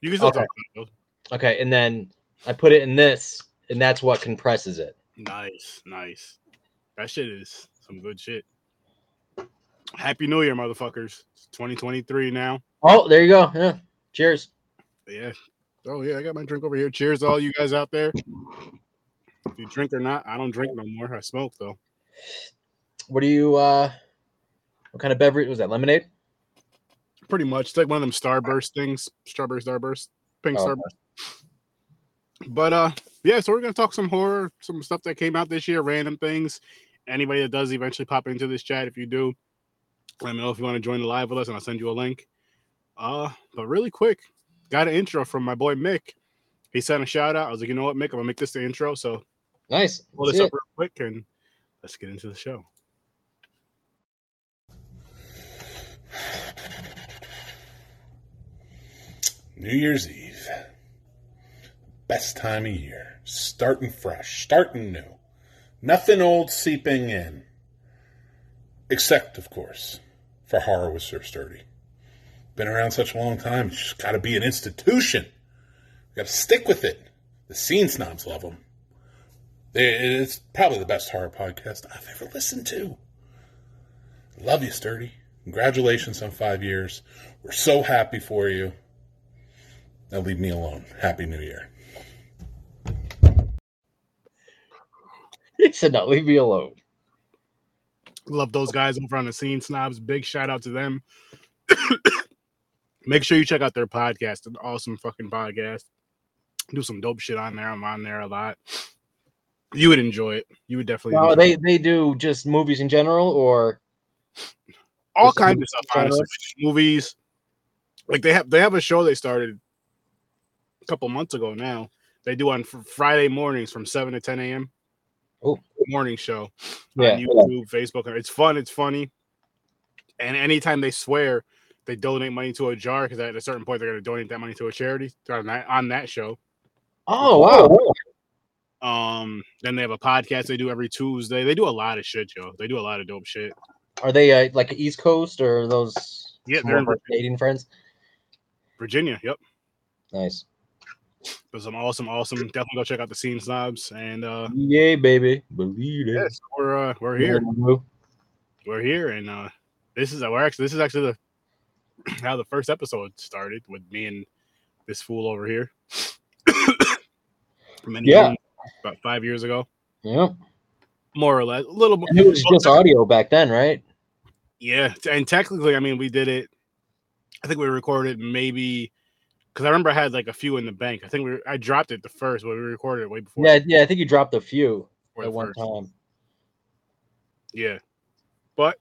You can still Okay. talk about it. Okay, and then I put it in this, and that's what compresses it. Nice, nice. That shit is some good shit. Happy New Year, motherfuckers. It's 2023 now. Oh, there you go. Yeah. Cheers. Yeah. Oh yeah, I got my drink over here. Cheers all you guys out there. If you drink or not, I don't drink no more. I smoke though. What do you uh what kind of beverage was that? Lemonade? Pretty much. It's like one of them Starburst things. Strawberry Starburst. Pink Oh, Starburst. But uh yeah, so we're gonna talk some horror, some stuff that came out this year, random things. Anybody that does eventually pop into this chat, if you do, let me know if you want to join the live with us and I'll send you a link. Uh, but really quick, got an intro from my boy Mick. He sent a shout out. I was like, you know what, Mick, I'm gonna make this the intro. So Nice. pull this up real quick and let's get into the show. New Year's Eve. Best time of year. Starting fresh, starting new. Nothing old seeping in. Except, of course, for horror with Sir Sturdy. Been around such a long time, it's just gotta be an institution. Gotta stick with it. The scene snobs love them. It's probably the best horror podcast I've ever listened to. Love you, Sturdy. Congratulations on five years. We're so happy for you. Now leave me alone. Happy New Year. He said, "No, leave me alone." Love those guys over on the scene snobs. Big shout out to them. Make sure you check out their podcast. An awesome fucking podcast. Do some dope shit on there. I'm on there a lot. You would enjoy it. You would definitely Oh, enjoy they it. they do just movies in general, or all just kinds of movies stuff, in honestly. Movies. Like they have they have a show they started a couple months ago now. They do on Friday mornings from 7 to 10 a.m. Oh. morning show yeah, on YouTube, Facebook. It's fun. It's funny. And anytime they swear, they donate money to a jar because at a certain point they're going to donate that money to a charity on that on that show. Oh wow. Um, then they have a podcast they do every Tuesday. They do a lot of shit, Joe. They do a lot of dope shit. Are they uh, like East Coast or those? Yeah, they're of in our Canadian friends. Virginia. Yep. Nice. But some awesome, awesome. Definitely go check out the scene snobs. And uh Yay, baby. Believe it. yes, we're uh, we're here. We're here, and uh this is we're actually this is actually the how the first episode started with me and this fool over here. Many Yeah. moons, about five years ago, Yeah. more or less. A little more. And it was just audio back then, right? Yeah, and technically, I mean, we did it. I think we recorded maybe because I remember I had like a few in the bank. I think we I dropped it the first, but we recorded it way before. Yeah, yeah. I think you dropped a few at one first. time. Yeah, but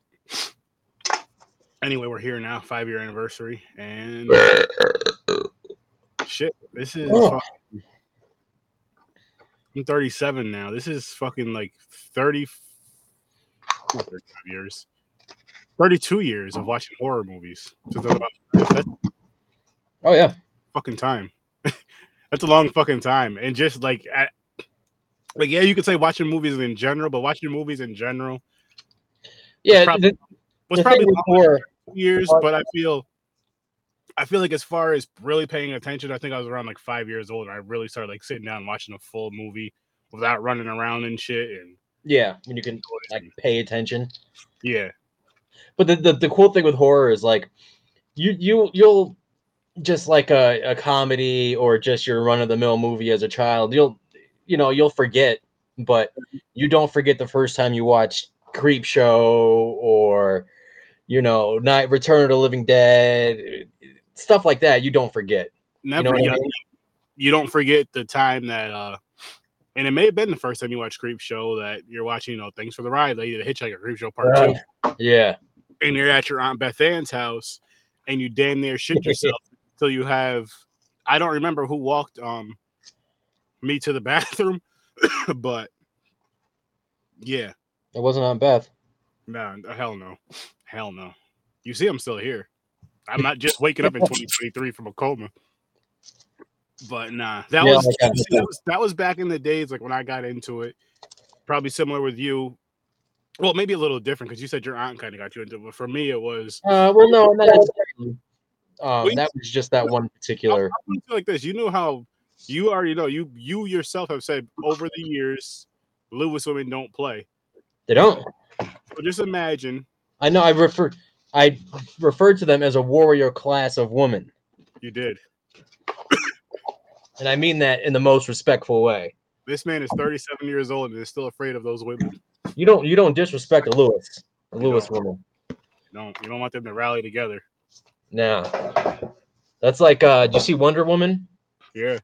anyway, we're here now, five year anniversary, and shit, this is. Oh. I'm 37 now. This is fucking like 30, 35 years, 32 years of watching horror movies. Oh yeah. Fucking time. That's a long fucking time. And just like at, like yeah, you could say watching movies in general, but watching movies in general Yeah. probably- the, was probably horror, years, but I feel I feel like as far as really paying attention, I think I was around like five years old and I really started like sitting down and watching a full movie without running around and shit. And yeah, when you can like pay attention. yeah, But the, the, the cool thing with horror is like you you you'll just like a, a comedy or just your run of the mill movie as a child, you'll you know, you'll forget, but you don't forget the first time you watched Creepshow or you know, Night Return of the Living Dead, stuff like that. You don't forget. never. know what I mean? you don't forget the time that uh and it may have been the first time you watched Creepshow that you're watching, you know, Thanks for the Ride, Lady the Hitchhiker, Creepshow Part Two, Yeah. and you're at your Aunt Beth Ann's house and you damn near shit yourself until you have I don't remember who walked um me to the bathroom, but yeah, It wasn't on Beth. no, hell no, hell no. You see, I'm still here. I'm not just waking up in 2023 from a coma. But nah, that Yeah, was, see, that was that was back in the days, like when I got into it. Probably similar with you. Well, maybe a little different because you said your aunt kind of got you into it. But for me, it was Uh, well, no, not necessarily. Um, that was just that one particular. Like this. You know how you already know you you yourself have said over the years, Lewis women don't play. They don't. So just imagine I know. I refer. I referred to them as a warrior class of woman, you did. and I mean that in the most respectful way. This man is 37 years old and is still afraid of those women. You don't. You don't disrespect a Lewis, a Lewis woman. You don't you don't want them to rally together. Nah. That's like. uh Did you see Wonder Woman? Yeah,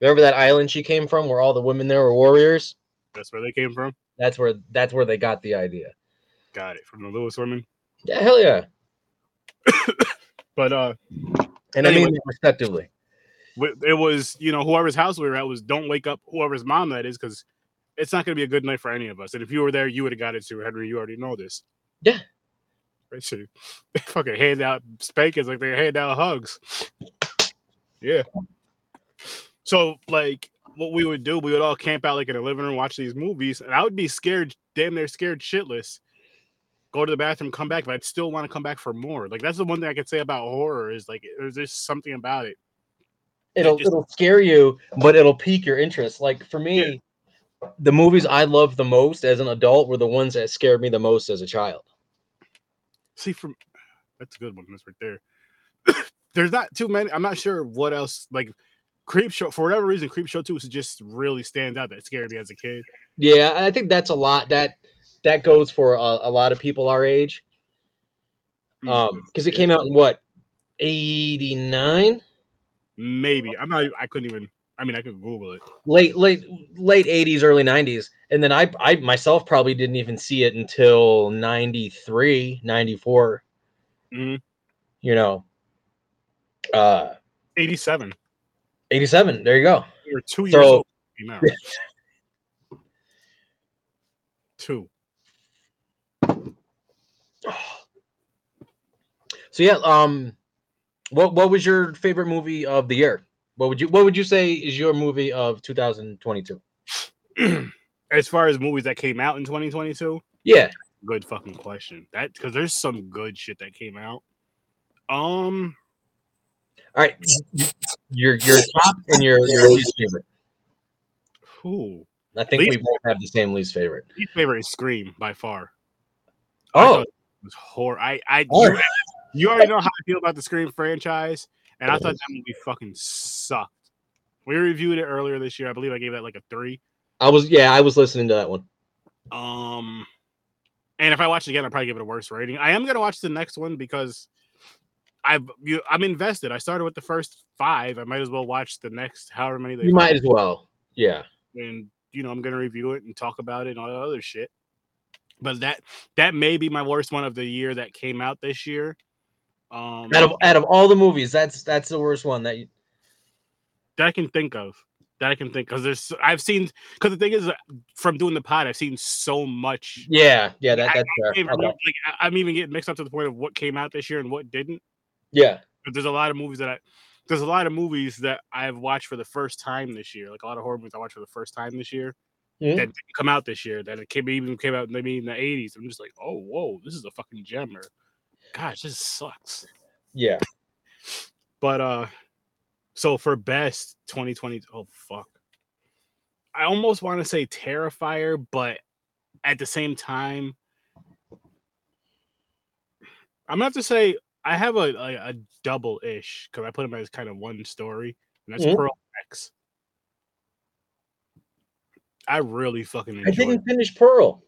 Remember that island she came from, where all the women there were warriors? that's where they came from. That's where. That's where they got the idea. Got it from the Lewis women. Yeah, hell yeah. But uh, And I mean respectively. it was you know whoever's house we were at was don't wake up whoever's mom that is because it's not going to be a good night for any of us. And if you were there, you would have got it too, Henry. You already know this. Yeah. They should they fucking hand out spankings like they hand out hugs. Yeah. So like what we would do, we would all camp out like in a living room, watch these movies, and I would be scared, damn near scared shitless. Go to the bathroom, come back, but I'd still want to come back for more. Like that's the one thing I could say about horror is like there's just something about it. It'll just- it'll scare you, but it'll pique your interest. Like for me, the movies I loved the most as an adult were the ones that scared me the most as a child. See, from that's a good one. That's right there. There's not too many. I'm not sure what else. Like Creepshow, for whatever reason, Creepshow Two is just really stands out. That scared me as a kid. Yeah, I think that's a lot. That that goes for a, a lot of people our age. Um, because it came out in what, eighty nine, maybe I'm not. I couldn't even. I mean, I could Google it. late late late eighties, early nineties, and then I I myself probably didn't even see it until 93, 94, Mhm. You know, uh, 87. eighty seven. There you go. Were two years So- old. when it came out. Two. So yeah, um, what what was your favorite movie of the year? What would you what would you say is your movie of 2022? as far as movies that came out in 2022, Yeah, good fucking question. That because there's some good shit that came out. Um, all right. Your your top and your your least favorite. who? I think Least- we both have the same least favorite. Least favorite is Scream by far. Oh, it was horror. I, I, Oh. you, you already know how I feel about the Scream franchise, and I thought that movie fucking sucked. We reviewed it earlier this year. I believe I gave that like a three. I was yeah, I was listening to that one. Um, and if I watch it again, I'll probably give it a worse rating. I am gonna watch the next one because I've you, I'm invested. I started with the first five. I might as well watch the next however many they You might as well. Yeah. and you know I'm gonna review it and talk about it and all that other shit. But that that may be my worst one of the year that came out this year. Um, Out of out of all the movies, that's that's the worst one that you that I can think of. That I can think because there's I've seen because the thing is uh, from doing the pod I've seen so much. Yeah, yeah, that that's I even Okay. like, even getting mixed up to the point of what came out this year and what didn't. Yeah. But there's a lot of movies that I there's a lot of movies that I've watched for the first time this year. Like a lot of horror movies I watched for the first time this year Mhm. that didn't come out this year. That it came even came out maybe in the 80s. I'm just like, oh whoa, this is a fucking gem. Or gosh, this sucks. Yeah. But uh so for best 2020 oh fuck. I almost want to say Terrifier, but at the same time I'm gonna have to say I have a a, a double ish because I put them as kind of one story, and that's Mhm. Pearl X. I really fucking I didn't it. finish Pearl.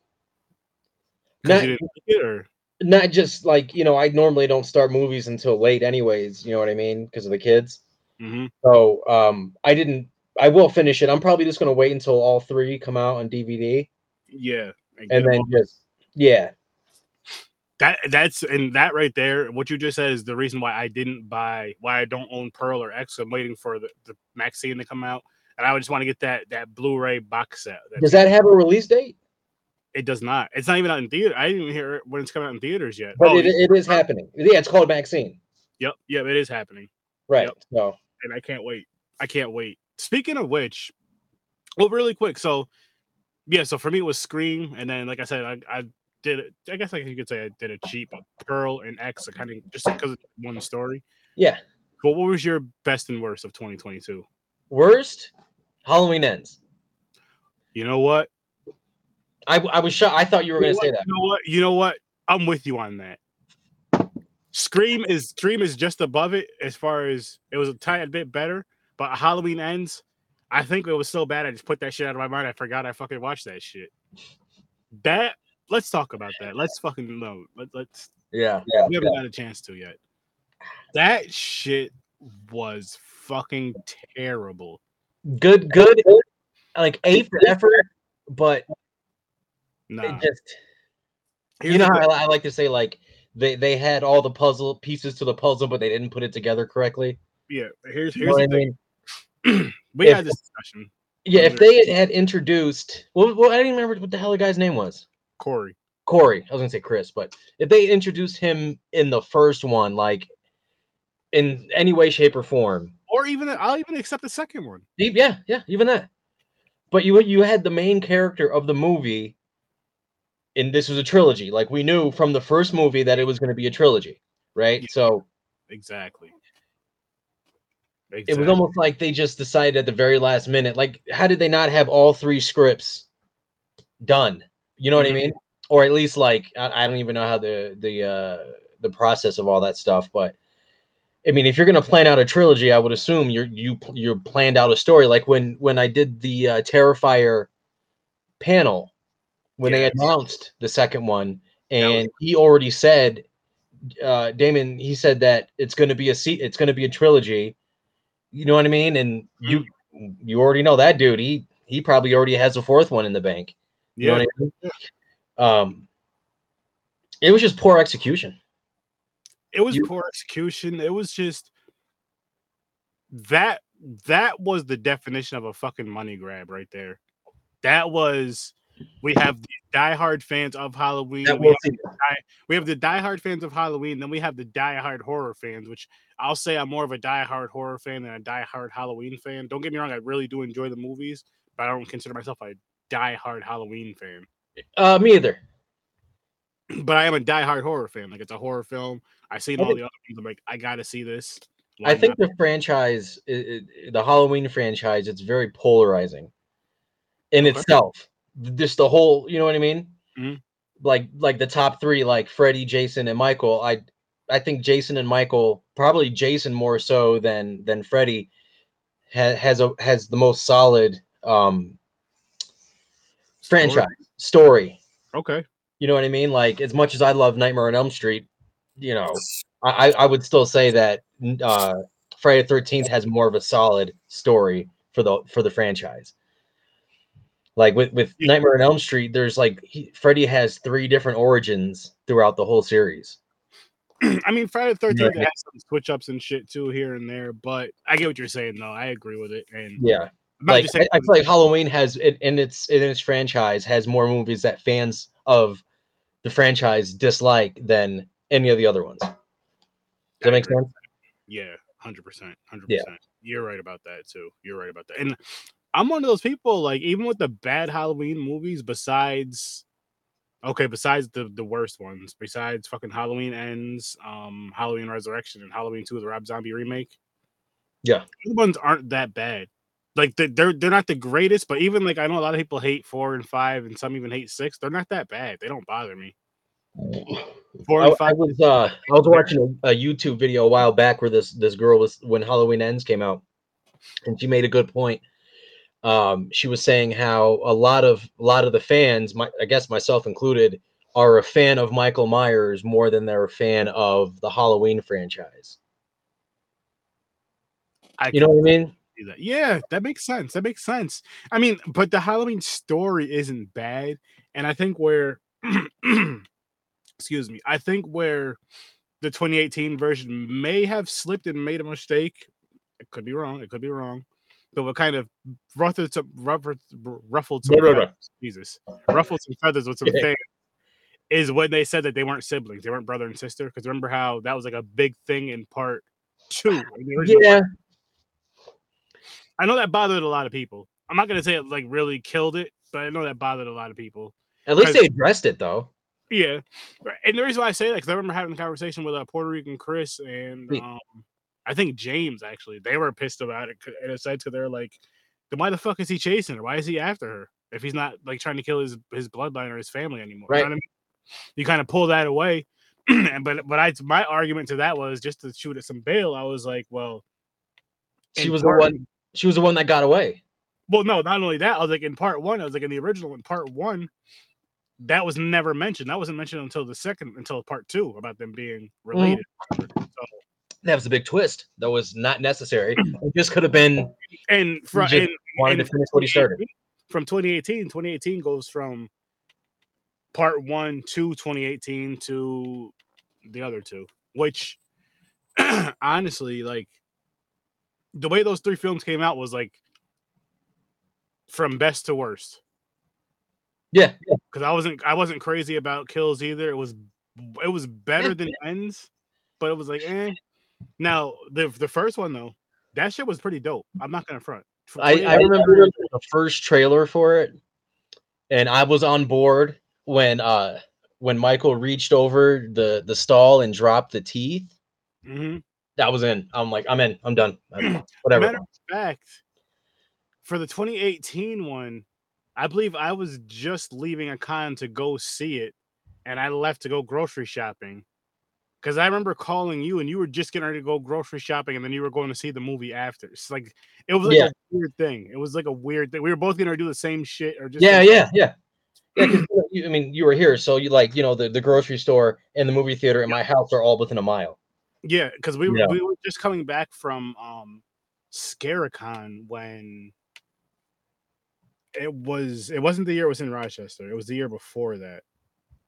Not, you didn't like it, or not just like, you know, I normally don't start movies until late anyways, you know what I mean? Because of the kids. Mhm. So um I didn't I will finish it. I'm probably just gonna wait until all three come out on DVD yeah, and and get 'em then just yeah. that that's and that right there what you just said is the reason why i didn't buy why i don't own pearl or x i'm waiting for the, the maxine to come out and i would just want to get that that blu-ray box set That's Does that have a release date? It does not it's not even out in theater i didn't even hear it when it's coming out in theaters yet But oh it, it is happening. Yeah, it's called Maxine. yep yep it is happening Right. Yep. So and i can't wait i can't wait speaking of which well really quick so yeah so for me it was scream and then like i said i, I did it i guess like you could say i did a cheap pearl and x kind of just because of one story Yeah. But what was your best and worst of 2022? Worst, Halloween ends. You know what? I, I was shocked. I thought you were You going know to say that. You know what? You know what? I'm with you on that. Scream is Scream is just above it as far as it was a tiny bit better, but Halloween ends. I think it was so bad I just put that shit out of my mind. I forgot I fucking watched that shit. That let's talk about that. Let's fucking know. Let, let's Yeah. Yeah. we haven't got a chance to yet. That shit was fucking terrible. Good, good. Like A for effort, but Nah. it just Here's you know how. I, I like to say like they they had all the puzzle pieces to the puzzle, but they didn't put it together correctly. yeah. Here's You here's know the I mean? we if- had this discussion. Yeah, if they had introduced, well, well, I don't remember what the hell the guy's name was. Corey. Corey. I was gonna say Chris, but if they introduced him in the first one, like in any way, shape, or form, Or even I'll even accept the second one. yeah, yeah, even that. But you you had the main character of the movie, and this was a trilogy. Like we knew from the first movie that it was going to be a trilogy, right? Yeah. So Exactly. it was almost like they just decided at the very last minute. Like, how did they not have all three scripts done? You know what Mhm. I mean? Or at least like I, I don't even know how the the uh the process of all that stuff, but I mean, if you're gonna plan out a trilogy, I would assume you're you you planned out a story. Like when when I did the uh, Terrifier panel, when Yes. they announced the second one, and he already said, uh, Damien, he said that it's gonna be a se- it's gonna be a trilogy. You know what I mean? And you you already know that dude. He he probably already has a fourth one in the bank. You know yeah. what I mean? Um, it was just poor execution. It was You- poor execution. It was just that that was the definition of a fucking money grab right there. That was we have the diehard fans of Halloween. We, have, we have the diehard fans of Halloween, then we have the diehard horror fans, which I'll say I'm more of a diehard horror fan than a diehard Halloween fan. Don't get me wrong, I really do enjoy the movies, but I don't consider myself a diehard Halloween fan. uh, me either. But I am a diehard horror fan. Like it's a horror film. I've seen I all think- the other ones. I'm like, I gotta see this. I think not? the franchise, i- i- the Halloween franchise, it's very polarizing in Okay. itself. Just the whole, you know what I mean? Mhm. Like, like the top three, like Freddy, Jason, and Michael. I, I think Jason and Michael, probably Jason more so than than Freddy, ha- has a has the most solid um Story? franchise story. Okay. You know what I mean? Like as much as I love Nightmare on Elm Street, you know, I I I would still say that uh, Friday the Thirteenth has more of a solid story for the for the franchise. Like with with Yeah. Nightmare on Elm Street, there's like he, Freddy has three different origins throughout the whole series. I mean, Friday the Thirteenth Yeah. has some switch ups and shit too here and there, but I get what you're saying though. I agree with it, and Yeah, like I, I feel like Halloween has in, in its in its franchise has more movies that fans of the franchise dislike than any of the other ones. Does that make sense? yeah, hundred percent, hundred percent. You're right about that too. You're right about that, and I'm one of those people. Like even with the bad Halloween movies, besides okay, besides the the worst ones, besides fucking Halloween Ends, um, Halloween Resurrection, and Halloween Two, the Rob Zombie remake. Yeah. the ones aren't that bad. Like they- they're they're not the greatest, but even like I know a lot of people hate four and five, and some even hate six. They're not that bad. They don't bother me. Four I, and I five. was uh I was watching a, a YouTube video a while back where this this girl was when Halloween Ends came out, and she made a good point. Um, she was saying how a lot of a lot of the fans, my, I guess myself included, are a fan of Michael Myers more than they're a fan of the Halloween franchise. I You know what I mean? that. Yeah, that makes sense. That makes sense. I mean, but the Halloween story isn't bad, and I think where, excuse me, I think where the 2018 version may have slipped and made a mistake. It could be wrong. It could be wrong. But what kind of ruffled some ruffled, ruffled some blah, blah. feathers- Jesus ruffled some feathers with some Yeah. fans is when they said that they weren't siblings, they weren't brother and sister. Because remember how that was like a big thing in part two. in original Yeah, I know that bothered a lot of people. I'm not gonna say it like really killed it, but I know that bothered a lot of people. at least they addressed it though. Yeah, and the reason why I say that because I remember having a conversation with uh, Puerto Rican Chris and um, I think James actually they were pissed about it in a sense because they're like, then why the fuck is he chasing her? Why is he after her if he's not like trying to kill his his bloodline or his family anymore? You, know Right. I mean? you kind of pull that away, and but but I my argument to that was just to shoot at some bail. I was like, well, She was part- the one. She was the one that got away. Well, no, not only that. I was like in part one. I was like in the original in part one. That was never mentioned. That wasn't mentioned until the second, until part two about them being mm-hmm. related. So That was a big twist. That was not necessary. It just could have been and from and, wanted to finish what he started. from 2018 2018 goes from part one to 2018 to the other two which honestly like the way those three films came out was like from best to worst Yeah. because i wasn't i wasn't crazy about kills either it was it was better than ends but it was like eh. Now the the first one though that shit was pretty dope i'm not gonna front I, I remember the first trailer for it, and I was on board when uh when Michael reached over the the stall and dropped the teeth. Mhm. That was in. I'm like, I'm in. I'm done. I'm- Whatever. Matter of fact, for the 2018 one, I believe I was just leaving a con to go see it, and I left to go grocery shopping. Because I remember calling you, and you were just getting ready to go grocery shopping, and then you were going to see the movie after. It's like it was like Yeah. a weird thing. It was like a weird thing. We were both going to do the same shit, or just Yeah, yeah, yeah. Yeah, 'cause, you know, you, I mean, you were here, so you like, you know, the, the grocery store and the movie theater and my house are all within a mile. Yeah, because we were Yeah. we were just coming back from um Scare-A-Con when it was it wasn't the year it was in Rochester. It was the year before that.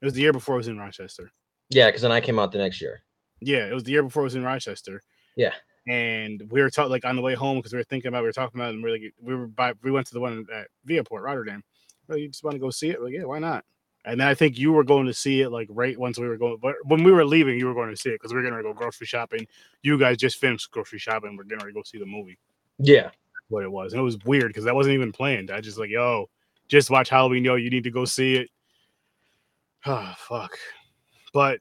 It was the year before it was in Rochester. Yeah, because then I came out the next year. Yeah, it was the year before it was in Rochester. Yeah. And we were talking like on the way home because we were thinking about we were talking about it and we are like we were by we went to the one at Viaport, Rotterdam. Well, you just want to go see it? Like, yeah, why not? And then I think you were going to see it like right once we were going, but when we were leaving, you were going to see it because we are going to go grocery shopping. You guys just finished grocery shopping. We're gonna go see the movie. Yeah. What it was, and it was weird because that wasn't even planned. I just like, yo, just watch Halloween. Yo, you need to go see it. Oh fuck, but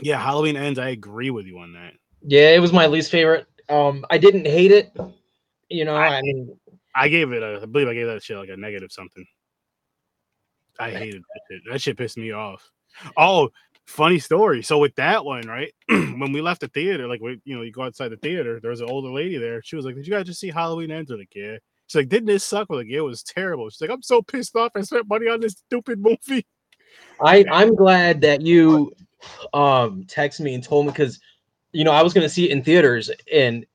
yeah, Halloween ends. I agree with you on that. Yeah, it was my least favorite. Um, I didn't hate it. You know, I mean, I gave it a, I believe I gave that shit like a negative something. I hated that shit. That shit pissed me off. Oh, funny story. So with that one, right? when we left the theater, like we, you know, you go outside the theater, there was an older lady there. She was like, "Did you guys just see Halloween Ends?" Like, yeah. She's like, "Didn't this suck?" We're like, yeah, it was terrible. She's like, "I'm so pissed off. I spent money on this stupid movie." I I'm glad that you um text me and told me because you know I was gonna see it in theaters and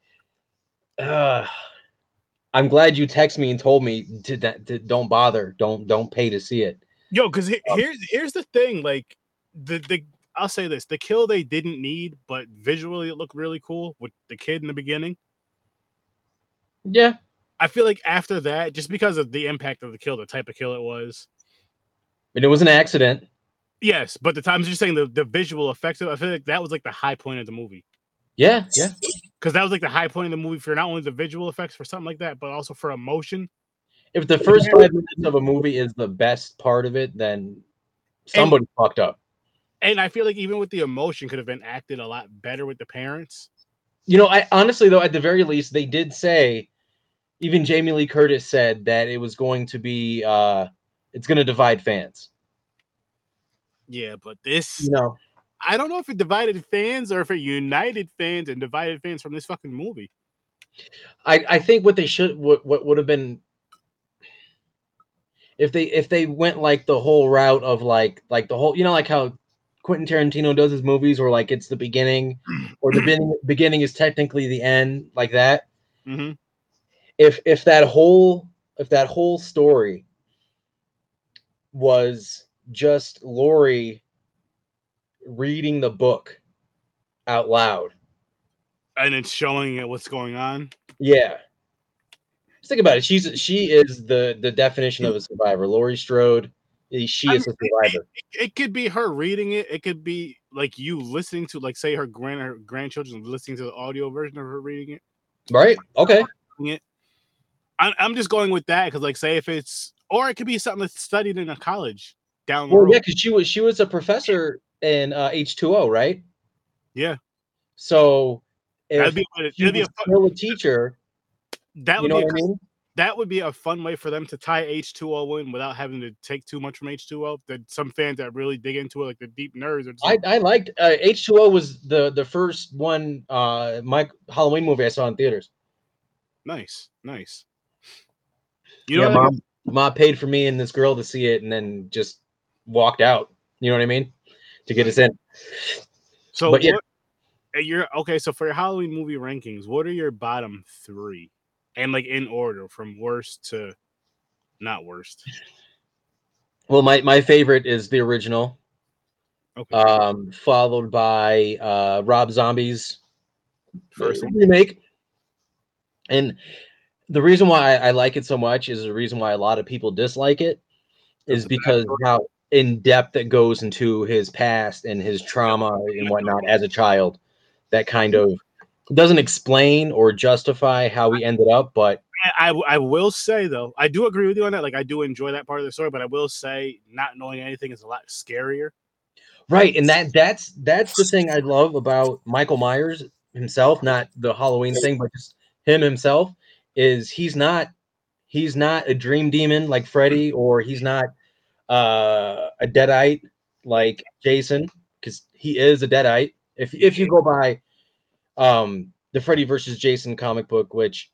uh I'm glad you text me and told me to, to don't bother, don't don't pay to see it. Yo, because Um, here's here's the thing. Like the the I'll say this: the kill they didn't need, but visually it looked really cool with the kid in the beginning. Yeah, I feel like after that, just because of the impact of the kill, the type of kill it was. And it was an accident. Yes, but the times you're saying the, the visual effects of I feel like that was like the high point of the movie. Yeah, yeah. Because that was like the high point of the movie for not only the visual effects for something like that, but also for emotion. If the first five minutes of a movie is the best part of it, then somebody fucked up. And I feel like even with the emotion could have been acted a lot better with the parents. You know, I honestly though, at the very least, they did say, even Jamie Lee Curtis said that it was going to be, uh it's going to divide fans. Yeah, but this You know, I don't know if it divided fans or if it united fans and divided fans from this fucking movie. I I think what they should what what would have been if they if they went like the whole route of like like the whole you know like how Quentin Tarantino does his movies where like it's the beginning or the beginning beginning is technically the end like that Mm-hmm. if if that whole if that whole story was just Laurie reading the book out loud And it's showing it what's going on. Yeah. Just think about it. She's she is the the definition of a survivor. Laurie Strode, eh, she I is a survivor. It could be her reading it. It could be like you listening to, like, say her grand her grandchildren listening to the audio version of her reading it. Right? Okay. it. I'm, I'm just going with that because, like, say if it's, or it could be something that's studied in a college down the Well, road. yeah, because she was she was a professor in uh, H2O, right? Yeah. So That'd if be, it'd be a fun, a teacher, that would be a I mean? that would be a fun way for them to tie H2O in without having to take too much from H2O. That some fans that really dig into it, like the deep nerds, are just I, I liked uh, H2O was the the first one uh my Halloween movie I saw in theaters. nice, nice. You know, yeah, mom, mom paid for me and this girl to see it and then just walked out. You know what I mean? To get us in. so but yeah. what, you're okay. So for your Halloween movie rankings, what are your bottom three, and like in order from worst to not worst? Well, my my favorite is the original, Okay, um, followed by uh Rob Zombie's first remake. And the reason why I, I like it so much is the reason why a lot of people dislike it is because how in depth it goes into his past and his trauma and whatnot as a child. That kind of doesn't explain or justify how he ended up, but I, I I will say though, I do agree with you on that. Like I do enjoy that part of the story, but I will say not knowing anything is a lot scarier. right, and that that's that's the thing I love about Michael Myers himself, not the Halloween thing, but just him himself is he's not he's not a dream demon like Freddy, or he's not uh, a deadite like Jason, because he is a deadite. If if you go by um, the Freddy versus Jason comic book, which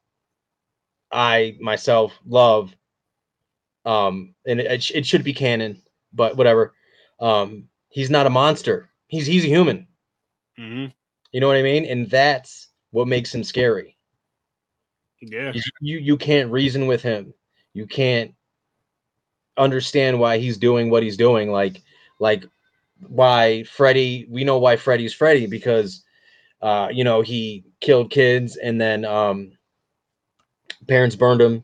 I myself love, um, and it, it should be canon, but whatever. Um, he's not a monster. He's he's a human. Mm-hmm. You know what I mean? And that's what makes him scary. Yeah, You you, you can't reason with him. You can't understand why he's doing what he's doing. Like like why Freddy. We know why Freddy's Freddy because uh, you know he killed kids and then um, parents burned him.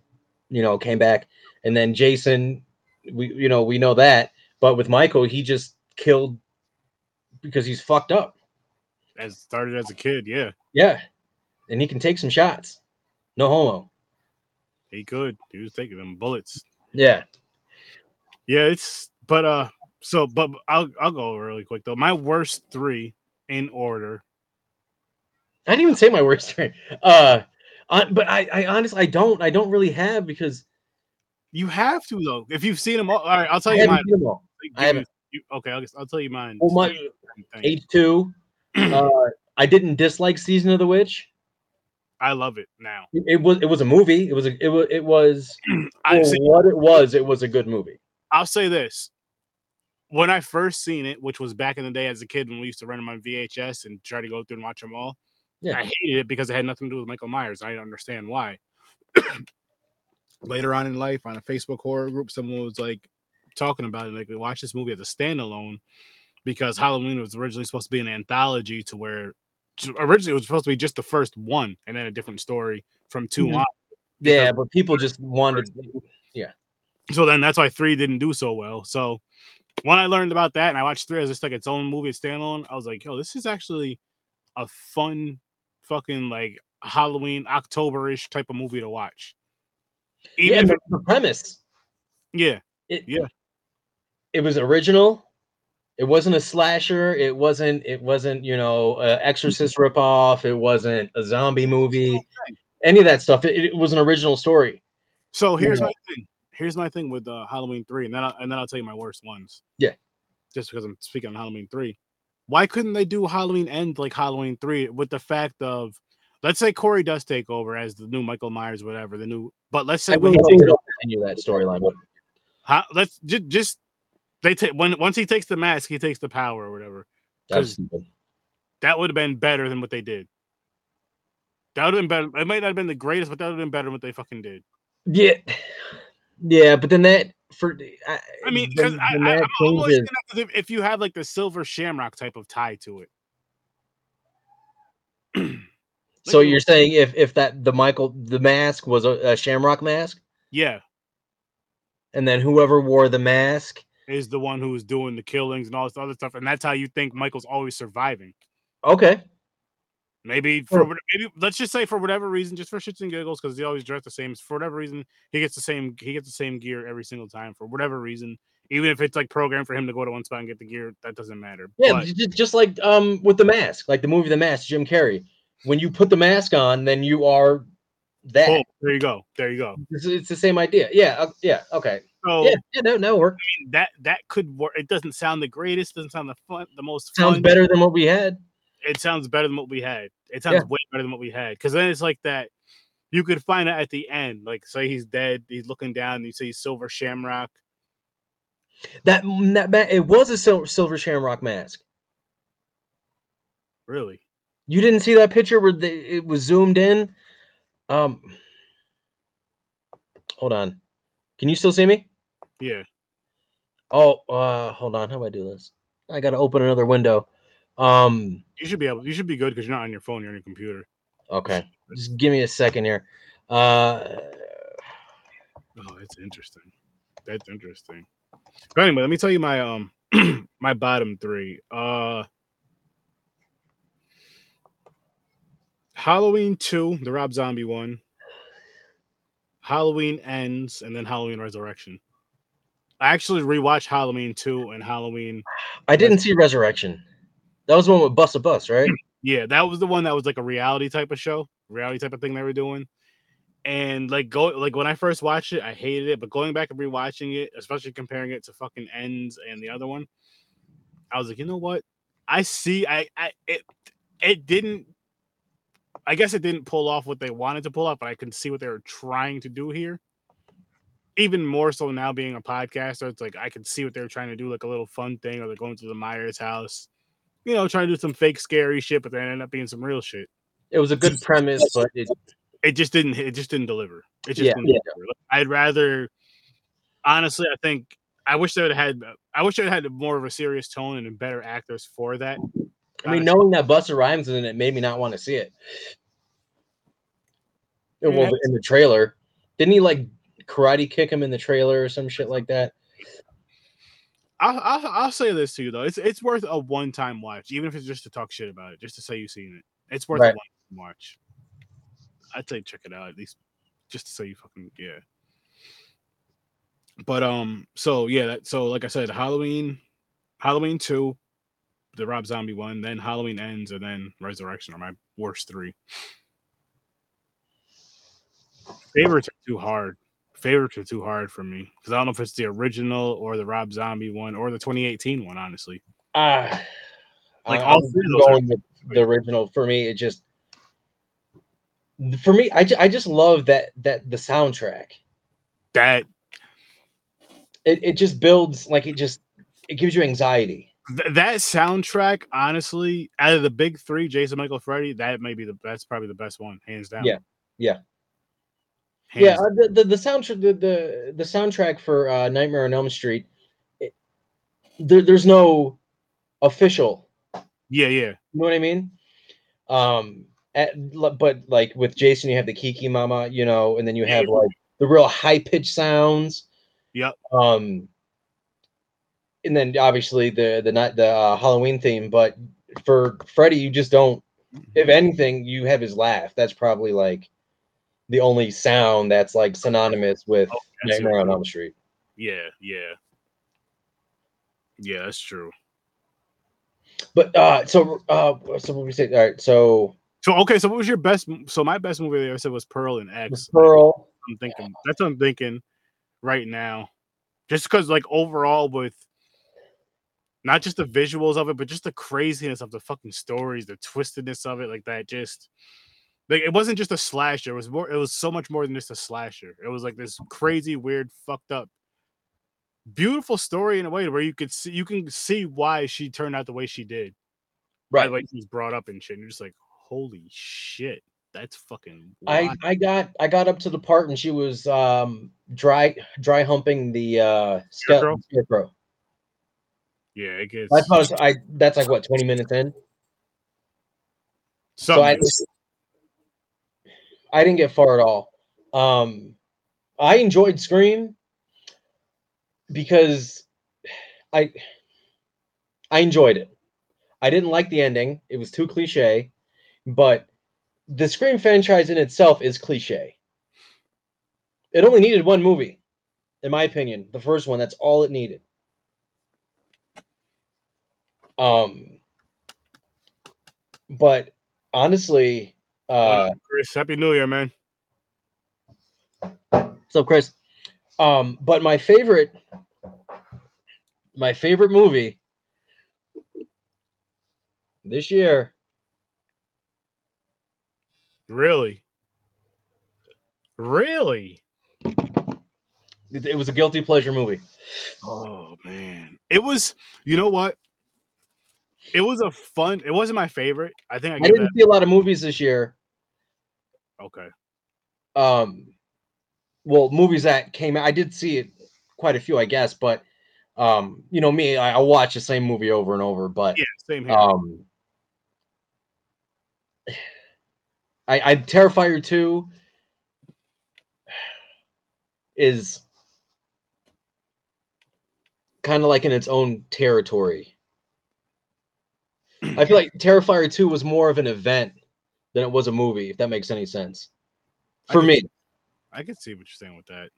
You know, came back and then Jason. We you know we know that, but with Michael, he just killed because he's fucked up. as started as a kid. Yeah, Yeah, and he can take some shots. No homo. he could. He was taking them bullets. Yeah. Yeah, it's but uh so but I'll I'll go really quick though. My worst three in order. I didn't even say my worst three. Uh, uh, but I, I honestly, I don't, I don't really have because You have to though. If you've seen them all, all right, I'll tell I you mine. seen them all. I haven't. You, okay, I'll, I'll tell you mine. Well, my H two. Uh, I didn't dislike Season of the Witch. I love it now. It, was, it was a movie. It was, a, it was, it was I for see, what it was. It was a good movie. I'll say this. When I first seen it, which was back in the day as a kid when we used to rent them on VHS and try to go through and watch them all, Yeah. I hated it because it had nothing to do with Michael Myers. I didn't understand why. Later on in life, on a Facebook horror group, someone was like talking about it. Like, we watched this movie as a standalone because Halloween was originally supposed to be an anthology to where originally it was supposed to be just the first one and then a different story from 2 Mhm. on. Yeah, but people just wanted. Yeah. So then that's why three didn't do so well. So when I learned about that and I watched three as just like its own movie, standalone, I was like, yo, this is actually a fun fucking like Halloween October-ish type of movie to watch. Yeah, Even the, if, the premise. yeah, It, Yeah. It was original. It wasn't a slasher. It wasn't. It wasn't. You know, uh, Exorcist ripoff. It wasn't a zombie movie. Any of that stuff. It, it was an original story. So here's Yeah. my thing. Here's my thing with uh, Halloween three, and then I'll, and then I'll tell you my worst ones. Yeah. Just because I'm speaking on Halloween three, why couldn't they do Halloween end like Halloween three with the fact of, let's say Corey does take over as the new Michael Myers, whatever the new, but let's say I when really he hope takes, they continue that storyline. How, let's just just they take when once he takes the mask, he takes the power or whatever. stupid. That would have been better than what they did. That would have been better. It might not have been the greatest, but that would have been better than what they fucking did. Yeah, yeah, but then that for I, I mean, because then- I, then I, I'm saying if, if you have like the silver shamrock type of tie to it. So you're saying if if that the Michael the mask was a, a Shamrock mask, yeah, and then whoever wore the mask, is the one who's doing the killings and all this other stuff, and that's how you think Michael's always surviving. okay, Maybe for maybe let's just say for whatever reason, just for shits and giggles, because he always dressed the same. For whatever reason, he gets the same. He gets the same gear every single time. For whatever reason, even if it's like programmed for him to go to one spot and get the gear, that doesn't matter. yeah, But- just like um with the mask, like the movie The Mask, Jim Carrey. when you put the mask on, then you are that. Oh, there you go. There you go. It's, it's the same idea. Yeah. uh, yeah. Okay. So Yeah. Yeah. No. No. Work. that that could work. It doesn't sound the greatest. Doesn't sound the fun, the most Sounds fun. better than what we had. It sounds better than what we had. It sounds Yeah. way better than what we had. Because then it's like that. You could find out at the end, like say he's dead. He's looking down. And you see Silver Shamrock. That that ma- it was a silver, silver shamrock mask. Really? You didn't see that picture where the, it was zoomed in. Um. Hold on. Can you still see me? Yeah. Oh, uh, hold on. How do I do this? I gotta open another window. Um. You should be able. You should be good because you're not on your phone. You're on your computer. Okay. Just give me a second here. Uh. Oh, that's interesting. That's interesting. But anyway, let me tell you my um my bottom three. Uh Halloween two, the Rob Zombie one. Halloween ends, and then Halloween Resurrection. I actually rewatched Halloween two and Halloween. I didn't see Resurrection. That was the one with Bust a Bus, right? Yeah, that was the one that was like a reality type of show, reality type of thing they were doing. And like go like when I first watched it, I hated it. But going back and rewatching it, especially comparing it to fucking Ends and the other one, I was like, you know what? I see. I I it it didn't. I guess it didn't pull off what they wanted to pull off, but I can see what they were trying to do here. Even more so now being a podcaster, it's like I can see what they're trying to do, like a little fun thing, or they're going to the Myers house, you know, trying to do some fake scary shit, but then end up being some real shit It was a good premise, but it, it just didn't it just didn't deliver. It just Yeah, didn't yeah. deliver. I'd rather honestly, I think I wish they would have had I wish they had more of a serious tone and better actors for that. I mean, Honestly. knowing that Busta Rhymes in it made me not want to see it. It Yeah. was in the trailer. Didn't he like karate kick him in the trailer or some shit like that? I'll, I'll I'll say this to you though. It's it's worth a one time watch, even if it's just to talk shit about it, just to say you've seen it. It's worth Right. a one time watch. I'd say check it out at least just to say you fucking yeah. But um, so yeah, that so like I said, Halloween, Halloween two, the Rob Zombie one, then Halloween ends, and then Resurrection are my worst three. Favorites are too hard. Favorites are too hard for me because I don't know if it's the original or the Rob Zombie one or the 2018 one. Honestly, Ah, Like, I- all I'm three of those are going with the original. For me, it just for me, I, I just love that that the soundtrack. that It, it just builds like it just it gives you anxiety. th- that soundtrack, honestly, out of the big three, Jason, Michael, Freddy, that may be the that's probably the best one, hands down. Yeah, yeah. Hands yeah, uh, the, the the soundtrack the, the the soundtrack for uh, Nightmare on Elm Street. It, there, there's no official. yeah, yeah. You know what I mean? Um, at, but like with Jason, you have the Kiki Mama, you know, and then you have like the real high pitched sounds. Yep. Um, and then obviously the the night the uh, Halloween theme. But for Freddy, you just don't. If anything, you have his laugh. That's probably like the only sound that's like synonymous with Oh, Nightmare on. Elm Street. Yeah, yeah. Yeah, that's true. But uh, so uh, so what we say? All right, so So okay, so what was your best? So my best movie there I said was Pearl and X. Pearl. I'm thinking that's what I'm thinking right now. Just because, like, overall, with not just the visuals of it, but just the craziness of the fucking stories, the twistedness of it, like that. Just like it wasn't just a slasher. It was more. It was so much more than just a slasher. It was like this crazy, weird, fucked up, beautiful story in a way where you could see you can see why she turned out the way she did. Right. like way she was brought up and shit. And you're just like, holy shit, that's fucking. I wild. I got I got up to the part and she was um dry dry humping the uh Scarecrow? scarecrow. yeah, it gets. I thought I that's like what 20 minutes in. So I something. I didn't get far at all. Um I enjoyed Scream because I I enjoyed it. I didn't like the ending. It was too cliche, but the Scream franchise in itself is cliche. It only needed one movie, in my opinion. The first one, that's all it needed. Um, but honestly, Uh, Chris, happy New Year, man. so Chris, um, but my favorite, my favorite movie this year Really? Really? it, it was a guilty pleasure movie. Oh man, it was. You know what? It was a fun. It wasn't my favorite. I think I I didn't see a lot of movies this year. Okay. Um, well, movies that came out, I did see it quite a few, I guess, but um, you know me, I, I watch the same movie over and over, but Yeah, same here. um, I, I Terrifier two is kind of like in its own territory. I feel like Terrifier 2 was more of an event than it was a movie, if that makes any sense. I For can- me, I can see what you're saying with that.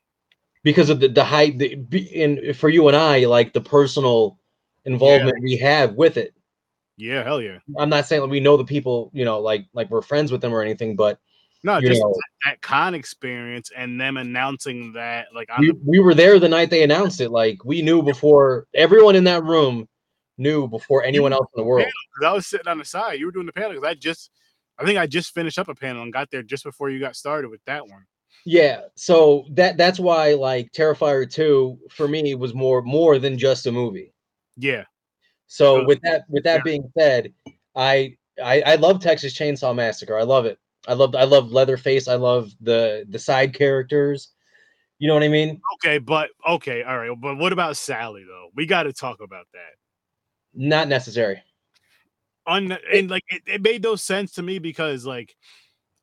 because of the the hype the, in for you and I, like the personal involvement we have with it. Yeah, hell yeah. I'm not saying that we know the people, you know, like like we're friends with them or anything, but No, just know, that con experience and them announcing that, like, we, the, we were there the night they announced it. Like we knew before everyone in that room knew before anyone else in the world. because I was sitting on the side. You were doing the panel because I just, I think I just finished up a panel and got there just before you got started with that one. Yeah, so that that's why like Terrifier 2 for me was more more than just a movie. Yeah, So So- with that with that yeah. being said, I, I I love Texas Chainsaw Massacre. I love it. I love I love Leatherface. I love the the side characters. You know what I mean? okay, but okay, all right. But what about Sally though? We got to talk about that. Not necessary. Un- and like it, it made no sense to me because like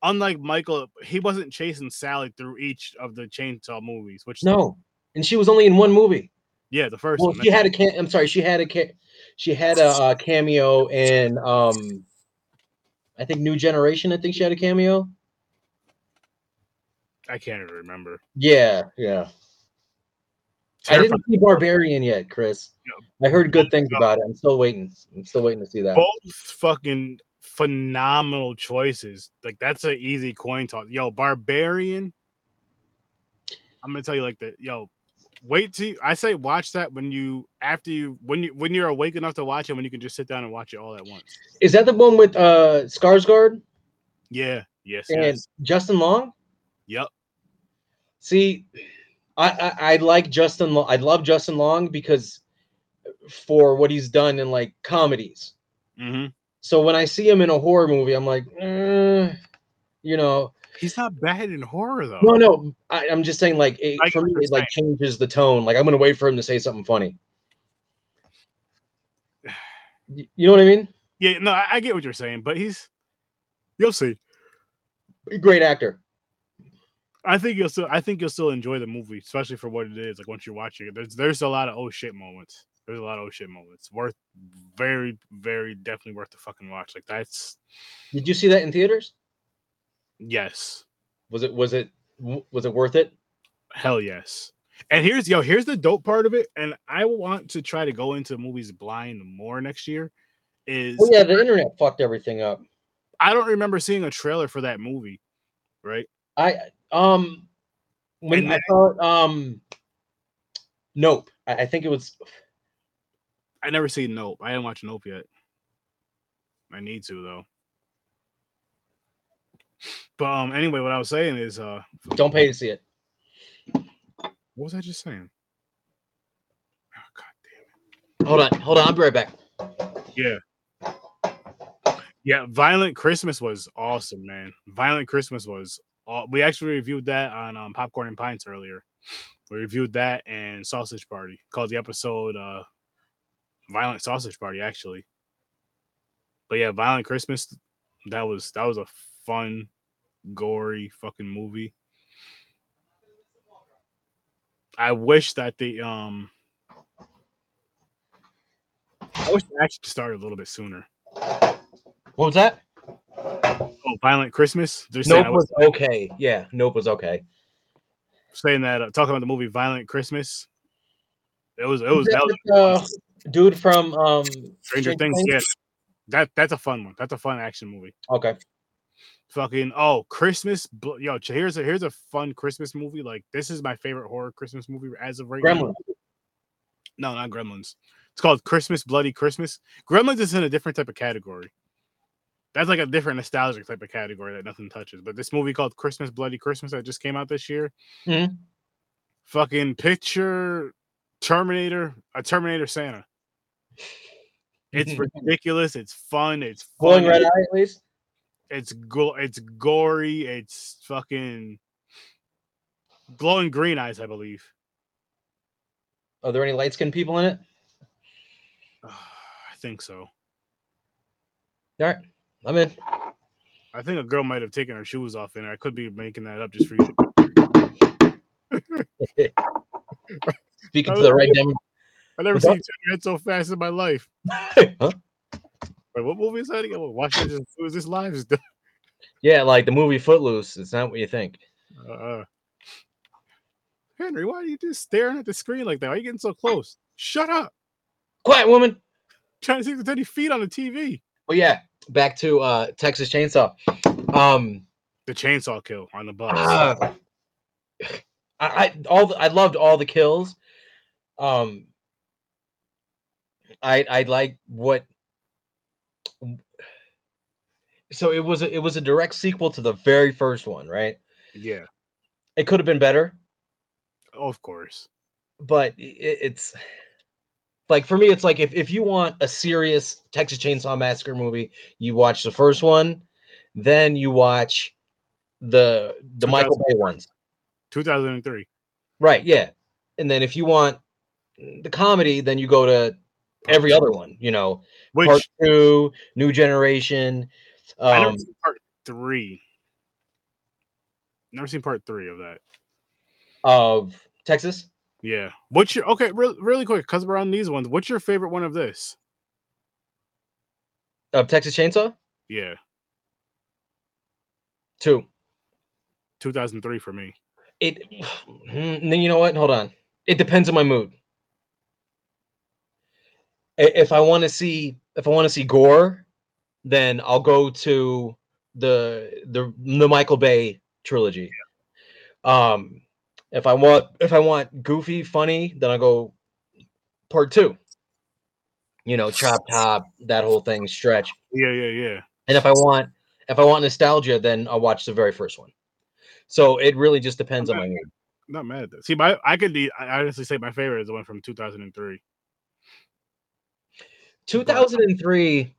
unlike Michael, he wasn't chasing Sally through each of the chainsaw movies, which No, and she was only in one movie. yeah, the first Well, one. she had a ca- I'm sorry, she had a ca- she had a, uh cameo in um, I think New Generation. I think she had a cameo. I can't even remember. Yeah, yeah. I didn't see Barbarian yet, Chris. I heard good things about it. I'm still waiting. I'm still waiting to see that. Both fucking phenomenal choices. Like that's an easy coin toss. Yo, Barbarian. I'm gonna tell you like that. Yo, wait till I say watch that when you after you when you when you're awake enough to watch it when you can just sit down and watch it all at once. Is that the one with uh Skarsgård Yeah. Yes. and yes. Justin Long? Yep. See, I, I I like Justin. I love Justin Long because for what he's done in like comedies. hmm So when I see him in a horror movie, I'm like, eh, you know, He's not bad in horror though. no, no. I, I'm just saying, like, it, for me, it like changes the tone. Like, I'm gonna wait for him to say something funny. You know what I mean? Yeah, no, I, I get what you're saying, but he's you'll see. Great actor. I think you'll still I think you'll still enjoy the movie, especially for what it is. Like once you're watching it. There's there's a lot of oh shit moments. There's a lot of oh shit moments. Worth very, very definitely worth the fucking watch. Like that's Did you see that in theaters? yes. Was it was it was it worth it? Hell yes. And here's yo, here's the dope part of it. And I want to try to go into movies blind more next year. Is Oh yeah, the internet fucked everything up. I don't remember seeing a trailer for that movie, right? I um when I thought um Nope. I, I think it was I never seen Nope. I didn't watch Nope yet. I need to though. But um anyway, what I was saying is uh don't pay to see it. what was I just saying? Oh god Hold on, hold on, I'll be right back. Yeah. Yeah, Violent Christmas was awesome, man. Violent Christmas was aw- we actually reviewed that on um, Popcorn and Pints earlier. We reviewed that and Sausage Party. Called the episode uh Violent Sausage Party actually. But yeah, Violent Christmas that was that was a fun gory fucking movie. I wish that the um I wish they actually started a little bit sooner. What was that? Oh, Violent Christmas. They're Nope was was okay. Yeah, Nope was okay. saying that uh, talking about the movie Violent Christmas. It was it was that that was uh, dude from um Stranger Things. Yeah, that that's a fun one. That's a fun action movie. Okay. Fucking oh, Christmas. Yo, here's a here's a fun Christmas movie. Like this is my favorite horror Christmas movie as of right now. No, not Gremlins. It's called Christmas Bloody Christmas. Gremlins is in a different type of category. That's like a different nostalgic type of category that nothing touches. But this movie called Christmas Bloody Christmas that just came out this year. Mhm. Fucking picture Terminator, a Terminator Santa. It's ridiculous. It's fun. It's Glowing fun. red eye, at least. It's go. It's gory. It's fucking glowing green eyes, I believe. Are there any light skinned people in it? I think so. All right, I'm in. I think a girl might have taken her shoes off in it. I could be making that up just for you. Speaking to the right demo. I never seen you turn your head so fast in my life. huh? Wait, what movie is that again? What, Watch this. Live? Is Yeah, like the movie Footloose. It's not what you think. Uh, Henry, why are you just staring at the screen like that? Why are you getting so close? Shut up! Quiet, woman. trying to see if there's any feet on the TV. But yeah, back to uh Texas Chainsaw. Um, The chainsaw kill on the bus. uh, I, I all the, I loved all the kills. Um, I I like what. So it was a, it was a direct sequel to the very first one, right? yeah, It could have been better, of course. but i- i- it's like for me, it's like if, if you want a serious Texas Chainsaw Massacre movie, you watch the first one, then you watch the the Michael Bay ones. 2003. Right, yeah. And then if you want the comedy, then you go to every other one, you know, Which part two, new generation. I never Um, seen part three. Never seen part three of that. of Texas. Yeah. What's your okay? Real, really quick, because we're on these ones. What's your favorite one of this? Of Texas Chainsaw? Yeah, Two. 2003 for me. It then you know what? Hold on. It depends on my mood. If I want to see if I want to see gore, then I'll go to the the the Michael Bay trilogy. Um if I want if I want goofy, funny, then I'll go part two. You know, chop top, that whole thing, stretch. Yeah, yeah, yeah. And if I want if I want nostalgia, then I'll watch the very first one. So it really just depends on my mood. Not mad at that. See, my I could be. I honestly say my favorite is the one from 2003. 2003.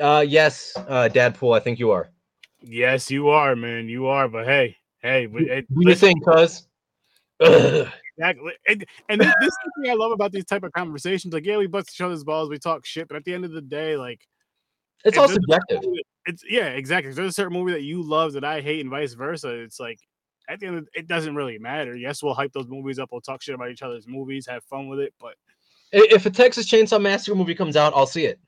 Uh, yes, uh, Dadpool. I think you are. Yes, you are, man. You are. But hey, hey, it, What do you think, Cuz? Exactly. And, and this, this is the thing I love about these type of conversations. Like, yeah, we bust each other's balls, we talk shit, but at the end of the day, like, It's all subjective. movie It's yeah, exactly. If there's a certain movie that you love that I hate, and vice versa. It's like at the end, of, it doesn't really matter. Yes, we'll hype those movies up. We'll talk shit about each other's movies, have fun with it. But If a Texas Chainsaw Massacre movie comes out, I'll see it.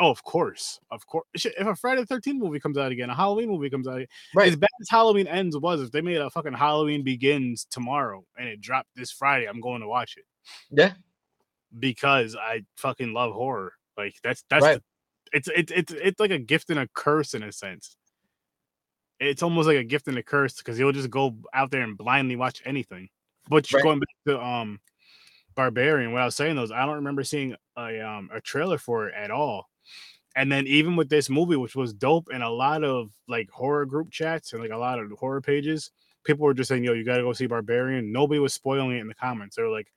Oh, of course, of course. If a Friday the Thirteenth movie comes out again, a Halloween movie comes out, Right. as bad as Halloween Ends was, if they made a fucking Halloween Begins tomorrow and it dropped this Friday, I'm going to watch it. Yeah. because I fucking love horror. Like that's that's Right. the- it's it's it's it's like a gift and a curse in a sense. It's almost like a gift and a curse because you'll just go out there and blindly watch anything. But you're Right. going back to um Barbarian, what I was saying those I don't remember seeing a um a trailer for it at all. And then even with this movie, which was dope, and a lot of like horror group chats and like a lot of horror pages, people were just saying, "Yo, you gotta go see Barbarian." Nobody was spoiling it in the comments. They were like,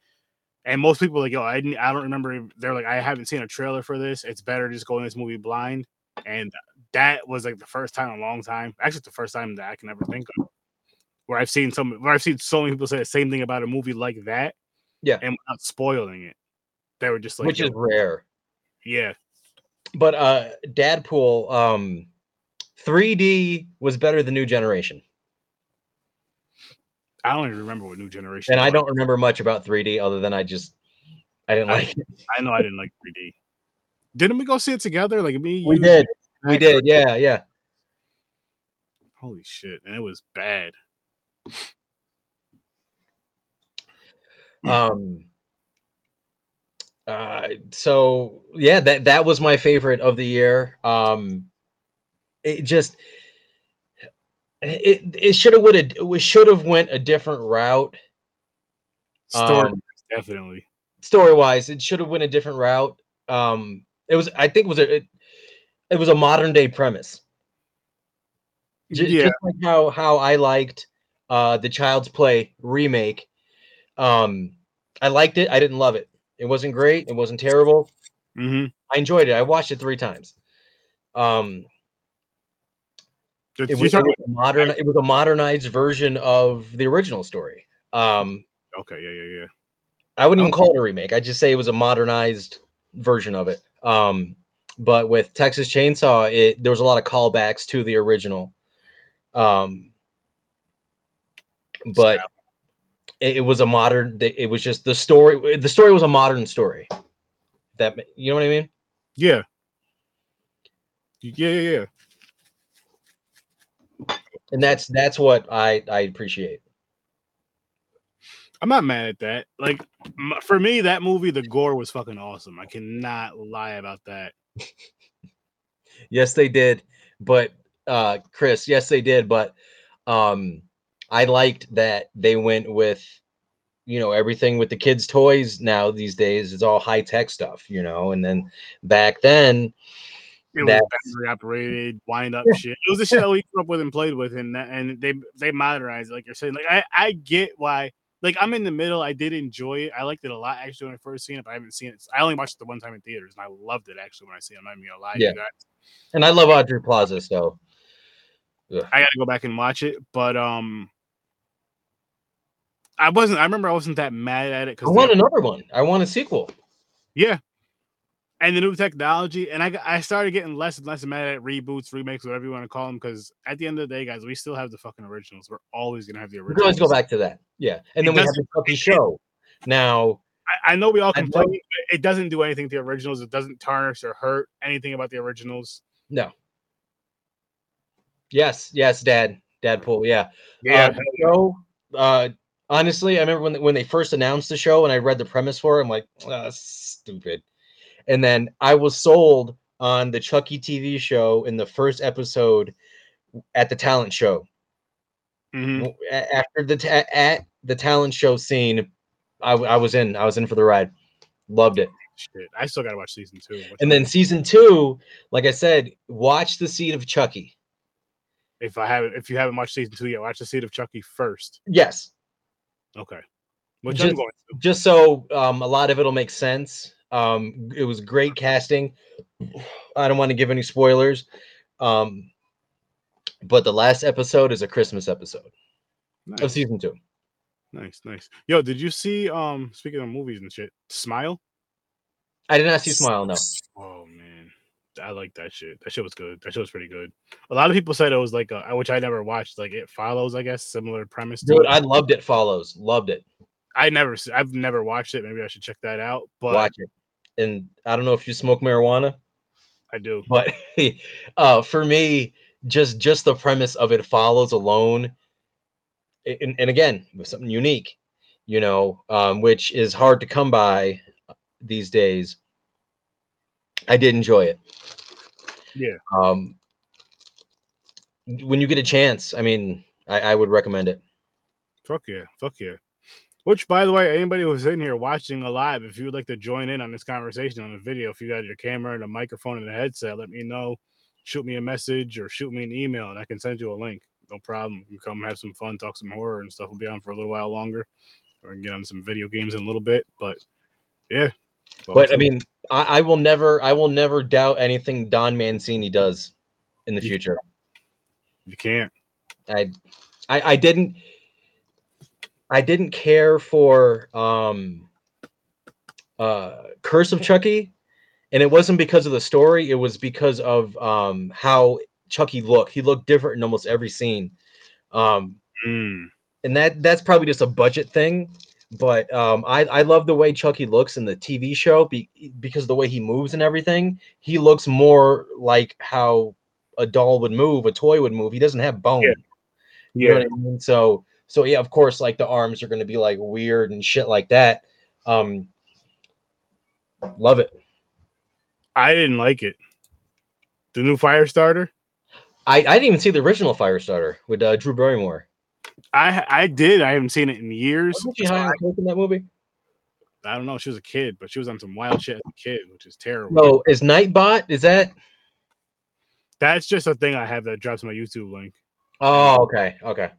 and most people like, yo, I didn't, I don't remember. They're like, I haven't seen a trailer for this. It's better just go in this movie blind. And that was like the first time in a long time. Actually, the first time that I can ever think of where I've seen some, where I've seen so many people say the same thing about a movie like that. Yeah. and without spoiling it, they were just like, which is rare. yeah, But uh, Dadpool, um, 3D was better than New Generation, I don't even remember what New Generation. and I don't remember much about 3D other than I just I didn't I- like it. I know I didn't like 3D. Didn't we go see it together? Like me, We you, did, we did, yeah, yeah. Holy shit, and it was bad. um uh so yeah that that was my favorite of the year um it just it it should have would have should have went a different route Story, Um, definitely. story wise. It should have went a different route. Um, it was I think it was a it, it was a modern day premise. J- yeah, just like how how I liked uh the Child's Play remake. Um, I liked it. I didn't love it. It wasn't great. It wasn't terrible. hmm I enjoyed it. I watched it three times. Um, it was, it was a modern. It was a modernized version of the original story. Um, okay, yeah, yeah, yeah. I wouldn't even call it a remake. I just say it was a modernized version of it. Um, but with Texas Chainsaw, it there was a lot of callbacks to the original. Um, but it, it was a modern. It was just the story. The story was a modern story. That you know what I mean? Yeah. Yeah, yeah, yeah. And that's that's what I I appreciate. I'm not mad at that. Like for me, that movie, the gore was fucking awesome. I cannot lie about that. Yes, they did. But uh Chris, yes, they did. But um I liked that they went with you know everything with the kids' toys now these days is all high tech stuff, you know. And then back then, It was battery operated, wind up shit. It was the shit that we grew up with and played with, and that, and they they modernized, it, like you're saying. Like I I get why. Like I'm in the middle. I did enjoy it. I liked it a lot actually when I first seen it. But I haven't seen it. I only watched it the one time in theaters, and I loved it actually when I seen it. I'm not even gonna lie Yeah. you guys. and I love Aubrey Plaza, so I got to go back and watch it, but um, I wasn't. I remember I wasn't that mad at it I want another one. I want a sequel. yeah, and the new technology, and I I started getting less and less mad at reboots, remakes, whatever you want to call them, because at the end of the day, guys, we still have the fucking originals. We're always gonna have the We originals. can always go back to that. Yeah. And It then we have the Chucky show. Now, I, I know we all complain. It doesn't do anything to the originals. It doesn't tarnish or hurt anything about the originals. no. Yes, yes, Dad. Dad Pool, yeah. Yeah, uh, show. Uh, honestly, I remember when when they first announced the show and I read the premise for it. I'm like, "Ah, stupid. And then I was sold on the Chucky TV show in the first episode at the talent show. mhm. After the ta- at the talent show scene, I, I was in. I was in for the ride. Loved it. shit. I still gotta watch season two. What's And then season two, like I said, watch the seed of Chucky. if I haven't, if you haven't watched season two yet, watch the Seed of Chucky first. Yes, Okay, which I'm Just- going to. just so um, a lot of it'll make sense. Um, it was great casting. I don't want to give any spoilers, um, but the last episode is a Christmas episode of Nice. season two. Nice, nice. Yo, did you see? Um, speaking of movies and shit, Smile. I did not see Smile. No, Oh man, I like that shit. That shit was good. That shit was pretty good. A lot of people said it was like, a, which I never watched. Like it follows, I guess, similar premise. To dude. I loved it. Follows, loved it. I never, I've never watched it. Maybe I should check that out. But Watch it. And I don't know if you smoke marijuana, I do. but uh, for me, just just the premise of it follows alone, and, and again, with something unique, you know, um, which is hard to come by these days. I did enjoy it. Yeah. Um, when you get a chance, I mean, I, I would recommend it. Fuck yeah, fuck yeah. Which, by the way, anybody who's in here watching alive, if you would like to join in on this conversation on the video, if you got your camera and a microphone and a headset, let me know. Shoot me a message or shoot me an email, and I can send you a link. No problem. You come have some fun, talk some horror and stuff. We'll be on for a little while longer, or can get on some video games in a little bit. But yeah, But I mean, I, I will never, I will never doubt anything Don Mancini does in the You- future. you can't. I, I, I didn't, I didn't care for um, uh, Curse of Chucky, and it wasn't because of the story. It was because of um how Chucky looked. He looked different in almost every scene. Um, Mm, and that that's probably just a budget thing but um i i love the way chucky looks in the tv show be, because the way he moves and everything he looks more like how a doll would move a toy would move he doesn't have bone Yeah. you know what i mean so so yeah of course like the arms are going to be like weird and shit like that um love it I didn't like it. The new Firestarter. I, I didn't even see the original Firestarter with uh, Drew Barrymore. I I did. I haven't seen it in years. Wasn't she high I, on coke in that movie? I don't know. She was a kid, but she was on some wild shit as a kid, which is terrible. No, is Nightbot? Is that? That's just a thing I have that drops my YouTube link. Oh, okay, okay,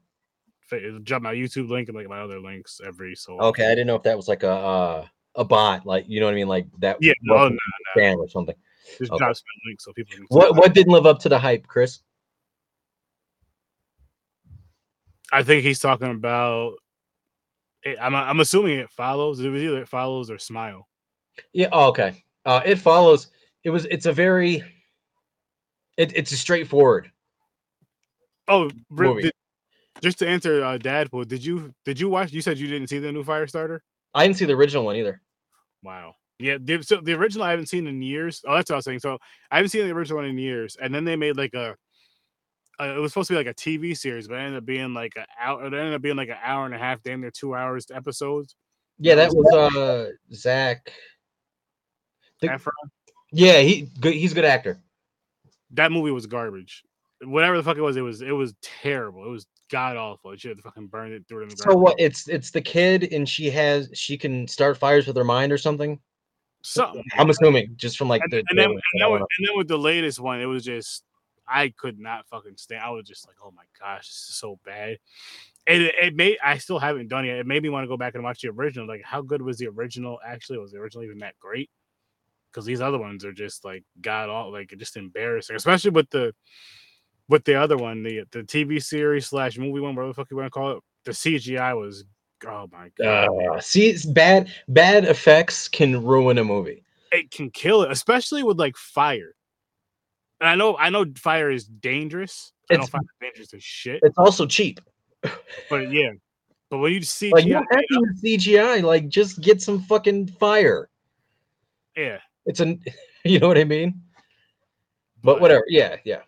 It'll drop my YouTube link and like my other links every so. okay. I didn't know if that was like a uh, a bot, like you know what I mean, like that. Yeah, no, wasn't no, or something. just Okay. drops my link so people. Can What what didn't live up to the hype, Chris? I think he's talking about. I'm I'm assuming it follows. It was either it follows or smile. Yeah. Oh, okay. Uh, it follows. It was. It's a very. It, it's a straightforward. Oh, Movie. did- just to answer uh, Dadpool, did you did you watch? You said you didn't see the new Firestarter. I didn't see the original one either. Wow. Yeah, the, so the original I haven't seen in years. Oh, that's what I was saying. So I haven't seen the original one in years, and then they made like a. Uh, it was supposed to be like a TV series, but it ended up being like an hour. It ended up being like an hour and a half, damn near two hours episodes. Yeah, that was uh Zach. The- Efron. Yeah, he good. He's a good actor. That movie was garbage. Whatever the fuck it was, it was it was terrible. It was god awful. It should have fucking burned it through the So garbage. what? It's it's the kid, and she has she can start fires with her mind or something. Something. I'm assuming just from like and, the. and then, and, then with, and then with the latest one, it was just I could not fucking stand. I was just like, oh my gosh, this is so bad. And it, it made I still haven't done it. It made me want to go back and watch the original. Like, how good was the original? Actually, was the original even that great? Because these other ones are just like god all like just embarrassing, especially with the with the other one, the the TV series slash movie one, whatever the fuck you want to call it. The CGI was oh my god. Uh, see, it's bad bad effects can ruin a movie. it can kill it, especially with like fire. And I know, I know, fire is dangerous. I know It's- fire is dangerous as shit. It's also cheap. But yeah, but when you see, Like you CGI, don't have CGI. Like just get some fucking fire. yeah, It's an, you know what I mean. But whatever. Yeah, yeah.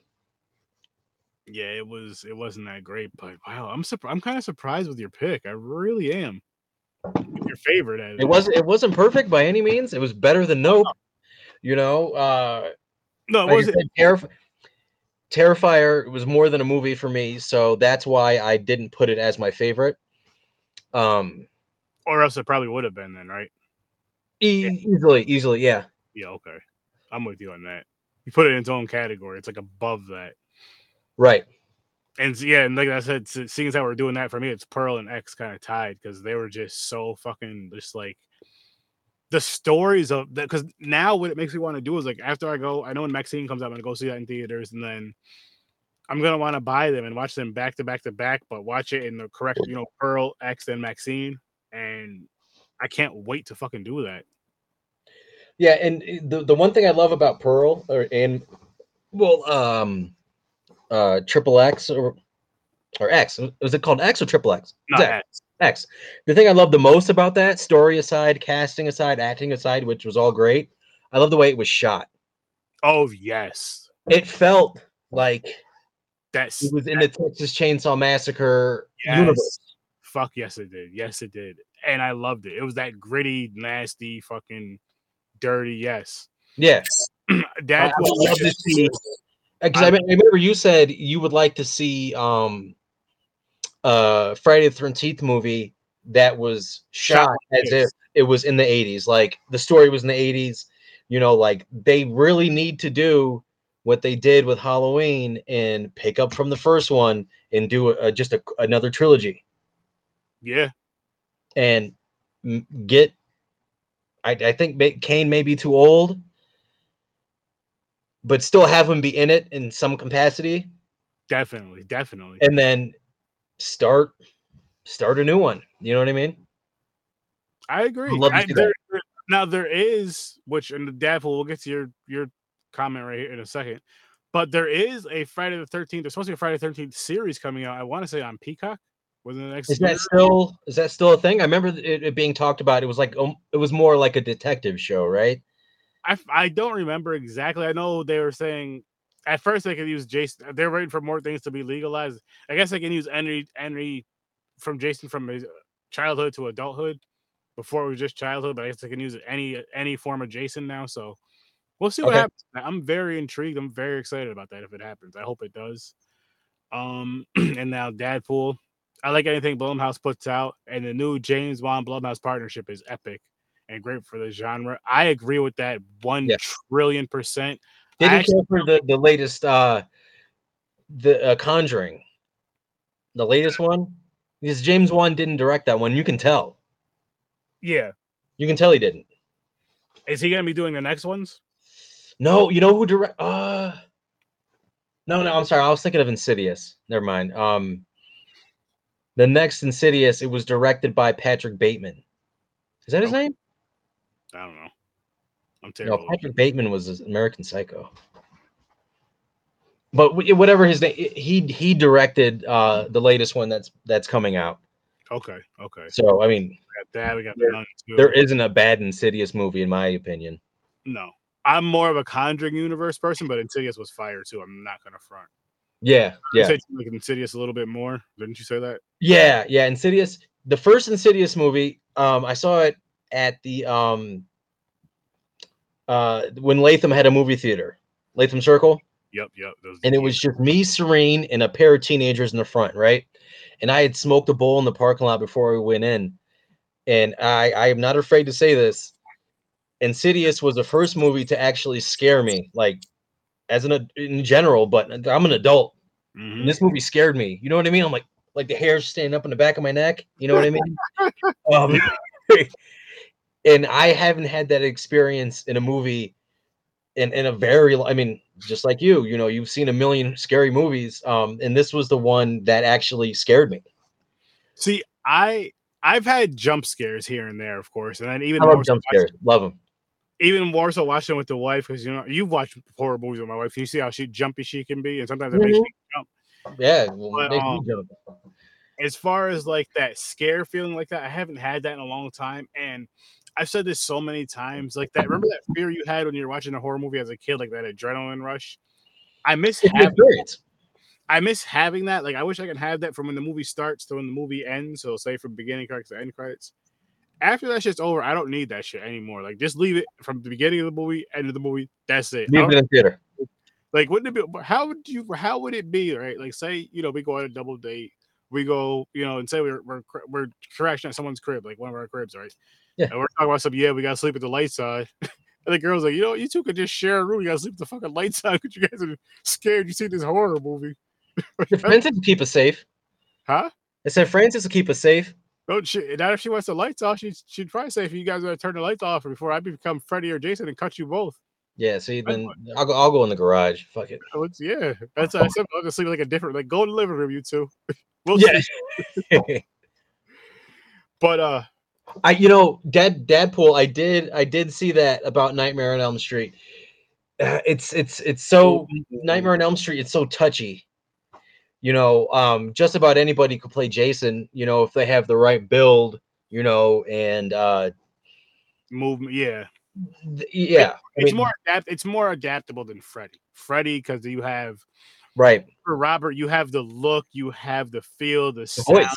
Yeah, it was. It wasn't that great, but wow, I'm surprised. I'm kind of surprised with your pick. I really am. Your favorite. It wasn't. It wasn't perfect by any means. It was better than Nope. You know, uh, No, it like I wasn't. Terrif- Terrifier was more than a movie for me, so that's why I didn't put it as my favorite. Um, Or else it probably would have been then, right? e- easily, easily, yeah. Yeah. Okay. I'm with you on that. You put it in its own category. It's like above that. Right. and yeah, and like I said, seeing as how we're doing that for me, it's Pearl and X kind of tied because they were just so fucking just like the stories of that. Because now what it makes me want to do is like after I go, I know when Maxine comes out, I'm gonna go see that in theaters, and then I'm gonna want to buy them and watch them back to back to back, but watch it in the correct, you know, Pearl, X, and Maxine, and I can't wait to fucking do that. Yeah, and the the one thing I love about Pearl or and well, um, uh, Triple X or or X was it called X or Triple X? Not X. X. X. The thing I love the most about that, story aside, casting aside, acting aside, which was all great, I love the way it was shot. Oh yes, It felt like that's it was in the Texas Chainsaw Massacre Yes. universe. Fuck yes, it did. Yes, it did. And I loved it. It was that gritty, nasty, fucking dirty. Yes. Yeah, I, That I love to see. Because I, I- I remember you said you would like to see um, uh, Friday the Thirteenth movie that was shot Shot, as yes. if it was in the eighties. Like the story was in the eighties. You know, like they really need to do what they did with Halloween and pick up from the first one and do a, just a, another trilogy yeah. and get. I, I think Kane may be too old, but still have him be in it in some capacity, Definitely. Definitely. and then start start a new one. You know what I mean? I agree. I- there- there- now there is, which in the devil, we'll get to your your comment right here in a second. But there is a Friday the Thirteenth. There's supposed to be a Friday the Thirteenth series coming out. I want to say on Peacock within the next. Is year. that still is that still a thing? I remember it, it being talked about. It was like um, it was more like a detective show, right? I I don't remember exactly. I know they were saying at first they could use Jason. They're waiting for more things to be legalized. I guess they can use Henry Henry from Jason from his childhood to adulthood. Before it was just childhood, but I guess they can use any any form of Jason now. So We'll see what Okay. happens. I'm very intrigued. I'm very excited about that if it happens. I hope it does. Um, and now Dadpool. I like anything Blumhouse puts out, and the new James Wan Blumhouse partnership is epic and great for the genre. I agree with that one Yeah. trillion percent. I Didn't actually care for the the latest uh the uh, Conjuring, the latest one, because James Wan didn't direct that one. You can tell. Yeah. You can tell he didn't. Is he gonna be doing the next ones? No, you know who direct? Uh, no, no. I'm sorry. I was thinking of Insidious. Never mind. Um, the next Insidious, it was directed by Patrick Bateman. Is that his name? I don't know. I'm No. Patrick Bateman was American Psycho. But whatever his name, he he directed uh the latest one that's that's coming out. Okay, okay. So I mean, We got that. We got There- the Nun, too. there isn't a bad Insidious movie in my opinion. no. I'm more of a Conjuring universe person, but Insidious was fire too. I'm not gonna front. Yeah, yeah, like Insidious a little bit more, didn't you say that? yeah, yeah. Insidious, the first Insidious movie, um, I saw it at the um, uh, when Latham had a movie theater, Latham Circle. Yep, yep. And it was just me, Serene, and a pair of teenagers in the front, right? And I had smoked a bowl in the parking lot before we went in. And I, I am not afraid to say this. Insidious was the first movie to actually scare me, like as an in general, but I'm an adult. Mhm. And this movie scared me. You know what I mean? I'm like, like the hair's standing up in the back of my neck. You know what I mean? um, and I haven't had that experience in a movie in, in a very, I mean, just like you, you know, you've seen a million scary movies. Um, and this was the one that actually scared me. See, I I've had jump scares here and there, of course, and then even I more love jump scares. Love them. even more so watching with the wife because you know you've watched horror movies with my wife. You see how she jumpy she can be, and sometimes it makes me jump. Yeah. But, um, jump. As far as like that scare feeling like that, I haven't had that in a long time, and I've said this so many times. Like that, remember that fear you had when you were watching a horror movie as a kid, like that adrenaline rush. I miss having experience. I miss having that. Like, I wish I could have that from when the movie starts to when the movie ends. So, say from beginning credits to end credits. After that shit's over, I don't need that shit anymore. Like, just leave it from the beginning of the movie, end of the movie. That's it. Leave it in theater. like, wouldn't it be? How would you? How would it be? Right? Like, say you know we go on a double date. We go, you know, and say we're we're we're crashing at someone's crib, like one of our cribs, right? Yeah. And we're talking about some. Yeah, we gotta sleep with the lights on. And the girl's like, you know, you two could just share a room. You gotta sleep with the fucking lights on because you guys are scared. You see this horror movie, Francis will keep us safe. huh? I said Francis will keep us safe. Don't she? Not if she wants the lights off. She she'd probably say if you guys are to turn the lights off before I become Freddy or Jason and cut you both. Yeah, see, I then I'll go, I'll go in the garage. Fuck it. It's- yeah, that's I said. I'll just sleep like a different. Like go in the living room, you two. we'll Yeah. But uh, I you know, dead Dad Dadpool, I did I did see that about Nightmare on Elm Street. Uh, it's it's it's so Nightmare on Elm Street, it's so touchy. You know, um, just about anybody could play Jason, you know, if they have the right build, you know, and uh movement. Yeah, th- yeah, I it's mean, more adapt. It's more adaptable than Freddy. Freddy because you have right. for Robert, you have the look, you have the feel, the, The sound,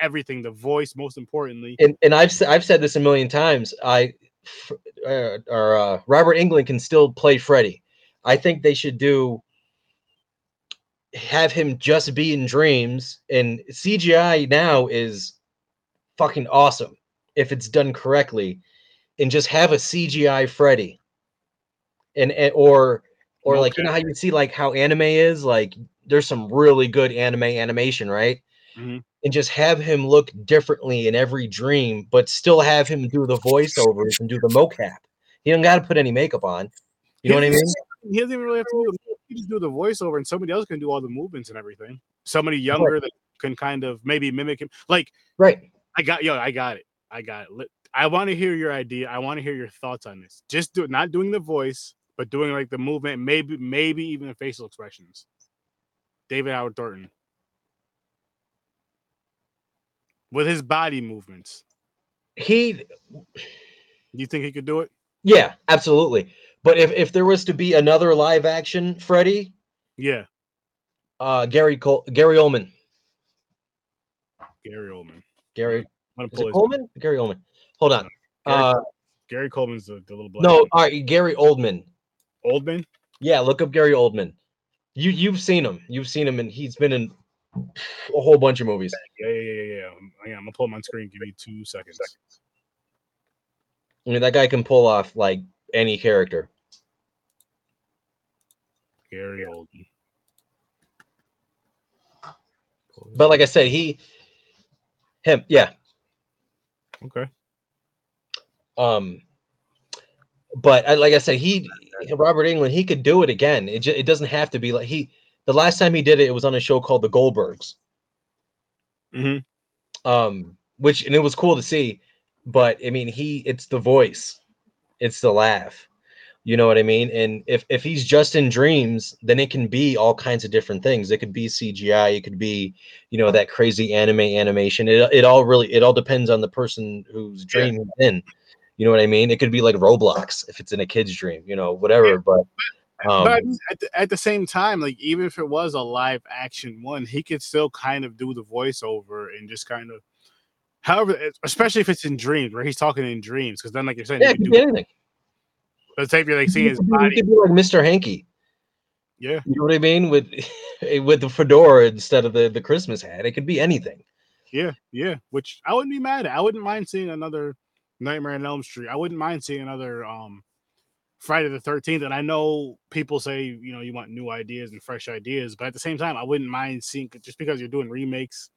everything. The voice, most importantly. And and I've I've said this a million times. I uh, or uh, Robert Englund can still play Freddy. I think they should do have him just be in dreams and CGI now is fucking awesome if it's done correctly and just have a CGI Freddy and, and or or like you know how you see like how anime is like there's some really good anime animation right Mhm. and just have him look differently in every dream but still have him do the voiceovers and do the mocap he don't got to put any makeup on you know what I mean He doesn't even really have to do. He just do the voiceover, and somebody else can do all the movements and everything. Somebody younger that can kind of maybe mimic him. Like right I got yo, I got it. I got it. I want to hear your idea. I want to hear your thoughts on this. Just do not doing the voice, but doing like the movement, maybe maybe even the facial expressions. David Howard Thornton. With his body movements. he You think he could do it? yeah absolutely but if, if there was to be another live action freddy Yeah. uh gary Col- gary oldman Gary Oldman. gary is it coleman gary oldman hold on Gary uh Gary Coleman's the, the little black no all right gary oldman Oldman. Yeah, look up Gary Oldman. You you've seen him. You've seen him, and he's been in a whole bunch of movies. Yeah, yeah, yeah, yeah. yeah. yeah I'm gonna pull him on screen. Give me two seconds. I mean, that guy can pull off like any character. Gary Oldman. But like I said, he, him, yeah. Okay. Um, but I, like I said, he Robert Englund, he could do it again. It ju- it doesn't have to be like he. The last time he did it, it was on a show called The Goldbergs. Mm-hmm. Um, which and it was cool to see, but I mean, he it's the voice, it's the laugh. You know what I mean? And if if he's just in dreams, then it can be all kinds of different things. It could be CGI, it could be, you know, that crazy anime animation. It it all really it all depends on the person who's Yeah. dreaming in. You know what I mean? It could be like Roblox if it's in a kid's dream, you know, whatever. But um, but at the, at the same time, like even if it was a live action one, he could still kind of do the voiceover and just kind of, however, especially if it's in dreams where he's talking in dreams, because then like you're saying, yeah, you it could could be do, anything. let's say if you're like seeing his be, he body, could be like Mr. Hanky. yeah, You know what I mean? With with the fedora instead of the the Christmas hat. It could be anything. yeah, yeah. Which I wouldn't be mad at. I wouldn't mind seeing another Nightmare on Elm Street. I wouldn't mind seeing another um Friday the Thirteenth. And I know people say you know you want new ideas and fresh ideas, but at the same time, I wouldn't mind seeing just because you're doing remakes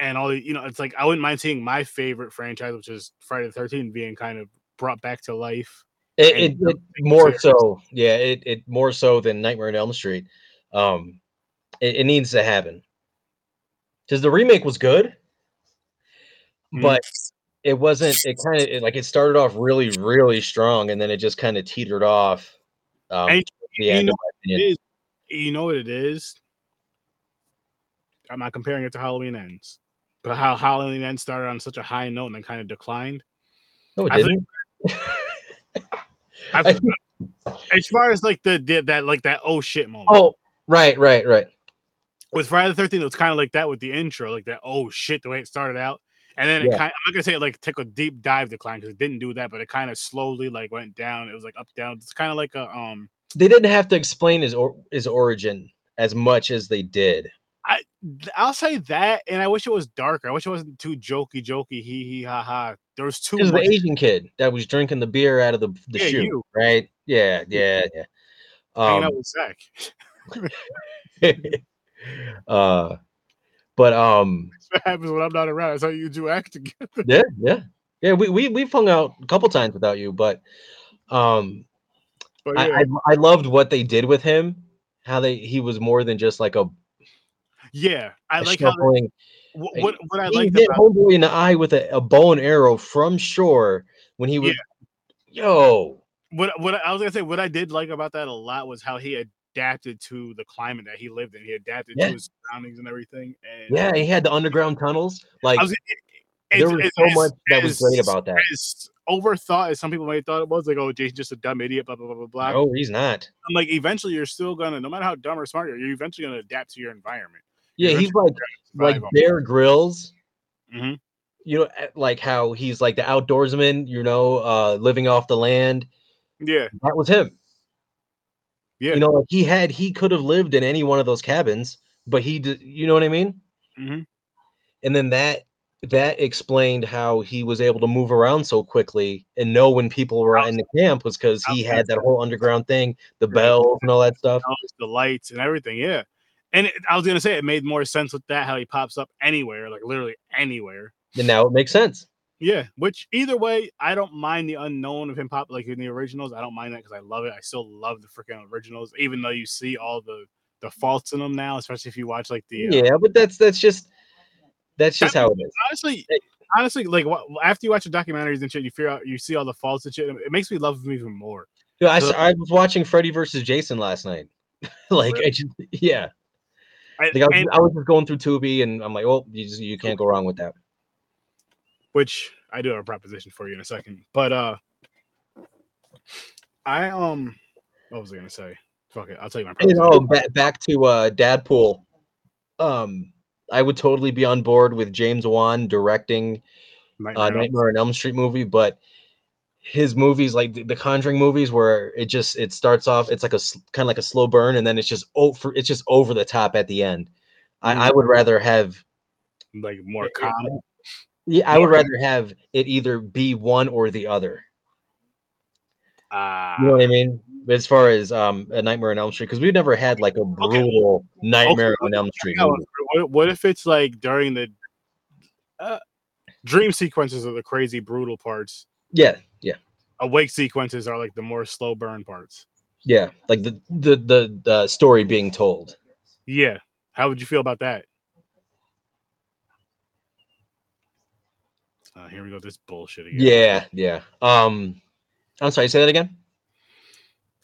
and all the you know it's like I wouldn't mind seeing my favorite franchise, which is Friday the Thirteenth, being kind of brought back to life. It, it, it more serious. so, yeah. It it more so than Nightmare on Elm Street. Um, it, it needs to happen because the remake was good, Mhm. but it wasn't. It kind of like it started off really really strong, and then it just kind of teetered off. Um, And the you end, know in my is, you know what it is. I'm not comparing it to Halloween Ends, but how Halloween Ends started on such a high note and then kind of declined. No, it I didn't. I, I think- as far as like the, the that like that oh shit moment Oh, right, right, right. with Friday the Thirteenth, it was kind of like that with the intro, like that oh shit the way it started out, and then it Yeah. kind. I'm not gonna say it like took a deep dive decline because it didn't do that, but it kind of slowly like went down. It was like up down. It's kind of like a um. They didn't have to explain his or, his origin as much as they did. I I'll say that, and I wish it was darker. I wish it wasn't too jokey, jokey, hee hee ha ha. There was too was the. Asian kid that was drinking the beer out of the, the Yeah, shoe, you. right? Yeah, yeah, yeah. hanging out Um, with Zach. uh, but um, what happens when I'm not around. That's how you do act together. yeah, yeah, yeah. We we we've hung out a couple times without you, but um, But I, yeah, I I loved what they did with him. How they he was more than just like a, yeah, I like how what, what what I like hit homeboy in the eye with a, a bow and arrow from shore when he was. Yo, what what I was gonna say. What I did like about that a lot was how he adapted to the climate that he lived in. He adapted Yeah. to his surroundings and everything. And yeah, he had the underground tunnels. Like was. there was it's- so much that was great about that. As overthought as some people may have thought it was, like, oh, Jason's just a dumb idiot, blah blah blah blah blah. No, he's not. I'm like, eventually, you're still gonna, no matter how dumb or smart you are, you're eventually gonna adapt to your environment. Yeah, You're he's like like Bear Grylls. Mhm. You know, eh, like how he's like the outdoorsman. You know, uh, living off the land. Yeah, That was him. Yeah. You know, like he had he could have lived in any one of those cabins, but he did. You know what I mean? Mhm. And then that that explained how he was able to move around so quickly and know when people were in the camp was because he had that whole underground thing, the bells and all that stuff. The lights and everything. Yeah, and it, I was gonna say it made more sense with that how he pops up anywhere, like literally anywhere. And now it makes sense. Yeah, which either way, I don't mind the unknown of him pop like in the originals. I don't mind that because I love it. I still love the freaking originals, even though you see all the the faults in them now, especially if you watch like the uh, Yeah, but that's that's just that's just how it is. honestly, honestly, like after you watch the documentaries and shit, you figure out you see all the faults and shit. It makes me love him even more. Yeah, I, So- I was watching Freddy versus Jason last night. like I just yeah. I, Like I was, and- I was just going through Tubi and I'm like, oh, you just you can't go wrong with that. Which I do have a proposition for you in a second. But uh I um what was I gonna say? Fuck it, I'll tell you my You know, back back to uh Dadpool. Um, I would totally be on board with James Wan directing Nightmare uh, Nightmare on Elm Street movie, but his movies, like the, the Conjuring movies, where it just it starts off, it's like a kind of like a slow burn, and then it's just over, it's just over the top at the end. I, I would rather have, Like more calm. Yeah, I would rather have it either be one or the other. Uh, You know what I mean? As far as um a Nightmare on Elm Street, because we've never had like a brutal Nightmare on Elm Street. What, what if it's like during the uh, dream sequences are the crazy brutal parts? Yeah, yeah, Awake sequences are like the more slow burn parts. yeah. Like the the the, the story being told. Yeah. How would you feel about that? Uh, here we go. This bullshit again. Yeah, yeah. Um, I'm sorry. Say that again.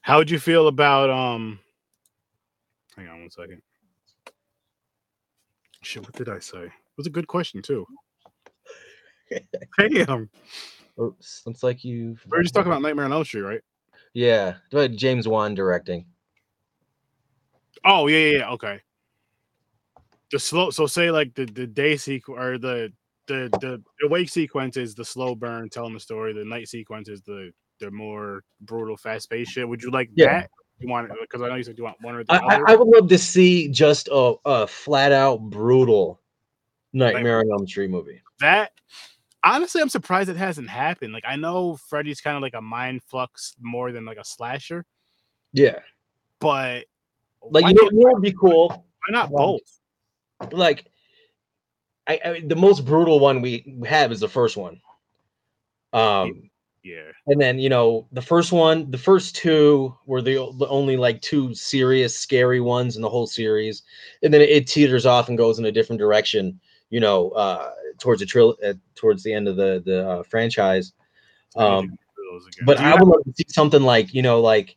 How would you feel about um? Hang on one second. Shit, what did I say? It was a good question too. Damn, Oops, looks like you. we were just talking about Nightmare on Elm Street, right? Yeah, James Wan directing. Oh yeah, yeah, yeah. Okay. The slow. So say like the the day sequence or the the the awake sequence is the slow burn telling the story. The night sequence is the the more brutal, fast paced shit. Would you like Yeah. that? You want it because I know you said you want one or the I, other. I would love to see just a, a flat out brutal Nightmare on Elm Street movie. that honestly, I'm surprised it hasn't happened. Like I know Freddy's kind of like a mind flux more than like a slasher, Yeah, but like you know, not, you know what would be cool. why not both? Like, I, I the most brutal one we have is the first one. Um, Yeah, and then you know the first one, the first two were the, the only like two serious, scary ones in the whole series, and then it, it teeters off and goes in a different direction. You know, uh, towards the tril- uh, towards the end of the the uh, franchise. I need to Um, do those again. but I would love to see something like you know like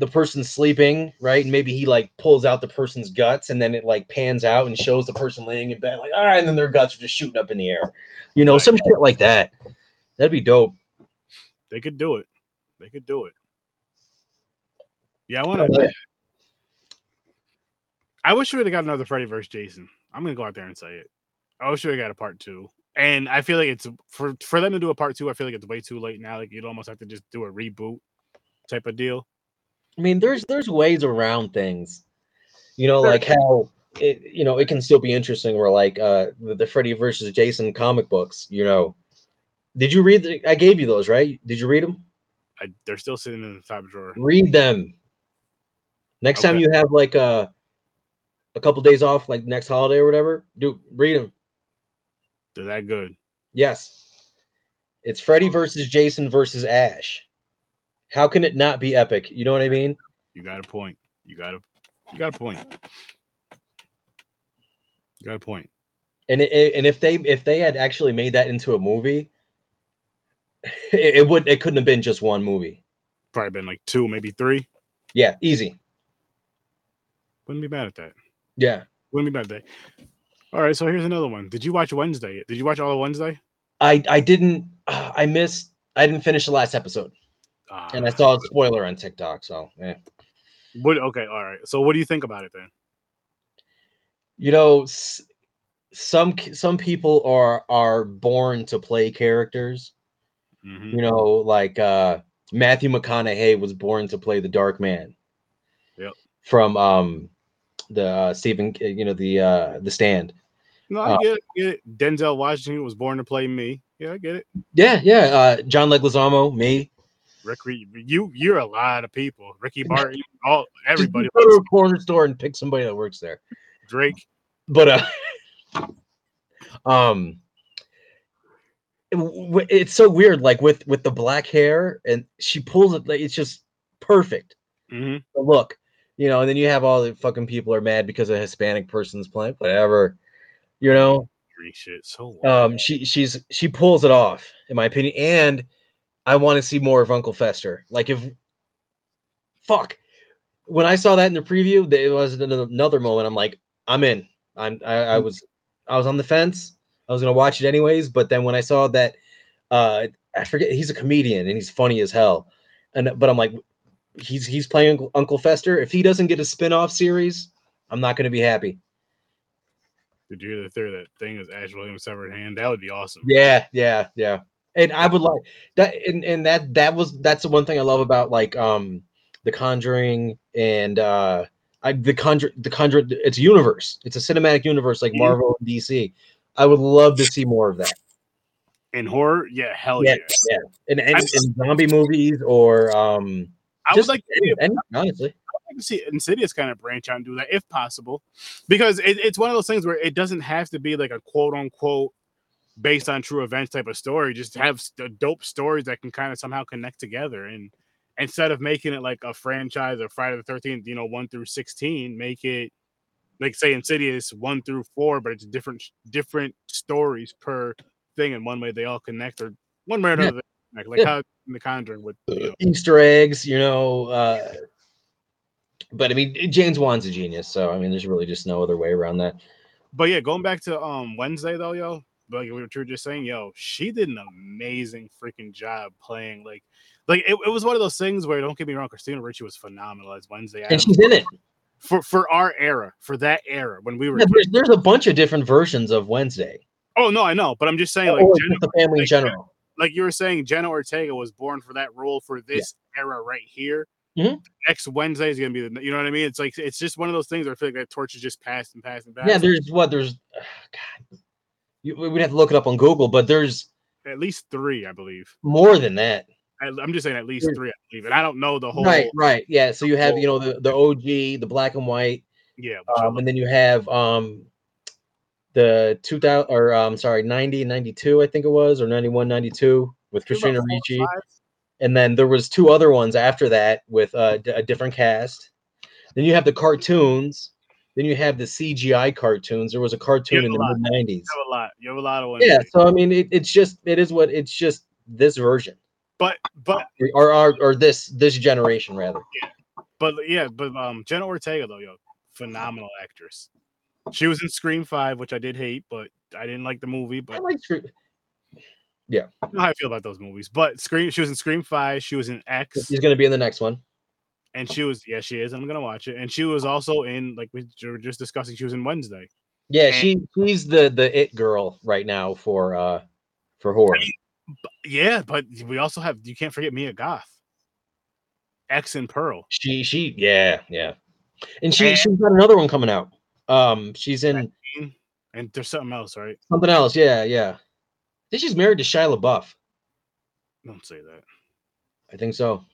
the person's sleeping right and maybe he like pulls out the person's guts and then it like pans out and shows the person laying in bed like all right and then their guts are just shooting up in the air you know some shit like that that'd be dope they could do it. They could do it. Yeah, I want to. I wish we would have got another Freddy versus Jason. I'm gonna go out there and say it. I wish we got a part two. And I feel like it's for for them to do a part two. I feel like it's way too late now. Like you'd almost have to just do a reboot type of deal. I mean there's there's ways around things. You know like how it you know it can still be interesting where like uh the, the freddy versus jason comic books you know. Did you read the, i gave you those right? Did you read them I, they're still sitting in the top drawer. read them. Next time you have like a a couple days off like next holiday or whatever do read them They're that good. yes. It's freddy versus jason versus ash how can it not be epic you know what i mean You got a point. You got a you got a point. You got a point. and it, and if they if they had actually made that into a movie it, it would it couldn't have been just one movie Probably been like two, maybe three. yeah easy Wouldn't be bad at that. yeah Wouldn't be bad at that. All right, so here's another one. Did you watch Wednesday? Did you watch all of Wednesday? i i didn't i missed i didn't finish the last episode and i saw a spoiler on tiktok so yeah What? Okay, all right. So what do you think about it then? you know s- some some people are are born to play characters Mhm. you know like uh matthew mcconaughey was born to play the dark man Yep. from um the uh stephen you know the uh the stand No, I uh, get it. I get it. Denzel Washington was born to play me. Yeah, I get it. yeah yeah uh john leguizamo me Rick, you you're a lot of people. Ricky Martin, all Just everybody. go to a corner store and pick somebody that works there Drake. but uh um it- it's so weird like with with the black hair and she pulls it like it's just perfect hmm the look, you know, and then you have all the fucking people are mad because a Hispanic person's playing, whatever, you know. Shit. So Um, she she's she pulls it off, in my opinion, and I want to see more of Uncle Fester. Like if, fuck, when I saw that in the preview, it was an- another moment. I'm like, I'm in. I'm I, I was I was on the fence. I was gonna watch it anyways, but then when I saw that, uh, I forget he's a comedian and he's funny as hell, and but I'm like, he's he's playing Uncle- Fester. If he doesn't get a spin-off series, I'm not gonna be happy. Did you hear the theory that thing is Ash Williams severed hand? That would be awesome. Yeah, yeah, yeah. And I would like that, and, and that that was that's the one thing I love about like um the Conjuring and uh I the Conjure the Conjure it's a universe. It's a cinematic universe like. Marvel and DC. I would love to see more of that. In horror, yeah, hell Yeah, yeah. yeah. In, in, I- in zombie movies or um I would like any, any- honestly. like to see Insidious kind of branch out and do that if possible, because it, it's one of those things where it doesn't have to be like a quote unquote based on true events type of story. Just have dope stories that can kind of somehow connect together, and instead of making it like a franchise of Friday the Thirteenth, you know, one through sixteen, make it like say Insidious one through four, but it's different different stories per thing, and one way they all connect, or one way or another. Like, like Yeah. how in the Conjuring with you know, Easter eggs, you know. Uh, but I mean, James Wan's a genius, so I mean, there's really just no other way around that. But yeah, going back to um Wednesday though, yo, like we were just saying, yo, she did an amazing freaking job playing like like it, it was one of those things where don't get me wrong, Christina Ricci was phenomenal as Wednesday And she's in it. for for our era, for that era when we were Yeah, there's, there's a bunch of different versions of Wednesday, oh no, I know, but I'm just saying like Jenna, the family in general. like you were saying, Jenna Ortega was born for that role for this era right here. Mhm. Next Wednesday is gonna be the you know what I mean? It's like it's just one of those things where I feel like that torch is just passed and passed and passed. Yeah, there's what there's. God, you, we'd have to look it up on Google, but there's at least three, I believe. more than that. I, I'm just saying at least three, I believe. And I don't know the whole Right, right, yeah. So you have you know the the OG, the black and white, yeah. um, and then you have um the 2000 or um sorry 90 92 I think it was or 91 92 with Christina Ricci. and then there was two other ones after that with uh, d- a different cast. Then you have the cartoons. Then you have the CGI cartoons. There was a cartoon in a the mid '90s. You have a lot. You have a lot of ones. Yeah, so I mean, it, it's just it is what it's just this version But but or or, or this this generation rather. Yeah. But yeah, but um Jenna Ortega though, yo, phenomenal actress. She was in Scream Five, which I did hate, but I didn't like the movie. But I like Scream- you know how I feel about those movies. But Scream, she was in Scream Five. She was in X, He's going to be in the next one. And she was yeah, she is. I'm gonna watch it. And she was also in like we were just discussing. She was in Wednesday. Yeah, And- she she's the the it girl right now for uh for horror. Yeah, but we also have you can't forget Mia Goth, X and Pearl. She she yeah yeah, and she And- she's got another one coming out. Um, she's in And there's something else, right? something else. Yeah yeah. I think she's married to Shia LaBeouf. Don't say that. I think so.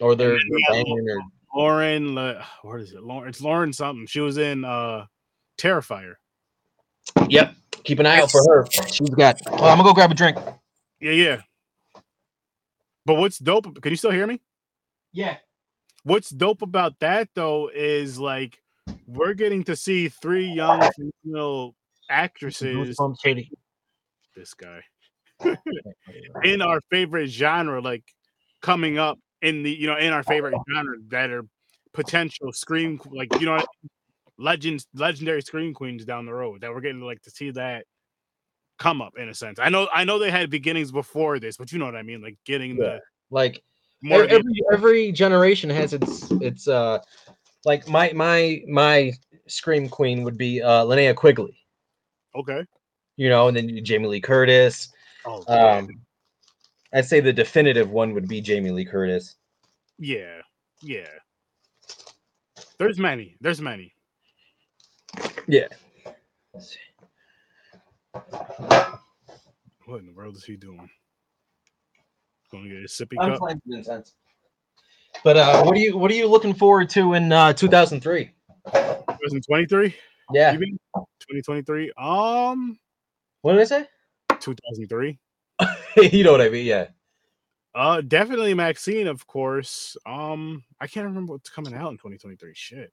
Or they're, they're banging or Lauren, Le- what is it? Lauren, it's Lauren something. She was in uh Terrifier. Yep. Keep an eye out for her. She's got. Oh, I'm gonna go grab a drink. Yeah, yeah. But what's dope? Can you still hear me? Yeah. What's dope about that though is like we're getting to see three young female actresses. This guy in our favorite genre, like coming up in the you know in our favorite genre that are potential scream like you know legends legendary scream queens down the road that we're getting like to see that come up in a sense. I know I know they had beginnings before this, but you know what I mean, like getting Yeah. the Like more every, the- every generation has its its uh like my my my scream queen would be uh Linnea Quigley, okay. you know, and then Jamie Lee Curtis. Oh um, Um I'd say the definitive one would be Jamie Lee Curtis. yeah, yeah. There's many. There's many. Yeah. What in the world is he doing? Going to get a sippy I'm cup. fine with incense. But uh what are you what are you looking forward to in uh 2003? 2023. Yeah. You mean 2023? Um, What did I say? 2003. you know what I mean, yeah. Uh, definitely Maxine, of course. Um, I can't remember what's coming out in 2023. Shit.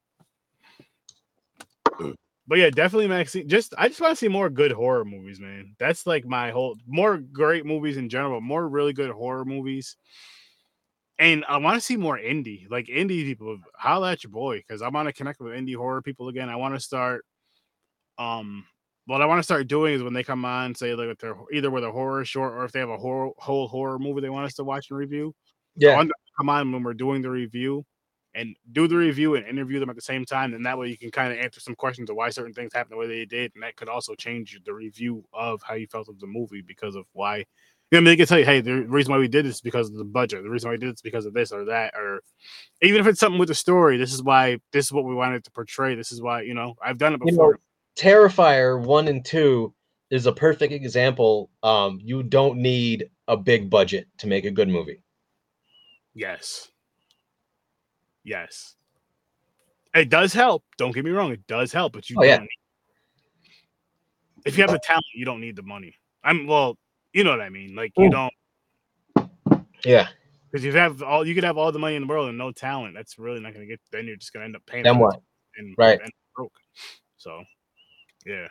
But yeah, definitely Maxine. Just I just want to see more good horror movies, man. That's like my whole more great movies in general, more really good horror movies. And I want to see more indie, like indie people. Holla at your boy, because I want to connect with indie horror people again. I want to start. Um, what I want to start doing is when they come on, say like with their either with a horror short or if they have a horror whole horror movie they want us to watch and review. Yeah. to come on when we're doing the review and do the review and interview them at the same time. And that way you can kind of answer some questions of why certain things happened the way they did. And that could also change the review of how you felt of the movie because of why. You know, I mean, they can tell you, hey, the reason why we did this is because of the budget. The reason why we did this is because of this or that, or even if it's something with the story, this is why this is what we wanted to portray. This is why, you know, I've done it You before. know, Terrifier one and two is a perfect example. Um, you don't need a big budget to make a good movie. Yes. Yes. It does help. Don't get me wrong. It does help, but you Oh, yeah. if you have the talent, you don't need the money. I'm well, you know what I mean. Like you Ooh. don't Yeah. because you have all you could have all the money in the world and no talent. That's really not gonna get then you're just gonna end up paying Then what? and Right. and broke. So yeah.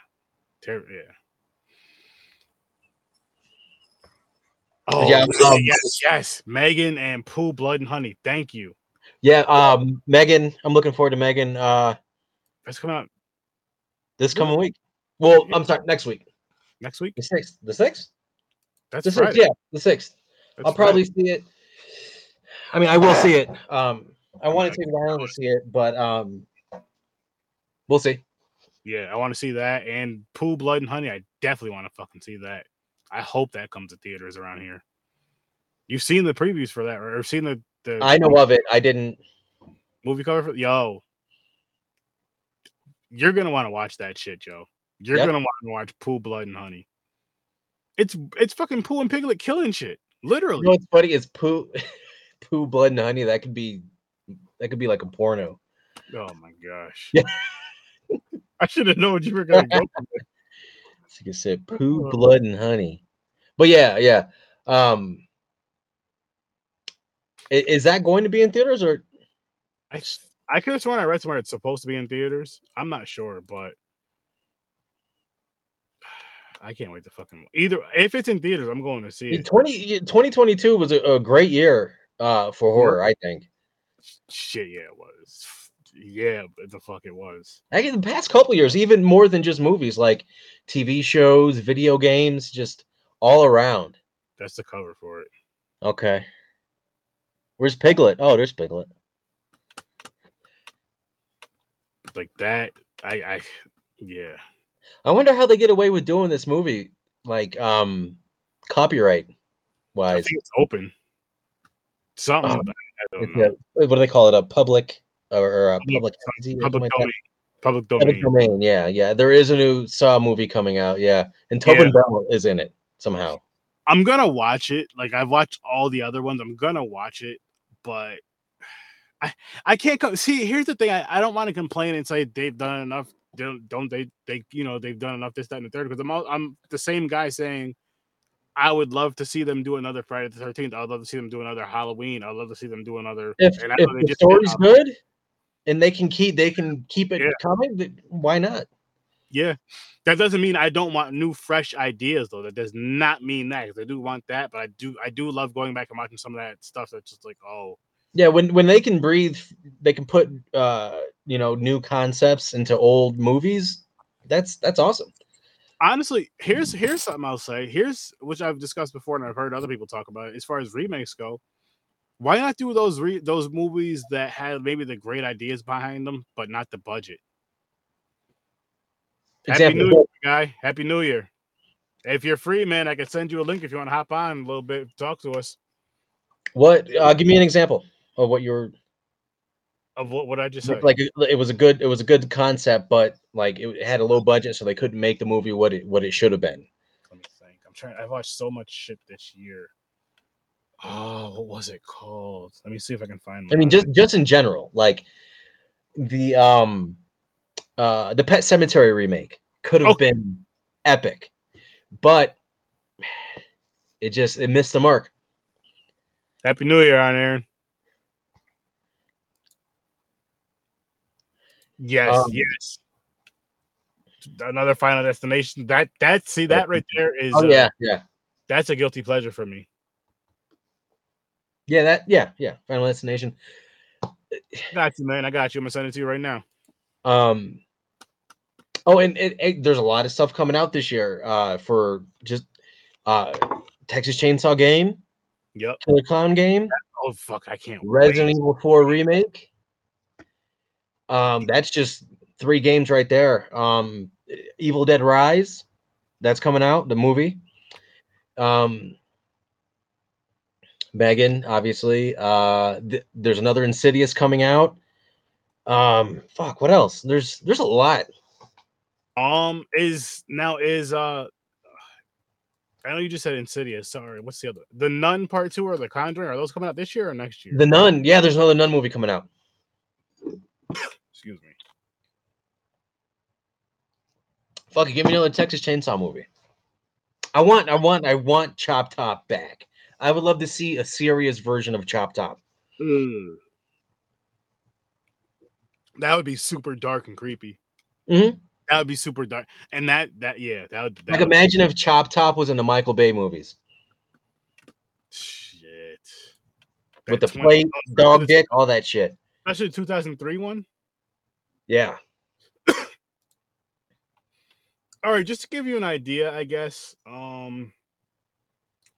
Ter- yeah. Oh Yeah, yeah, um, yes, yes. Megan and Pooh, Blood and Honey. Thank you. Yeah. Um, Megan, I'm looking forward to Megan. Uh, That's coming out this coming week. Well, I'm sorry, next week. next week. The sixth. The sixth. That's The sixth. Yeah, the sixth. That's I'll probably Friday. see it. I mean, I will see it. Um, I want to take Rylan to see it, but um, we'll see. Yeah, I want to see that and Pooh Blood and Honey. I definitely want to fucking see that. I hope that comes to theaters around here. You've seen the previews for that, or seen the the I know of it. I didn't. movie cover for yo. You're gonna want to watch that shit, Joe. You're Yeah. gonna want to watch Pooh Blood and Honey. It's it's fucking Pooh and Piglet killing shit, literally. You know what's funny is poo, poo, blood, and honey. That could be, that could be like a porno. Oh my gosh. Yeah. I should have known you were gonna go. for it. So you can say poo, blood, and honey. But yeah, yeah. Um, i- is that going to be in theaters or? I I could have sworn I read somewhere it's supposed to be in theaters. I'm not sure, but I can't wait to fucking either. If it's in theaters, I'm going to see it. 20, 2022 was a, a great year uh, for horror. I think. Shit, yeah, it was. Yeah, the fuck it was. I guess the past couple years, even more than just movies, like TV shows, video games, just all around. That's the cover for it. Okay. Where's Piglet? Oh, there's Piglet. Like that. I I yeah. I wonder how they get away with doing this movie, like um, copyright I wise. think it's open. Something. Um, but I don't know. a- what do they call it? A public or, or uh, a Public- public entity or Public like domain. Public domain. domain. Yeah, yeah. There is a new Saw movie coming out. Yeah, and Tobin Yeah. Bell is in it somehow. I'm gonna watch it. Like I've watched all the other ones. I'm gonna watch it, but I I can't co- see. Here's the thing. I, I don't want to complain and say they've done enough. Don't don't they they you know they've done enough this that and the third because I'm all, I'm the same guy saying I would love to see them do another Friday the Thirteenth. I'd love to see them do another Halloween. I'd love to see them do another. If and I if they the story's good and they can keep they can keep it Yeah. coming, why not? Yeah, that doesn't mean I don't want new, fresh ideas though. That does not mean that I do want that, but I do I do love going back and watching some of that stuff that's just like oh Yeah, when when they can breathe, they can put uh you know new concepts into old movies. That's that's awesome. honestly, here's here's something I'll say. Here's which I've discussed before and I've heard other people talk about it. As far as remakes go, why not do those re- those movies that had maybe the great ideas behind them, but not the budget? Happy New Year, guy. Happy New Year. If you're free, man, I can send you a link if you want to hop on a little bit, talk to us What? Uh, give me an example of what you're of what, what I just said. like. It, it was a good. It was a good concept, but like it had a low budget, so they couldn't make the movie what it what it should have been. Let me think. I'm trying. I've watched so much shit this year. Oh, what was it called? Let me see if I can find. I mean, just just in general, like the um uh the Pet Sematary remake could have Okay. been epic, but it just it missed the mark. Happy New Year, on Aaron. Yes, Um, yes. Another Final Destination. That that see that right there is. Oh uh, yeah, yeah, that's a guilty pleasure for me. Yeah. That yeah, yeah. Final Destination. Got you, man. I got you. I'm gonna send it to you right now. Um. Oh, and it, it- there's a lot of stuff coming out this year. Uh, for just uh, Texas Chainsaw Game, Yep. Killer Clown Game, Oh fuck, I can't. Resident wait. Evil 4 remake. Um, that's just three games right there. Um, Evil Dead Rise, that's coming out, the movie. Um, Megan, obviously. Uh, th- there's another Insidious coming out. Um, fuck, what else? There's there's a lot. Um, is now is uh, I know you just said Insidious. Sorry, what's the other? The Nun Part Two or The Conjuring? Are those coming out this year or next year? The Nun, yeah, there's another Nun movie coming out. Excuse me. Fuck it, give me another Texas Chainsaw movie. I want, I want, I want Chop Top back. I would love to see a serious version of Chop Top. Mm. That would be super dark and creepy. Mhm. That would be super dark, and that that yeah, that would that Like would- imagine if Chop Top was in the Michael Bay movies shit with That the 20 plate, dog dick, all that shit. especially two thousand three one. Yeah. All right, just to give you an idea, I guess. Um,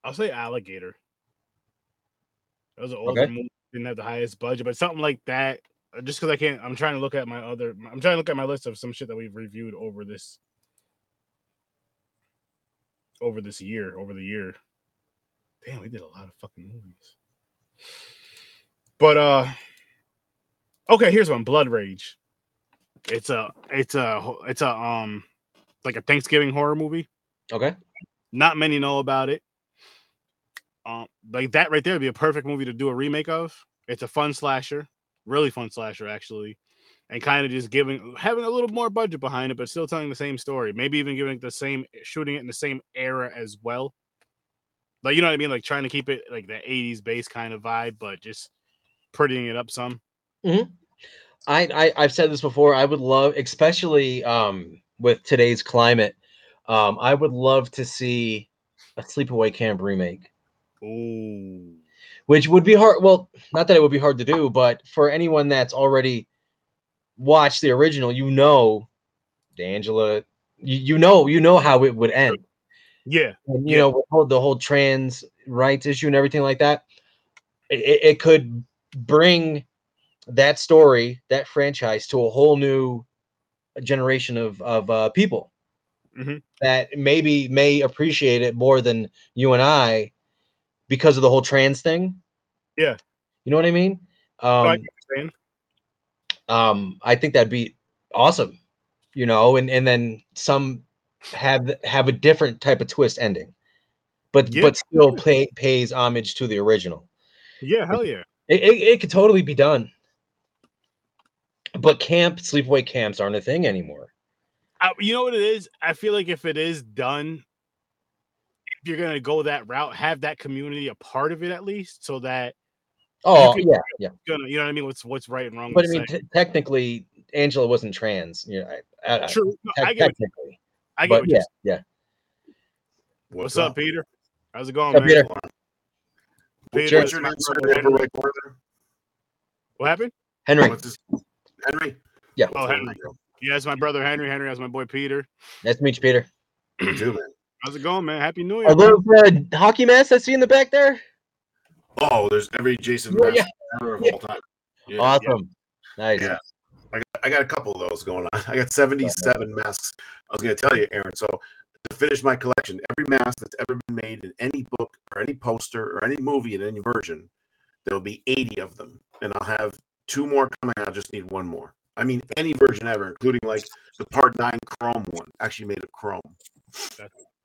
I'll say Alligator. That was an older Okay. movie, didn't have the highest budget, but something like that. uh, Just because I can't, I'm trying to look at my other. I'm trying to look at my list of some shit that we've reviewed over this, over this year, over the year. Damn, we did a lot of fucking movies. But uh, okay, here's one: Blood Rage. It's a, it's a, it's a um, like a Thanksgiving horror movie. Okay. Not many know about it. Um, like that right there would be a perfect movie to do a remake of. It's a fun slasher, really fun slasher actually, and kind of just giving having a little more budget behind it, but still telling the same story. Maybe even giving the same shooting it in the same era as well. Like you know what I mean? Like trying to keep it like the '80s base kind of vibe, but just prettying it up some. I, I I've said this before. I would love, especially um with today's climate, um, I would love to see a sleepaway camp remake. Ooh, which would be hard. Well, not that it would be hard to do, but for anyone that's already watched the original, you know, D'Angela, you, you know, you know how it would end. yeah, And, you Yeah. know, the whole trans rights issue and everything like that, it, it- could bring that story, that franchise, to a whole new generation of of uh, people Mhm. that maybe may appreciate it more than you and I because of the whole trans thing. Yeah. you know what I mean. Um, I what you're saying. um, I think that'd be awesome, you know, and and then some have have a different type of twist ending, but Yeah. but still pay, pays homage to the original. yeah, hell yeah. It, it, it could totally be done. But camp sleepaway camps aren't a thing anymore. I, you know what it is? I feel like if it is done, if you're gonna go that route, have that community a part of it at least, so that Oh could- yeah, yeah. gonna, you know what I mean? What's what's right and wrong? But I mean, t- technically, Angela wasn't trans. Yeah, I, I, true. No, te- I get, what- technically. I get But what yeah, you're yeah. What's up, Peter? How's it going, Up, man? Peter? Peter, Sure. What's your name, sir? brother, In the upper Henry. right corner there? What happened? Henry, What's his Henry? Yeah. Oh, Henry. Yeah, that's my brother Henry. Henry, that's my boy Peter. nice to meet you, Peter. You too, man. How's it going, man? Happy New Year. Are those uh, hockey masks I see in the back there? Oh, there's every Jason Yeah, Mask yeah. ever of Yeah. all time. Yeah, Awesome, nice. Yeah. I got, I got a couple of those going on. I got 77 masks. I was going to tell you, Aaron. So to finish my collection, every mask that's ever been made in any book or any poster or any movie in any version, there'll be 80 of them, and I'll have two more coming. I just need one more. I mean, any version ever, including like the Part Nine Chrome one, actually made of chrome.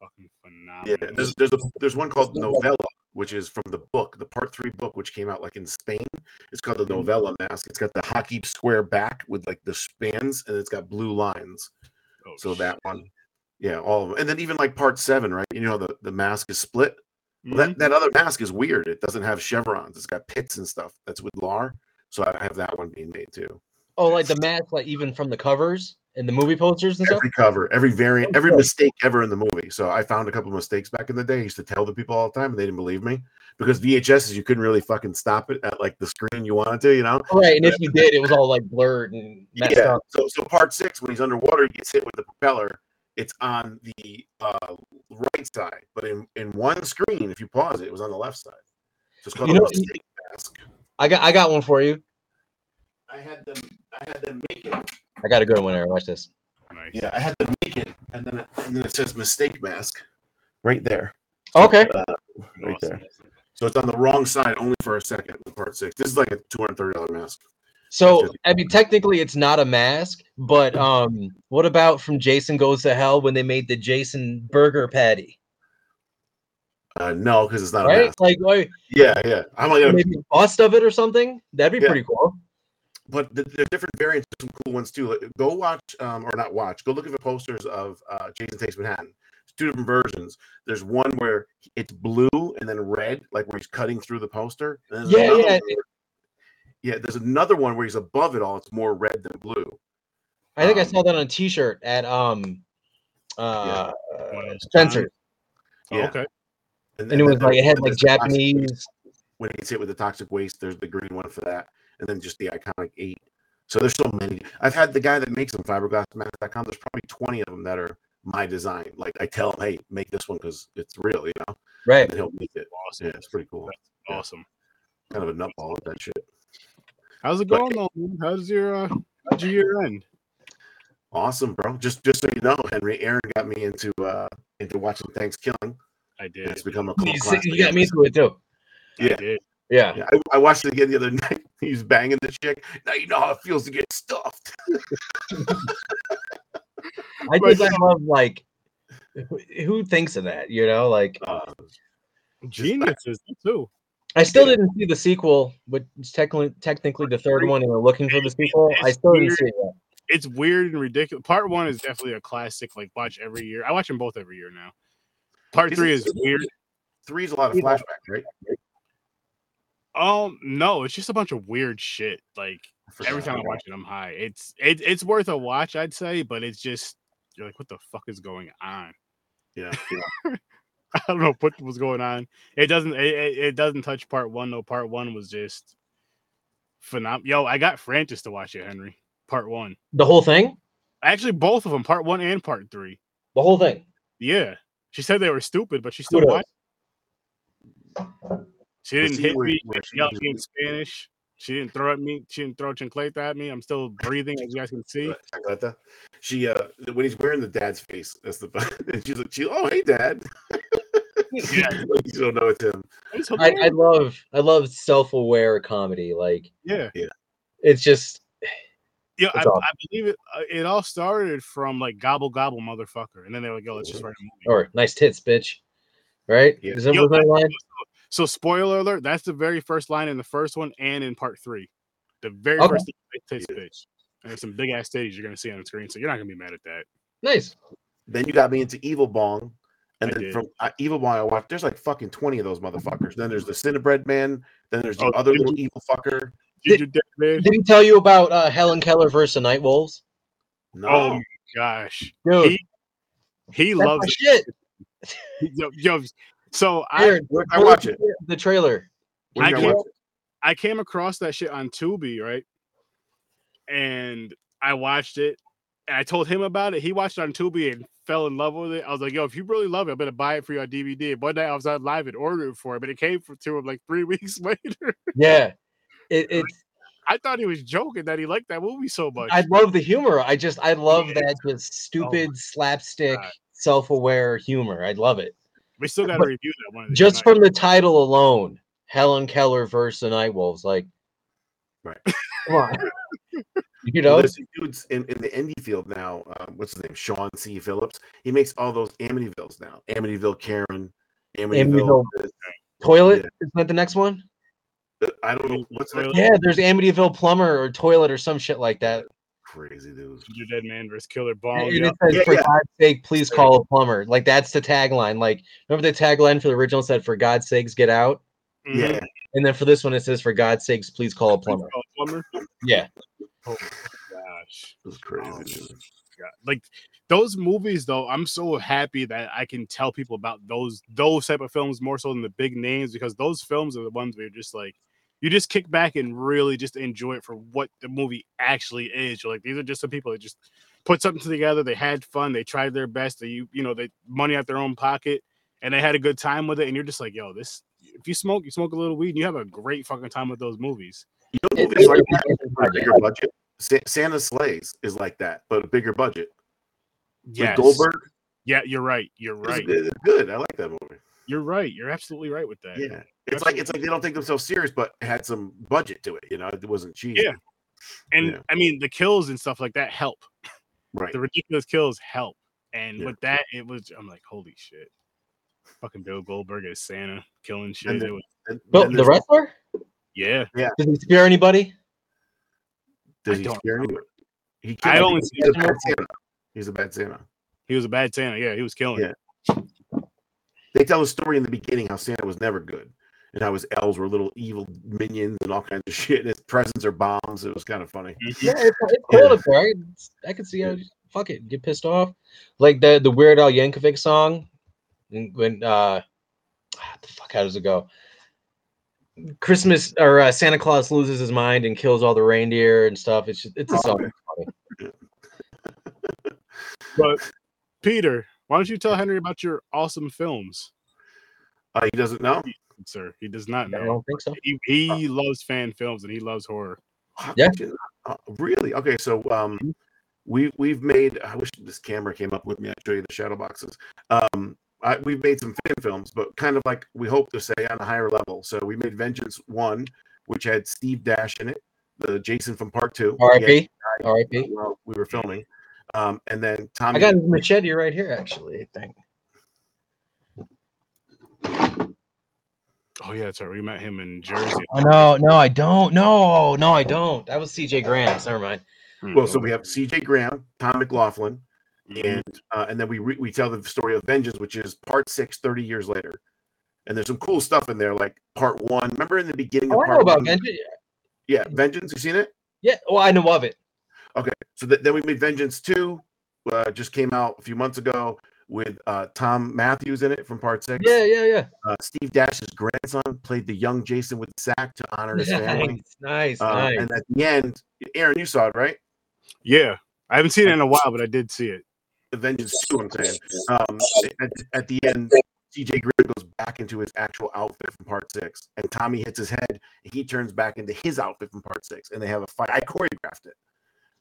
Fucking phenomenal. Yeah, there's there's a there's one called Novella, which is from the book, the part three book, which came out like in Spain. It's called the Novella mask. It's got the hockey square back with like the spans, and it's got blue lines. Oh, So that one, yeah, all of them, and then even like part seven, right? You know, the the mask is split. Well, Mhm. that that other mask is weird. It doesn't have chevrons. It's got pits and stuff. That's with Lar. So I have that one being made too. Oh, like the mask, like even from the covers and the movie posters and stuff. Every cover, every variant, every mistake ever in the movie. So I found a couple of mistakes back in the day. I used to tell the people all the time, and they didn't believe me because VHSs you couldn't really fucking stop it at like the screen you wanted to, you know. Right, and if you did, it was all like blurred and messed Yeah. up. So so part six, when he's underwater, he gets hit with the propeller. It's on the uh, right side, but in in one screen, if you pause it, it was on the left side. So it's called You a know- mistake mask. I got, I got one for you. I had them. I had them make it. I got a good one there. Watch this. Nice. Yeah, I had to make it, and then it, and then it says mistake mask right there. Okay. Uh, right there. So it's on the wrong side only for a second. in Part six. This is like a two hundred thirty dollar mask. So I mean, technically, it's not a mask, but um, what about from Jason Goes to Hell when they made the Jason Burger Patty? Uh, no, because it's not a mask. Like, like Yeah, yeah. I'm like, maybe a bust of it or something. That'd be Yeah. pretty cool. But the, the different variants, some cool ones too. Like, go watch, um, or not watch. Go look at the posters of uh, Jason Takes Manhattan. It's two different versions. There's one where it's blue and then red, like where he's cutting through the poster. And Yeah, yeah. where- yeah. There's another one where he's above it all. It's more red than blue. I think I Um, saw that on a T-shirt at um, uh, One of those Spencer, Oh, Yeah. okay. and it was then like it had like the toxic Japanese. When he gets hit with the toxic waste, there's the green one for that, and then just the iconic eight. So there's so many. I've had the guy that makes them, fiberglassmask.com. There's probably 20 of them that are my design. Like I tell him, hey, make this one because it's real, you know, Right. and he'll make it. Awesome. Yeah, it's pretty cool. Yeah. Awesome. Kind of a nutball with that shit. How's it But- going though? man? How's your uh, how's your year end? Awesome, bro. Just just so you know, Henry, Aaron got me into uh into watching Thanksgiving. I did. It's become a cult You, classic. you got me into it too. I Yeah. Did. Yeah. Yeah, I, I watched it again the other night. He's banging the chick. Now you know how it feels to get stuffed. I think I love like who, who thinks of that, you know? Like Uh, Geniuses too. I still didn't see the sequel, but it's technically technically the third one, and we're looking for the sequel. I still didn't see it. It's weird and ridiculous. Part one is definitely a classic. Like watch every year. I watch them both every year now. Part three is weird. Three is a lot of Yeah. flashback, right? Um, no, it's just a bunch of weird shit. Like forgot every time I watch it, I'm high. It's it, it's worth a watch, I'd say, but it's just you're like, what the fuck is going on? that. Yeah, I don't know what was going on. It doesn't it, it, it doesn't touch part one though. Part one was just phenomenal. Yo, I got Francis to watch it, Henry. Part one. The whole thing, Actually, both of them, part one and part three. the whole thing. Yeah. She said they were stupid, but she still Kudos. watched. She didn't hit me. where She she yelled me in Spanish. She didn't throw at me. She didn't throw chancleta at me. I'm still breathing, as you guys can see. Chancleta. She uh when he's wearing the dad's face, that's the and she's like, she, oh hey dad. Yeah. you don't know it's him. I, I love I love self-aware comedy. Like yeah. yeah. it's just Yeah, I, awesome. I believe it. Uh, it all started from like gobble gobble motherfucker, and then they were like, "Yo, let's just write a movie." or nice tits, bitch. Right? Yeah. Is that Yo, was that line? So, spoiler alert: that's the very first line in the first one and in part three. The very Okay. first thing, tits, bitch. And there's some big ass titties you're gonna see on the screen, so you're not gonna be mad at that. Nice. Then you got me into Evil Bong. And I then did. from uh, Evil Bong, I watched. There's like fucking twenty of those motherfuckers. Then there's the Cinnabread Man. Then there's the Oh, other little you- evil fucker. Did you man? Did he tell you about uh, Helen Keller versus the Night Wolves? No, Oh my gosh, Dude, he he loves it. shit. Yo, yo, so I Aaron, where'd I watch it? the- The trailer. I I can't- watch it? I came across that shit on Tubi, right? And I watched it, and I told him about it. He watched it on Tubi and fell in love with it. I was like, "Yo, if you really love it, I'm gonna buy it for you on DVD." And one night I was on live and ordered it for him, but it came for, to him like three weeks later. Yeah. It, it's I thought he was joking that he liked that movie so much. I love the humor. I just I love Yeah. that just oh stupid slapstick, God. self-aware humor. I love it. We still got to review that one. Just nights. from the title alone, Helen Keller versus the Night Wolves. Like, Right. come on. You Well, know, there's dudes in, in the indie field now. Um, what's his name? Sean C. Phillips. He makes all those Amityvilles now. Amityville Karen. Amityville. Amityville. toilet yeah. is that the next one? uh, I don't know what's that Yeah, there's Amityville plumber or toilet or some shit like that. Crazy dude. Your Dead Man versus Killer Bong. and yeah. it says, Yeah, "For yeah. God's sake, please call a plumber." Like that's the tagline. Like remember the tagline for the original said, "For God's sakes, get out." Mhm. Yeah, And then for this one, it says, "For God's sakes, please call a plumber." Oh, plumber. Yeah, Oh my gosh. it was crazy. Oh, dude. God. Like those movies, though, I'm so happy that I can tell people about those those type of films more so than the big names because those films are the ones where you're just like you just kick back and really just enjoy it for what the movie actually is. You're like these are just some people that just put something together. They had fun. They tried their best. They you you know they money out their own pocket and they had a good time with it. And you're just like, yo, this. If you smoke, you smoke a little weed, and you have a great fucking time with those movies. You know, It- movies it- like it- that a bigger budget. Santa's Slay is like that, but a bigger budget. With Yes. Goldberg, Yeah, you're right. You're right. good. it's good. I like that movie. You're right. You're absolutely right with that. Yeah, it's like it's like they don't take themselves serious, but it had some budget to it. You know, it wasn't cheap. Yeah. And Yeah. I mean, the kills and stuff like that help. right. The ridiculous kills help. And Yeah. with that, it was I'm like, holy shit. Fucking Bill Goldberg as Santa killing shit. And then- was- And Bill, then the there's- wrestler? yeah. yeah. Does he spear anybody? Does I he don't scare you? remember. He I killed- only he's see a bad Santa. He's a bad Santa. He was a bad Santa. Yeah, he was killing. Yeah. They tell a story in the beginning how Santa was never good, and how his elves were little evil minions and all kinds of shit. And his presents are bombs. It was kind of funny. Yeah, it's, it's Yeah. up there. I, I can see how fuck it, get pissed off. Like the the Weird Al Yankovic song when when, uh the fuck how does it go? Christmas or uh, Santa Claus loses his mind and kills all the reindeer and stuff. It's just it's a Oh, song. okay. But Peter, why don't you tell Henry about your awesome films? Uh, he doesn't know. Sir, he does not I know. don't think so. He, he loves fan films and he loves horror. Yeah. could you not? Uh, really? Okay, so um, we we've made. I wish this camera came up with me. I'd show you the shadow boxes. Um, I, we've made some fan films, but kind of like we hope to say on a higher level. So we made Vengeance One, which had Steve Dash in it, the Jason from Part Two. He R.I.P. had- R.I.P. While we were filming, um, and then Tommy. I got his machete right here, actually. I think. Oh yeah, that's right. We met him in Jersey. Oh no, no, I don't. No, no, I don't. That was C.J. Graham's. Never mind. well, so we have C.J. Graham, Tom McLoughlin, Mhm. and uh, and then we re- we tell the story of Vengeance, which is part six, 30 years later. And there's some cool stuff in there, like part one. Remember in the beginning of Oh, I part know about one? Vengeance. Yeah, Vengeance. You seen it? Yeah, well, I know of it. Okay. So th- then we made Vengeance two. Uh, just came out a few months ago with uh, Thom Mathews in it from part six. Yeah, yeah, yeah. Uh, Steve Dash's grandson played the young Jason with sack to honor his family. Nice, nice, Uh, nice. And at the end, Aaron, you saw it, right? Yeah, I haven't seen it in a while, but I did see it. The Vengeance 2, I'm saying. Um, at, at the end, CJ Graham goes back into his actual outfit from part six, and Tommy hits his head, and he turns back into his outfit from part six, and they have a fight. I choreographed it.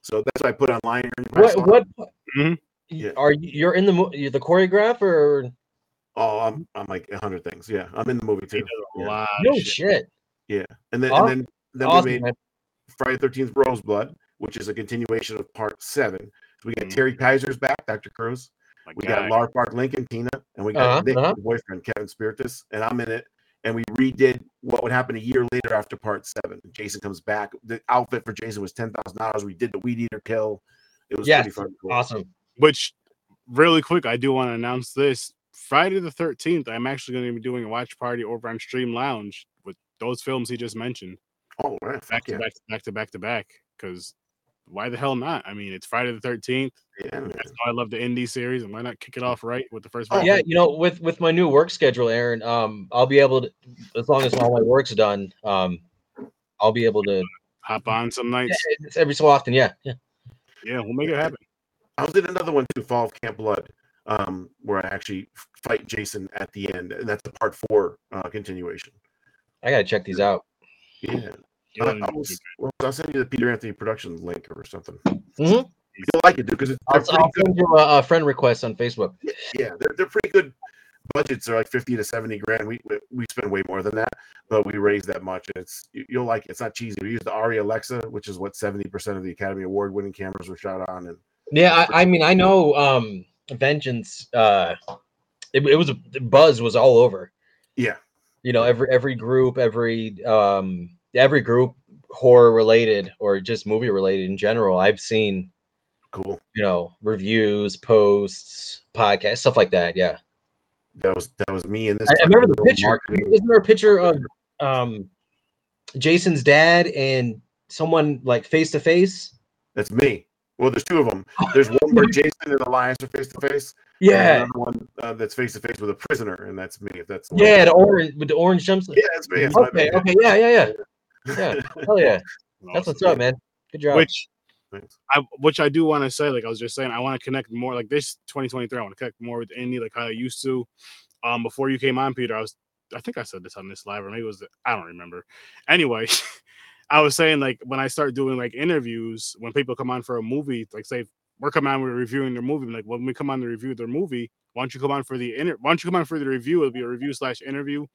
So that's what I put online. Aaron, you What? saw it. What? Mhm. Yeah. Are you? You're in the mo- you're the choreographer? Or? Oh, I'm, I'm like a hundred things. Yeah, I'm in the movie too. does Yeah. No of shit. shit. And then, Aw- and then, then Awesome. we made man. Friday Thirteenth Roseblood, which is a continuation of part seven. So we got Mhm. Terry Kiser's back, Dr. Crews. My We guy. got Laura Park Lincoln, Tina, and we got Uh-huh, Nick, uh-huh. boyfriend, Kevin Spirtas, and I'm in it. And we redid what would happen a year later after part seven. Jason comes back. The outfit for Jason was ten thousand dollars. We did the weed eater kill. It was Yes, pretty fun. Cool. Awesome. Which, really quick, I do want to announce this. Friday the 13th, I'm actually going to be doing a watch party over on Stream Lounge with those films he just mentioned. Oh, right. Back Fuck to yeah. back to back to back to back. Because why the hell not? I mean, it's Friday the 13th. Yeah, man. That's why I love the indie series. And why not kick it off right with the first Oh, Yeah, you know, with with my new work schedule, Aaron, um, I'll be able to, as long as all my work's done, um, I'll be able to. Hop on some Yeah, nights. it's every so often, yeah, yeah. Yeah, we'll make it happen. I was in another one too, Fall of Camp Blood, um, where I actually fight Jason at the end, and that's a part four uh, continuation. I gotta check these out. Yeah, You'll I, I enjoy was, it. well, I'll send you the Peter Anthony Productions link or something. Mhm. You'll like it, dude, because they're I'll, pretty I'll send you a, a friend request on Facebook. Yeah, they're, they're pretty good. Budgets are like fifty to seventy grand. We we- we spend way more than that, but we raise that much. It's you- you'll like it. It's not cheesy. We use the ARRI Alexa, which is what seventy percent of the Academy Award winning cameras were shot on, and Yeah, I, I mean, I know um Vengeance. Uh, it, it was a buzz was all over. yeah, You know, every every group, every um every group horror related or just movie related in general. I've seen cool. you know reviews, posts, podcasts, stuff like that. Yeah, That was that was me in this. I, I remember the picture. marketing- Isn't there a picture of um Jason's dad and someone like face to face? That's me. Well, there's two of them. There's one where Jason and Elias are face to face. and Yeah, another one uh, that's face to face with a prisoner, and that's me. If that's yeah, the orange with the orange jumpsuit. yeah, that's me. That's Okay, bad. okay, yeah, yeah, yeah, yeah. Hell yeah, that's what's Awesome. up, man. Good job. Which I which I do want to say, like I was just saying, I want to connect more. Like this 2023, I want to connect more with indie, like how I used to. Um, before you came on, Peter, I was I think I said this on this live, or maybe it was I don't remember. Anyway, I was saying like when I start doing like interviews, when people come on for a movie, like say we're coming on, we're reviewing their movie. Like when we come on to review their movie, why don't you come on for the inter? Why don't you come on for the review? It'll be a review slash interview,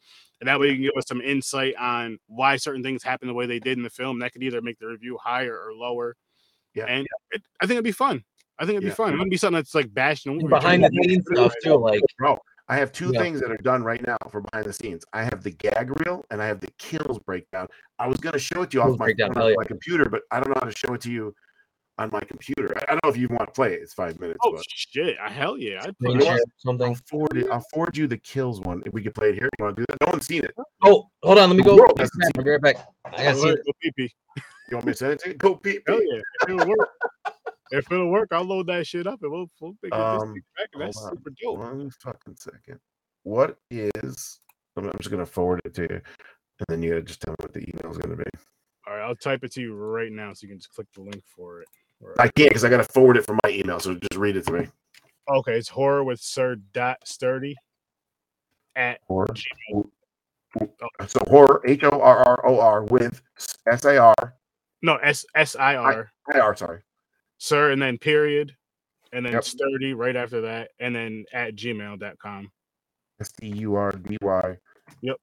and that way you can give us some insight on why certain things happen the way they did in the film. That could either make the review higher or lower. Yeah. and it, I think it'd be fun. I think it'd be Yeah. fun. It wouldn't be something that's like bashing. Behind the scenes stuff too, like Bro, I have two Yeah. things that are done right now for behind the scenes. I have the gag reel and I have the kills breakdown. I was gonna show it to you Kills off my, breakdown, phone on yeah. my computer, but I don't know how to show it to you on my computer. I, I don't know if you want to play it. It's five minutes. Oh but shit! I hell yeah! I'd screen put share it. or something. I'll forward it. I'll forward you the kills one if we could play it here. You want to do that? No one's seen it. Oh, hold on, let me The go. I'll be right back. I gotta see. Go pee-pee. You want me to send it to you? Go peep. Hell yeah! If it'll work, if it'll work, I'll load that shit up and we'll, we'll make it Um, back. And that's on. super dope. One fucking second. What is? I'm just gonna forward it to you, and then you gotta just tell me what the email is gonna be. All right, I'll type it to you right now so you can just click the link for it. All I can't because I gotta forward it from my email. So just read it to me. Okay, it's horror with Sir Dot Sturdy at Or Gmail. so horror H O R R O R with S A R No S S I R I R sorry. Sir and then period and then Yep. Sturdy right after that and then at gmail.com. S T U R D Y. Yep.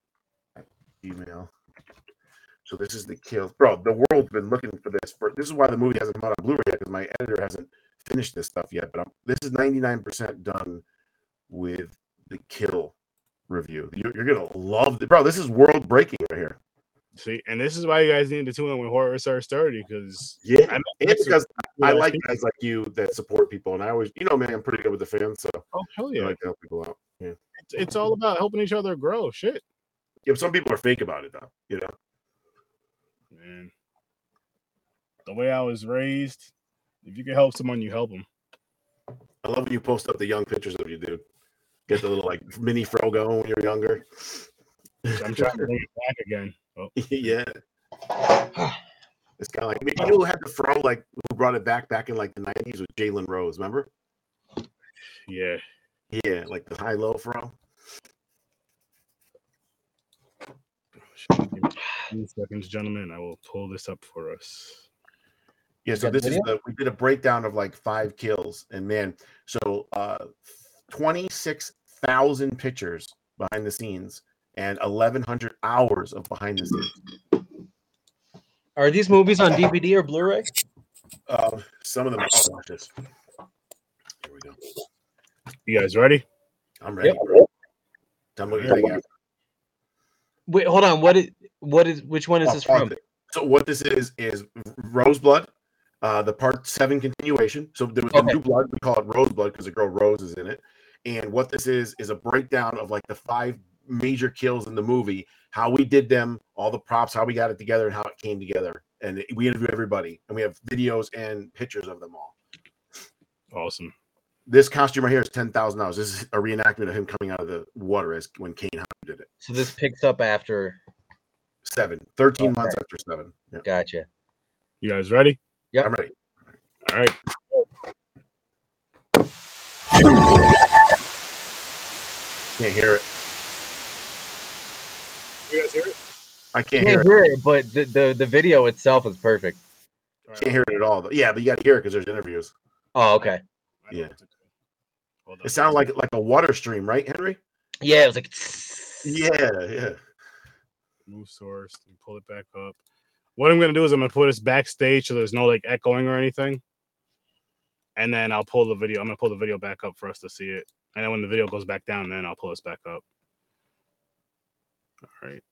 Email. So this is the kill, bro. The world's been looking for this. For this is why the movie hasn't come out on Blu-ray yet because my editor hasn't finished this stuff yet. But I'm, this is 99% done with the kill review. You're, you're gonna love it, bro. This is world breaking right here. See, and this is why you guys need to tune in when horror starts Sturdy because Yeah, I because I like guys like you that support people, and I always, you know, man, I'm pretty good with the fans, so Oh hell yeah, I like to help people out. Yeah. It's, it's all about helping each other grow. Shit, Yeah, some people are fake about it though. You know. man. The way I was raised, if you can help someone, you help them. I love when you post up the young pictures of you, dude. Get the little like mini fro going when you're younger. I'm trying to bring it back again. Oh, yeah. It's kind of like I mean, you know who had the fro like who brought it back back in like the '90s was Jalen Rose. Remember? yeah. Yeah, like the high low fro. Give Two seconds, gentlemen. I will pull this up for us. Yeah, so got the this is the we did a breakdown of like five kills, and man, so uh, twenty six thousand pictures behind the scenes and eleven hundred hours of behind the scenes. Are these movies on DVD or Blu-ray? Uh, some of them. Oh, watch this. Here we go. You guys ready? I'm ready. Yep. bro. Tell me what you Wait, hold on. What is what is which one is Oh, this from? So what this is is Roseblood, uh, the part seven continuation. So there was the Okay. new blood. We call it Roseblood because the girl Rose is in it. And what this is is a breakdown of like the five major kills in the movie, how we did them, all the props, how we got it together, and how it came together. And we interview everybody, and we have videos and pictures of them all. Awesome. This costume right here is ten thousand dollars. This is a reenactment of him coming out of the water as when Kane Hodder did it. So this picks up after. Seven. 13 Okay. months after seven. Yeah, Gotcha. You guys ready? Yeah, I'm ready. All right. Can't hear it. You guys hear it? I can't Can't hear it. hear it, but the, the the video itself is perfect. All right, Can't hear it at all. though. Yeah, but you got to hear it because there's interviews. Oh, okay. Yeah. what to do. Hold It sounded like like a water stream, right, Henry? Yeah, it was like. Yeah, yeah. move source and pull it back up. What I'm gonna do is I'm gonna put this backstage so there's no like echoing or anything. And then I'll pull the video. I'm gonna pull the video back up for us to see it. And then when the video goes back down, then I'll pull us back up. All right.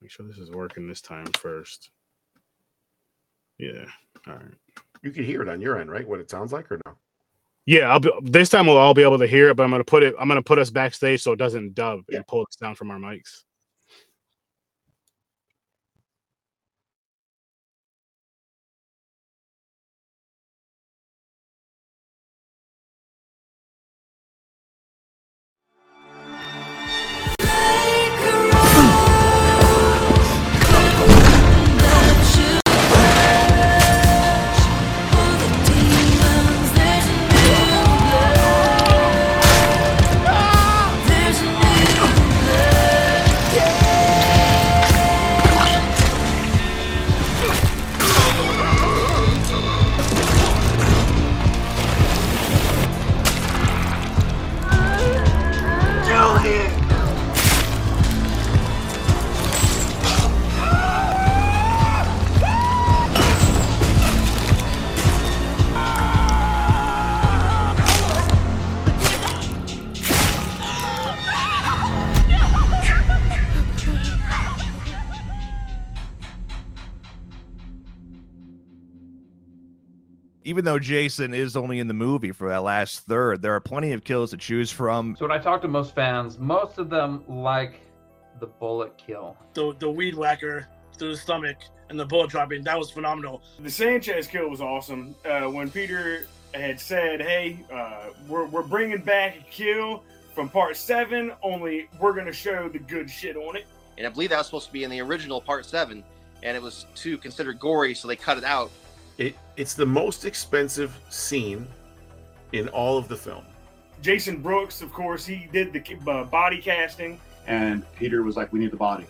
Make sure this is working this time first. Yeah. All right. You can hear it on your end, right? What it sounds like, or no? Yeah, I'll be this time we'll all be able to hear it, but I'm gonna put it, I'm gonna put us backstage so it doesn't dub Yeah. and pull us down from our mics. Even though Jason is only in the movie for that last third, there are plenty of kills to choose from. So when I talk to most fans, most of them like the bullet kill. The the weed whacker through the stomach and the bullet dropping that was phenomenal. The Sanchez kill was awesome. Uh, when Peter had said, "Hey, uh, we're we're bringing back a kill from Part Seven, only we're gonna show the good shit on it." And I believe that was supposed to be in the original Part Seven, and it was too considered gory, so they cut it out. It it's the most expensive scene in all of the film. Jason Brooks, of course, he did the uh, body casting. And Peter was like, "We need the body,"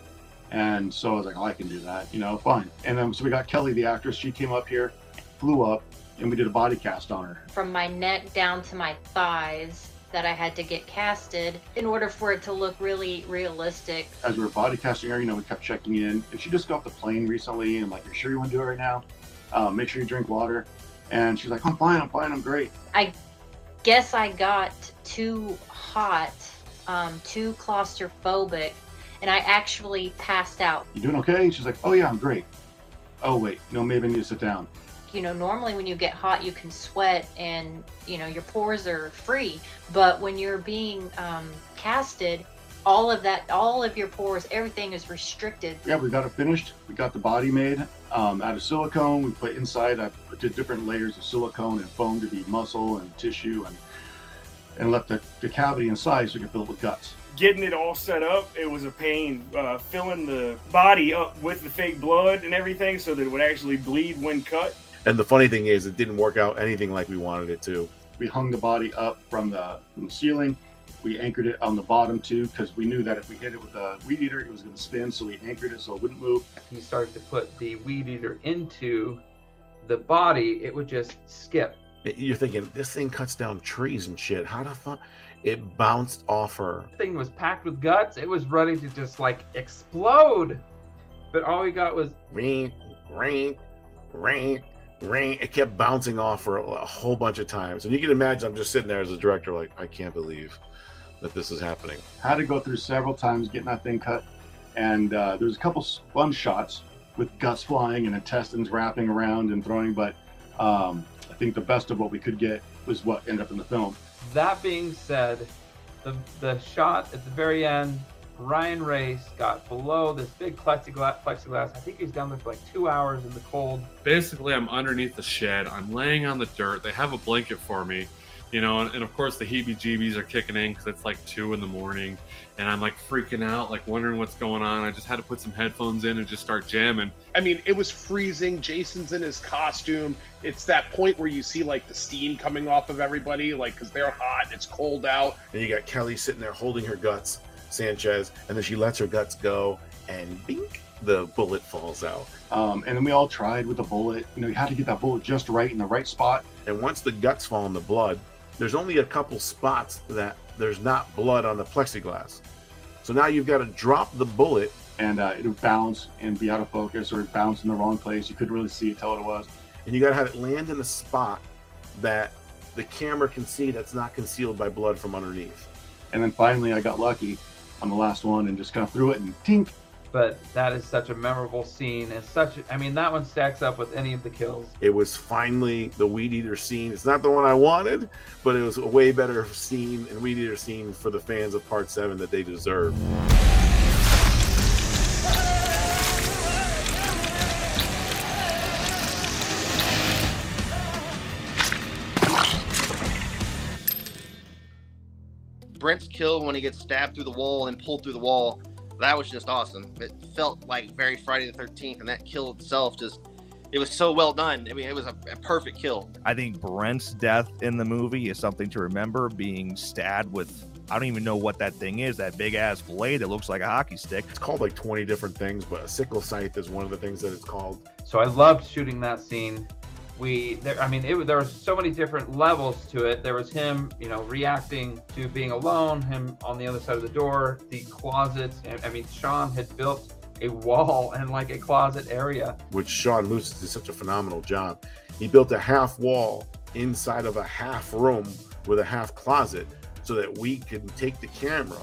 and so I was like, "Oh, I can do that, you know, fine." And then so we got Kelly, the actress. She came up here, flew up, and we did a body cast on her. From my neck down to my thighs, that I had to get casted in order for it to look really realistic. As we were body casting her, you know, we kept checking in. And she just got off the plane recently and like, "You sure you want to do it right now? Um, make sure you drink water." And she's like, "I'm fine. I'm fine. I'm great." I guess I got too hot, um, too claustrophobic, and I actually passed out. You doing okay? She's like, "Oh yeah, I'm great." Oh wait, no, maybe I need to sit down. You know, normally when you get hot, you can sweat and you know your pores are free. But when you're being um, casted, all of that, all of your pores, everything is restricted. Yeah, we got it finished. We got the body made um, out of silicone. We put inside. I did different layers of silicone and foam to be muscle and tissue, and and left the, the cavity inside so we could fill it with guts. Getting it all set up, it was a pain. Uh, filling the body up with the fake blood and everything so that it would actually bleed when cut. And the funny thing is, it didn't work out anything like we wanted it to. We hung the body up from the, from the ceiling. We anchored it on the bottom too because we knew that if we hit it with a weed eater, it was going to spin. So we anchored it so it wouldn't move. He started to put the weed eater into the body, it would just skip. You're thinking this thing cuts down trees and shit. How the fuck? It bounced off her. The thing was packed with guts. It was ready to just like explode. But all we got was ring, ring, ring, ring. It kept bouncing off her a whole bunch of times. And you can imagine I'm just sitting there as a director, like, I can't believe that this is happening. Had to go through several times getting that thing cut. And uh, there was a couple fun shots with guts flying and intestines wrapping around and throwing, but um, I think the best of what we could get was what ended up in the film. That being said, the the shot at the very end, Ryan Race got below this big plexiglass. Plexiglass. I think he's down there for like two hours in the cold. Basically, I'm underneath the shed. I'm laying on the dirt. They have a blanket for me, you know, and, and of course the heebie-jeebies are kicking in because it's like two in the morning, and I'm like freaking out, like wondering what's going on. I just had to put some headphones in and just start jamming. I mean, it was freezing. Jason's in his costume. It's that point where you see like the steam coming off of everybody, like because they're hot. It's cold out. And you got Kelly sitting there holding her guts, Sanchez, and then she lets her guts go, and bink, the bullet falls out. Um, and then we all tried with the bullet. You know, you had to get that bullet just right in the right spot. And once the guts fall in the blood, there's only a couple spots that there's not blood on the plexiglass. So now you've got to drop the bullet. And uh, it would bounce and be out of focus or it bounce in the wrong place. You couldn't really see it, tell what it was. And you got to have it land in a spot that the camera can see that's not concealed by blood from underneath. And then finally, I got lucky on the last one and just kind of threw it and tink. But that is such a memorable scene and such. I mean, that one stacks up with any of the kills. It was finally the weed eater scene. It's not the one I wanted, but it was a way better scene and weed eater scene for the fans of Part Seven that they deserve. Brent's kill when he gets stabbed through the wall and pulled through the wall, that was just awesome. It felt like very Friday the 13th, and that kill itself just, it was so well done. I mean, it was a, a perfect kill. I think Brent's death in the movie is something to remember being stabbed with. I don't even know what that thing is, that big ass blade that looks like a hockey stick. It's called like 20 different things, but a sickle scythe is one of the things that it's called. So I loved shooting that scene we there i mean it, there was so many different levels to it. There was him you know reacting to being alone him on the other side of the door the closet i mean sean had built a wall and like a closet area. Which sean moose did such a phenomenal job. He built a half wall inside of a half room with a half closet so that we could take the camera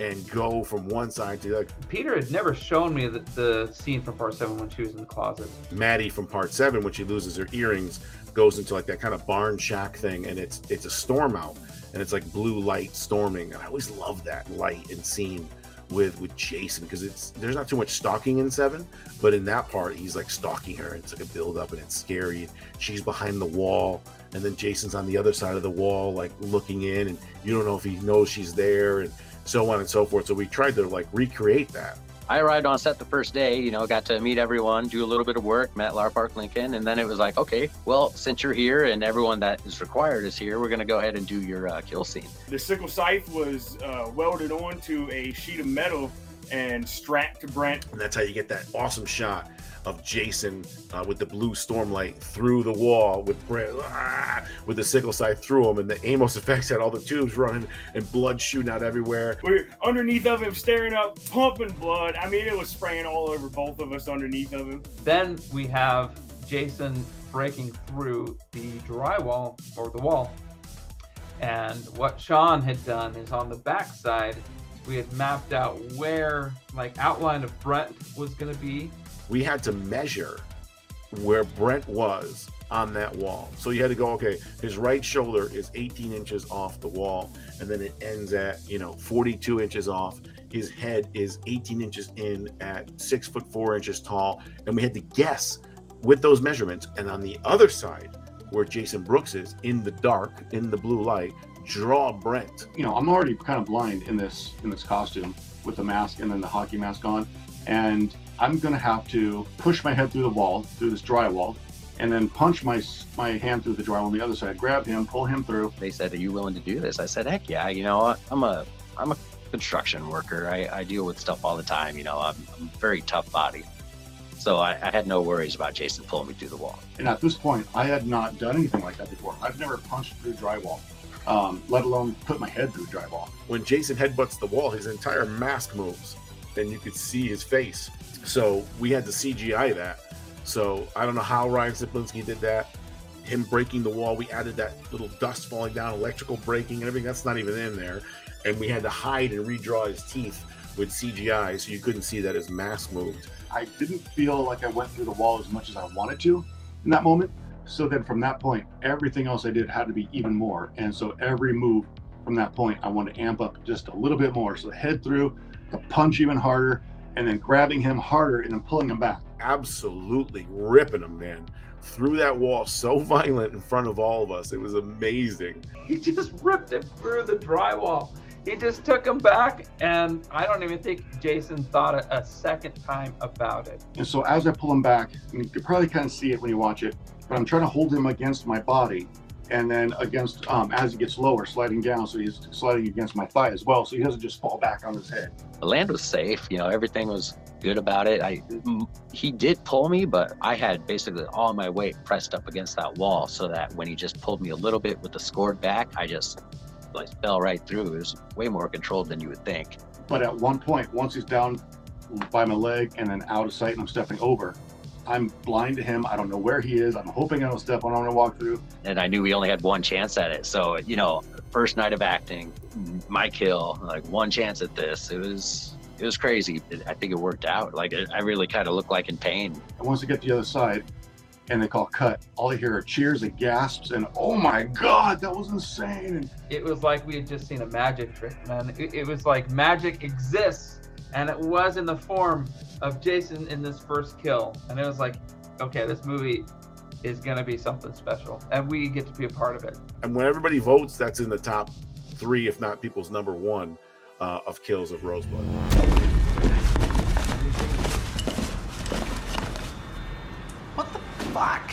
and go from one side to the other. Peter had never shown me the, the scene from part seven when she was in the closet. Maddie from part seven, when she loses her earrings, goes into like that kind of barn shack thing, and it's it's a storm out, and it's like blue light storming, and I always love that light and scene with with Jason because it's there's not too much stalking in seven, but in that part he's like stalking her. And it's like a build up, and it's scary. She's behind the wall, and then Jason's on the other side of the wall, like looking in, and you don't know if he knows she's there, and so on and so forth. So we tried to like recreate that. I arrived on set the first day, you know, got to meet everyone, do a little bit of work, met Lar Park Lincoln, and then it was like, okay, well, since you're here and everyone that is required is here, we're going to go ahead and do your uh, kill scene. The sickle scythe was uh, welded onto a sheet of metal and strapped to Brent. And that's how you get that awesome shot of Jason uh, with the blue stormlight through the wall with Brent, ah, with the sickle scythe through him, and the Amos effects had all the tubes running and blood shooting out everywhere. We're underneath of him, staring up, pumping blood. I mean, it was spraying all over both of us underneath of him. Then we have Jason breaking through the drywall or the wall. And what Sean had done is on the backside, we had mapped out where, like, outline of Brent was going to be. We had to measure where Brent was on that wall. So you had to go, okay, his right shoulder is 18 inches off the wall, and then it ends at, you know, 42 inches off. His head is 18 inches in at six foot four inches tall. And we had to guess with those measurements. And on the other side, where Jason Brooks is in the dark, in the blue light, draw Brent. You know, I'm already kind of blind in this in this costume with the mask and then the hockey mask on, and I'm gonna have to push my head through the wall, through this drywall, and then punch my my hand through the drywall on the other side, grab him, pull him through. They said, "Are you willing to do this?" I said, "Heck yeah!" You know, I'm a I'm a construction worker. I, I deal with stuff all the time. You know, I'm, I'm a very tough body. So I, I, had no worries about Jason pulling me through the wall. And at this point, I had not done anything like that before. I've never punched through drywall, um, let alone put my head through drywall. When Jason headbutts the wall, his entire mask moves, and you could see his face. So we had to CGI that. So I don't know how Ryan Ziplinsky did that. Him breaking the wall, we added that little dust falling down, electrical breaking, and everything. That's not even in there. And we had to hide and redraw his teeth with CGI, so you couldn't see that his mask moved. I didn't feel like I went through the wall as much as I wanted to in that moment. So then from that point, everything else I did had to be even more. And so every move from that point, I wanted to amp up just a little bit more. So head through, punch even harder, and then grabbing him harder and then pulling him back. Absolutely ripping him, man. Through that wall so violent in front of all of us. It was amazing. He just ripped him through the drywall he just took him back, and I don't even think Jason thought a, a, second time about it. And so as I pull him back, and you can probably kind of see it when you watch it, but I'm trying to hold him against my body, and then against um, as he gets lower, sliding down, so he's sliding against my thigh as well, so he doesn't just fall back on his head. The land was safe, you know, everything was good about it. I he did pull me, but I had basically all my weight pressed up against that wall, so that when he just pulled me a little bit with the scored back, I just like fell right through. It was way more controlled than you would think. But at one point, once he's down by my leg and then out of sight and I'm stepping over, I'm blind to him. I don't know where he is. I'm hoping I don't step on him to walk through. And I knew we only had one chance at it. So, you know, first night of acting, my kill, like one chance at this. It was it was crazy. I think it worked out. Like I really kind of looked like in pain. And once I get to the other side, and they call cut. All I hear are cheers and gasps and oh my god, that was insane. It was like we had just seen a magic trick, man. It, it, was like magic exists, and it was in the form of Jason in this first kill, and it was like, okay, this movie is gonna be something special, and we get to be a part of it. And when everybody votes, that's in the top three, if not people's number one, uh, of kills of Roseblood. What the fuck?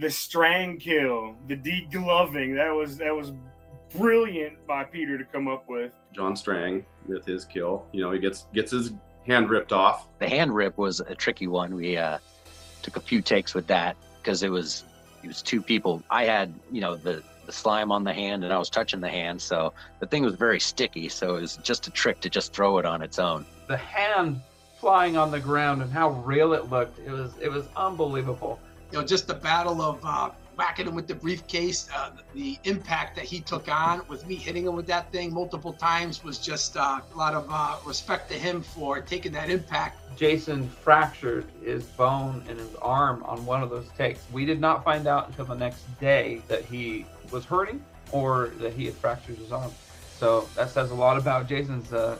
The strang kill, the degloving. That was that was brilliant by Peter to come up with. John Strang with his kill. You know, he gets gets his hand ripped off. The hand rip was a tricky one. We uh, took a few takes with that because it was it was two people. I had you know the the slime on the hand and I was touching the hand, so the thing was very sticky. So it was just a trick to just throw it on its own. The hand flying on the ground and how real it looked. It was it was unbelievable. You know, just the battle of uh, whacking him with the briefcase, uh, the impact that he took on with me hitting him with that thing multiple times was just uh, a lot of uh, respect to him for taking that impact. Jason fractured his bone in his arm on one of those takes. We did not find out until the next day that he was hurting or that he had fractured his arm. So that says a lot about Jason's uh,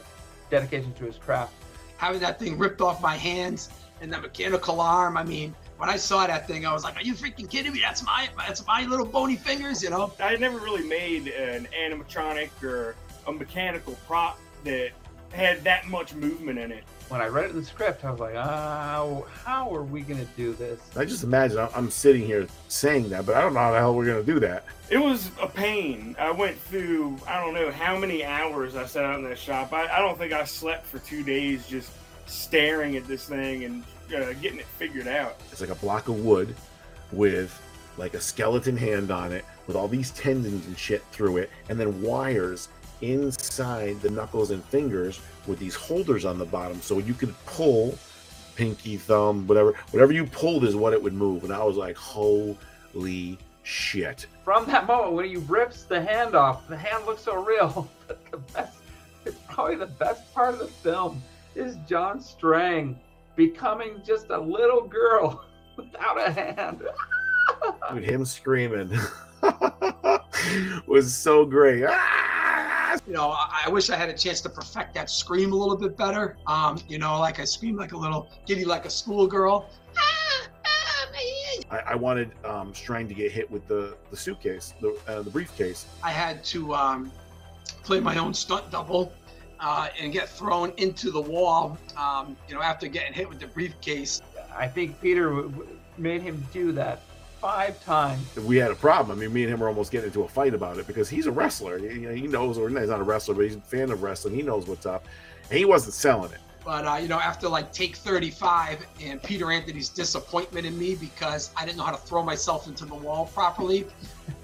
dedication to his craft. Having that thing ripped off my hands and that mechanical arm, I mean, when I saw that thing, I was like, "Are you freaking kidding me? That's my that's my little bony fingers," you know. I had never really made an animatronic or a mechanical prop that had that much movement in it. When I read it in the script, I was like, "Oh, how are we going to do this?" I just imagine I'm- I'm sitting here saying that, but I don't know how the hell we're gonna do that. It was a pain. I went through I don't know how many hours I sat out in that shop. I, I don't think I slept for two days just staring at this thing and uh, getting it figured out. It's like a block of wood with like a skeleton hand on it with all these tendons and shit through it, and then wires inside the knuckles and fingers with these holders on the bottom so you could pull pinky thumb whatever whatever you pulled is what it would move and i was like holy shit From that moment when he rips the hand off, the hand looks so real. But the best, it's probably the best part of the film is John Strang becoming just a little girl without a hand. Dude, him screaming was so great You know, I, I wish I had a chance to perfect that scream a little bit better. Um, you know, like I scream like a little giddy, like a schoolgirl. I, I wanted um, Strang to get hit with the, the suitcase, the, uh, the briefcase. I had to um, play my own stunt double uh, and get thrown into the wall. Um, you know, after getting hit with the briefcase. I think Peter w- w- made him do that five times. We had a problem. I mean, me and him were almost getting into a fight about it because he's a wrestler. He, he knows, or he's not a wrestler, but he's a fan of wrestling. He knows what's up. And he wasn't selling it. But uh, you know, after like take 35 and Peter Anthony's disappointment in me because I didn't know how to throw myself into the wall properly.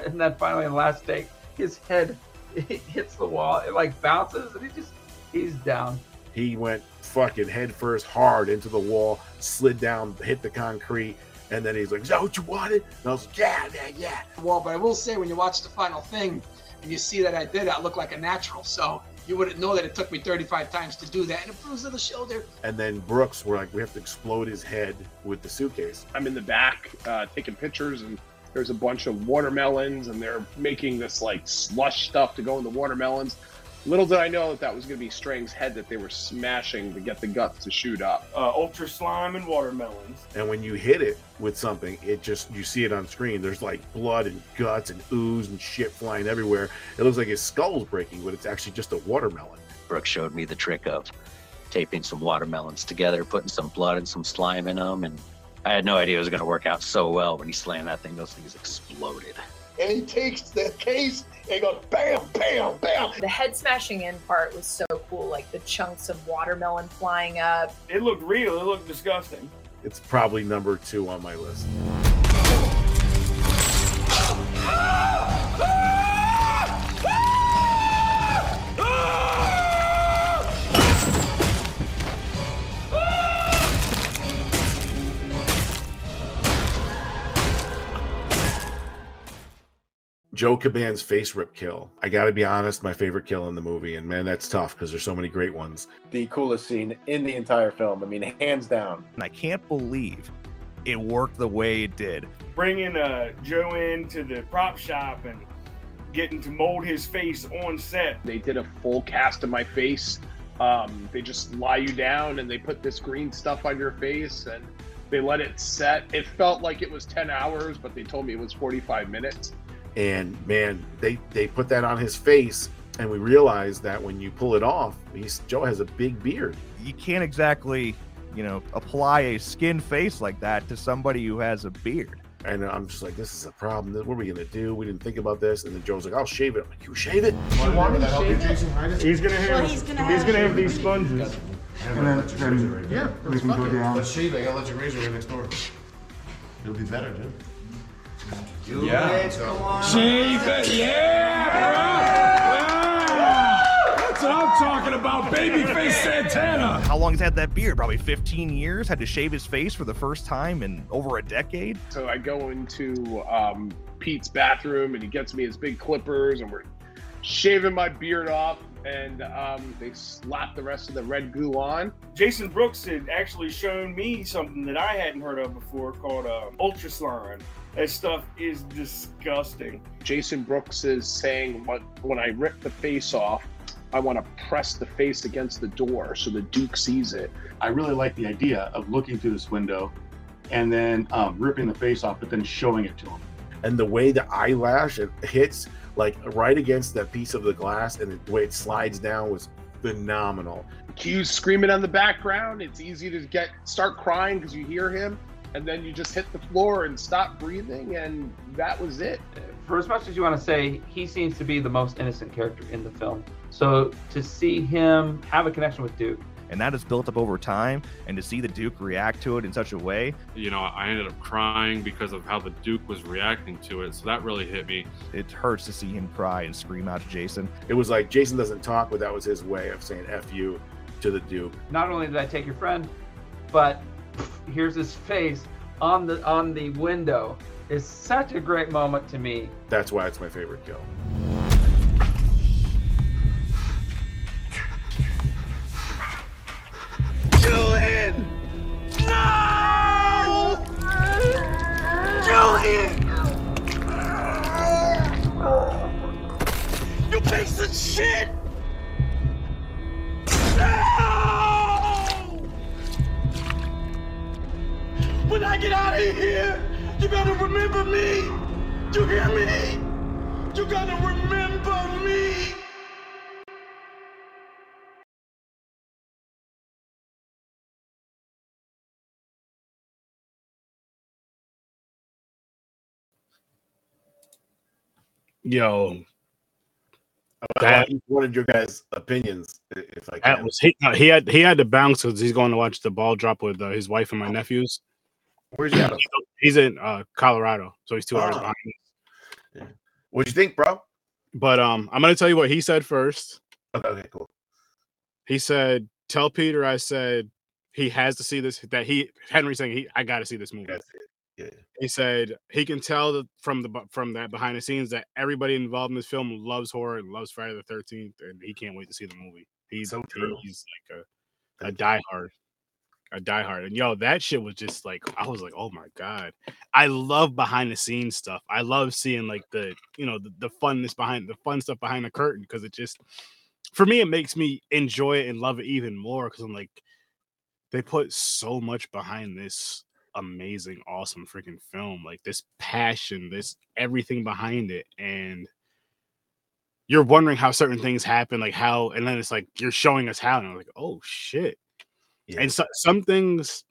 And then finally, in the last take, his head hits the wall. It like bounces, and he just he's down. He went fucking headfirst hard into the wall, slid down, hit the concrete, and then he's like, Is that what you wanted? And I was like, Yeah, yeah, yeah. Well, but I will say when you watch the final thing and you see that I did, I look like a natural. So you wouldn't know that it took me 35 times to do that. And a bruise of the shoulder. And then Brooks, we're like, We have to explode his head with the suitcase. I'm in the back uh, taking pictures, and there's a bunch of watermelons, and they're making this like slush stuff to go in the watermelons. Little did I know that that was going to be Strang's head that they were smashing to get the guts to shoot up. Uh, ultra slime and watermelons. And when you hit it with something, it just you see it on screen. There's like blood and guts and ooze and shit flying everywhere. It looks like his skull's breaking, but it's actually just a watermelon. Brooke showed me the trick of taping some watermelons together, putting some blood and some slime in them, and I had no idea it was going to work out so well. When he slammed that thing, those things exploded. and he takes the case and goes bam, bam, bam. The head smashing in part was so cool, like the chunks of watermelon flying up. It looked real. It looked disgusting. It's probably number two on my list. Ah! Ah! Ah! Joe Caban's face rip kill. I got to be honest, my favorite kill in the movie, and man, that's tough because there's so many great ones. The coolest scene in the entire film. I mean, hands down. And I can't believe it worked the way it did. Bringing uh, Joe into the prop shop and getting to mold his face on set. They did a full cast of my face. Um, they just lie you down and they put this green stuff on your face and they let it set. It felt like it was 10 hours, but they told me it was 45 minutes. And man, they they put that on his face, and we realized that when you pull it off, he's Joe has a big beard. You can't exactly, you know, apply a skin face like that to somebody who has a beard. And I'm just like, this is a problem. What are we gonna do? We didn't think about this. And then Joe's like, I'll shave it. I'm like, you shave it? He's gonna have Well, he's gonna he's have- gonna have these sponges. And then, then Yeah, we can go down. Let's shave it. I gotta let your razor right next door. It'll be better, dude. Yeah. come on. Shave it, That's what I'm talking about, babyface Santana. How long has he had that beard? Probably 15 years. Had to shave his face for the first time in over a decade. So I go into um, Pete's bathroom and he gets me his big clippers and we're shaving my beard off and um, they slap the rest of the red glue on. Jason Brooks had actually shown me something that I hadn't heard of before called uh, Ultra Slime. That stuff is disgusting. Jason Brooks is saying what when I rip the face off, I want to press the face against the door so the Duke sees it. I really like the idea of looking through this window and then um, ripping the face off, but then showing it to him. And the way the eyelash it hits like right against that piece of the glass and the way it slides down was phenomenal. Q's screaming on the background. It's easy to get start crying because you hear him, and then you just hit the floor and stop breathing, and that was it. For as much as you want to say, he seems to be the most innocent character in the film. So to see him have a connection with Duke, And that is built up over time. And to see the Duke react to it in such a way, You know, I ended up crying because of how the Duke was reacting to it. So that really hit me. it hurts to see him cry and scream out to Jason. It was like Jason doesn't talk, but that was his way of saying F you to the Duke. not only did I take your friend, but here's his face on the on the window. Is such a great moment to me. That's why it's my favorite kill. Julian! No! Julian! You piece of shit! When I get out of here, you gotta remember me! You hear me? You gotta remember me! Yo, I That- want each one of your guys' opinions, if I that can. was he. He had he had to bounce because he's going to watch the ball drop with uh, his wife and my nephews. Where's he at? He's in uh, Colorado, so he's two hours Oh. behind. me. What'd you think, bro? But um, I'm gonna tell you what he said first. Okay, okay, cool. He said, "Tell Peter I said he has to see this. That he Henry saying he I got to see this movie." Yeah. He said he can tell that from the from that behind the scenes that everybody involved in this film loves horror and loves Friday the Thirteenth, and he can't wait to see the movie. He's So true. he's like a a diehard, a diehard, and yo, that shit was just like I was like, oh my god, I love behind the scenes stuff. I love seeing like the you know the, the funness behind the fun stuff behind the curtain because it just for me it makes me enjoy it and love it even more because I'm like they put so much behind this amazing, awesome freaking film. Like this passion, this everything behind it. And you're wondering how certain things happen, like how, and then it's like you're showing us how, and I'm like, oh shit. Yeah. And so, some things,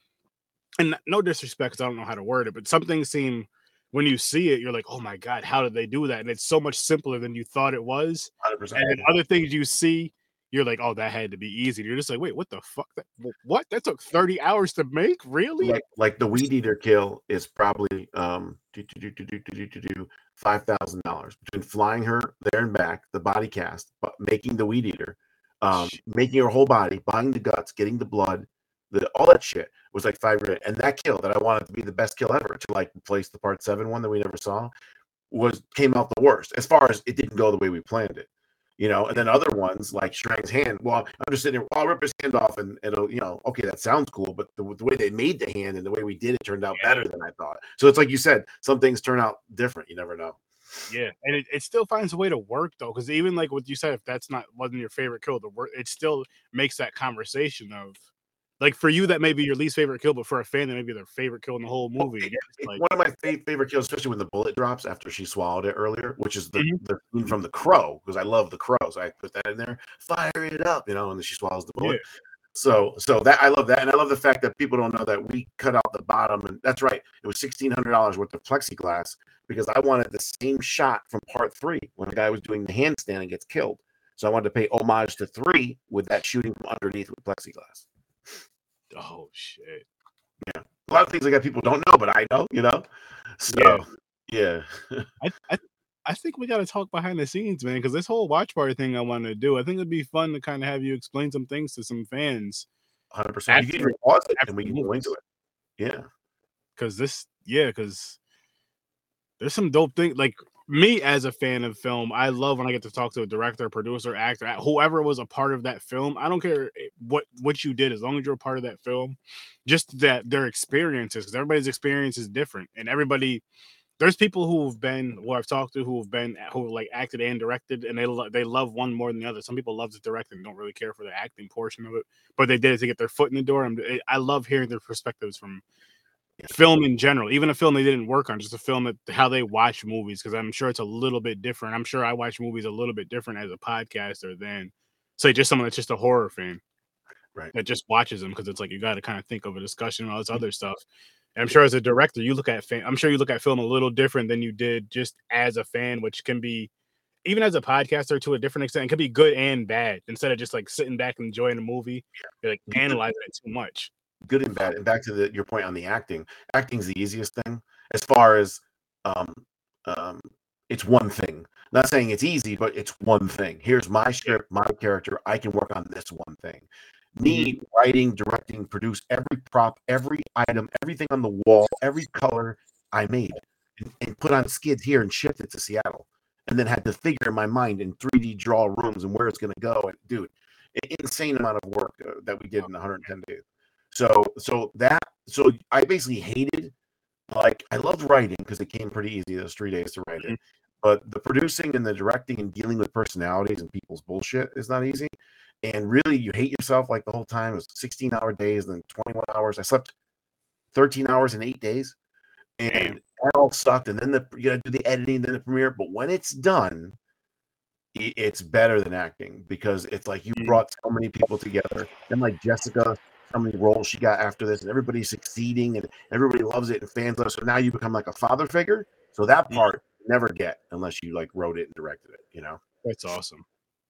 and no disrespect, because I don't know how to word it, but some things seem when you see it, you're like, oh my god, how did they do that? And it's so much simpler than you thought it was. 100%. And other things you see, you're like, oh, that had to be easy. And you're just like, wait, what the fuck? That, what that took 30 hours to make? Really? Like, like the weed eater kill is probably um five thousand dollars between flying her there and back, the body cast, but making the weed eater um, making her whole body, buying the guts, getting the blood, the all that shit was like five grand. And that kill that I wanted to be the best kill ever to like replace the part seven one that we never saw was came out the worst as far as it didn't go the way we planned it. You know, and then other ones like Strang's hand. Well, I'm just sitting there. Well, I'll rip his hand off, and it'll, you know, okay, that sounds cool. But the, the way they made the hand and the way we did it turned out better than I thought. So it's like you said, some things turn out different. You never know. Yeah, and it, it still finds a way to work though, because even like what you said, if that's not wasn't your favorite kill, the work it still makes that conversation of like for you that may be your least favorite kill, but for a fan that may be their favorite kill in the whole movie. It's It's like, one of my fa- favorite kills, especially when the bullet drops after she swallowed it earlier, which is the, Mhm. the from the crow, because I love the crow. So I put that in there, fire it up, you know, and then she swallows the bullet. So so that I love that, and I love the fact that people don't know that we cut out the bottom, and that's right. It was sixteen hundred dollars worth of plexiglass because I wanted the same shot from part three when the guy was doing the handstand and gets killed. So I wanted to pay homage to three with that shooting from underneath with plexiglass. Oh shit. Yeah, a lot of things like that people don't know, but I know. You know. So yeah. I, I I think we got to talk behind the scenes, man, because this whole watch party thing I wanted to do, I think it'd be fun to kind of have you explain some things to some fans. Hundred percent. You can pause it and we can go into it. Yeah. Because this, yeah, because there's some dope thing. Like me as a fan of film, I love when I get to talk to a director, producer, actor, whoever was a part of that film. I don't care eh, what what you did, as long as you're a part of that film. Just that their experiences, because everybody's experience is different, and everybody there's people who have been who I've talked to who have been who like acted and directed, and they lo- they love one more than the other. Some people love to direct and don't really care for the acting portion of it, but they did it to get their foot in the door. I'm, I love hearing their perspectives from film in general, even a film they didn't work on, just a film that how they watch movies, because I'm sure it's a little bit different. I'm sure I watch movies a little bit different as a podcaster than say just someone that's just a horror fan, right? That just watches them because it's like you got to kind of think of a discussion and all this mm. other stuff. And I'm sure as a director, you look at fan, I'm sure you look at film a little different than you did just as a fan, which can be even as a podcaster to a different extent, it can be good and bad instead of just like sitting back and enjoying a movie, you're like mm-hmm. analyzing it too much. Good and bad. And back to the, your point on the acting, acting's the easiest thing as far as um, um, it's one thing. Not saying it's easy, but it's one thing. Here's my script, my character. I can work on this one thing. Me writing, directing, produce every prop, every item, everything on the wall, every color I made and, and put on skids here and shipped it to Seattle. And then had to figure in my mind in 3D draw rooms and where it's going to go. And dude, an insane amount of work uh, that we did in 110 days. So, so that, so I basically hated, like, I loved writing because it came pretty easy those three days to write it. Mm-hmm. But the producing and the directing and dealing with personalities and people's bullshit is not easy and really you hate yourself like the whole time. It was 16 hour days, then 21 hours. I slept 13 hours in eight days, and that all sucked. And then the you gotta do the editing, then the premiere. But when it's done, it's better than acting because it's like you mm. brought so many people together. And like Jessica, how many roles she got after this, and everybody's succeeding, and everybody loves it, and fans love. It. So now you become like a father figure. So that part never get unless you like wrote it and directed it. You know, that's awesome.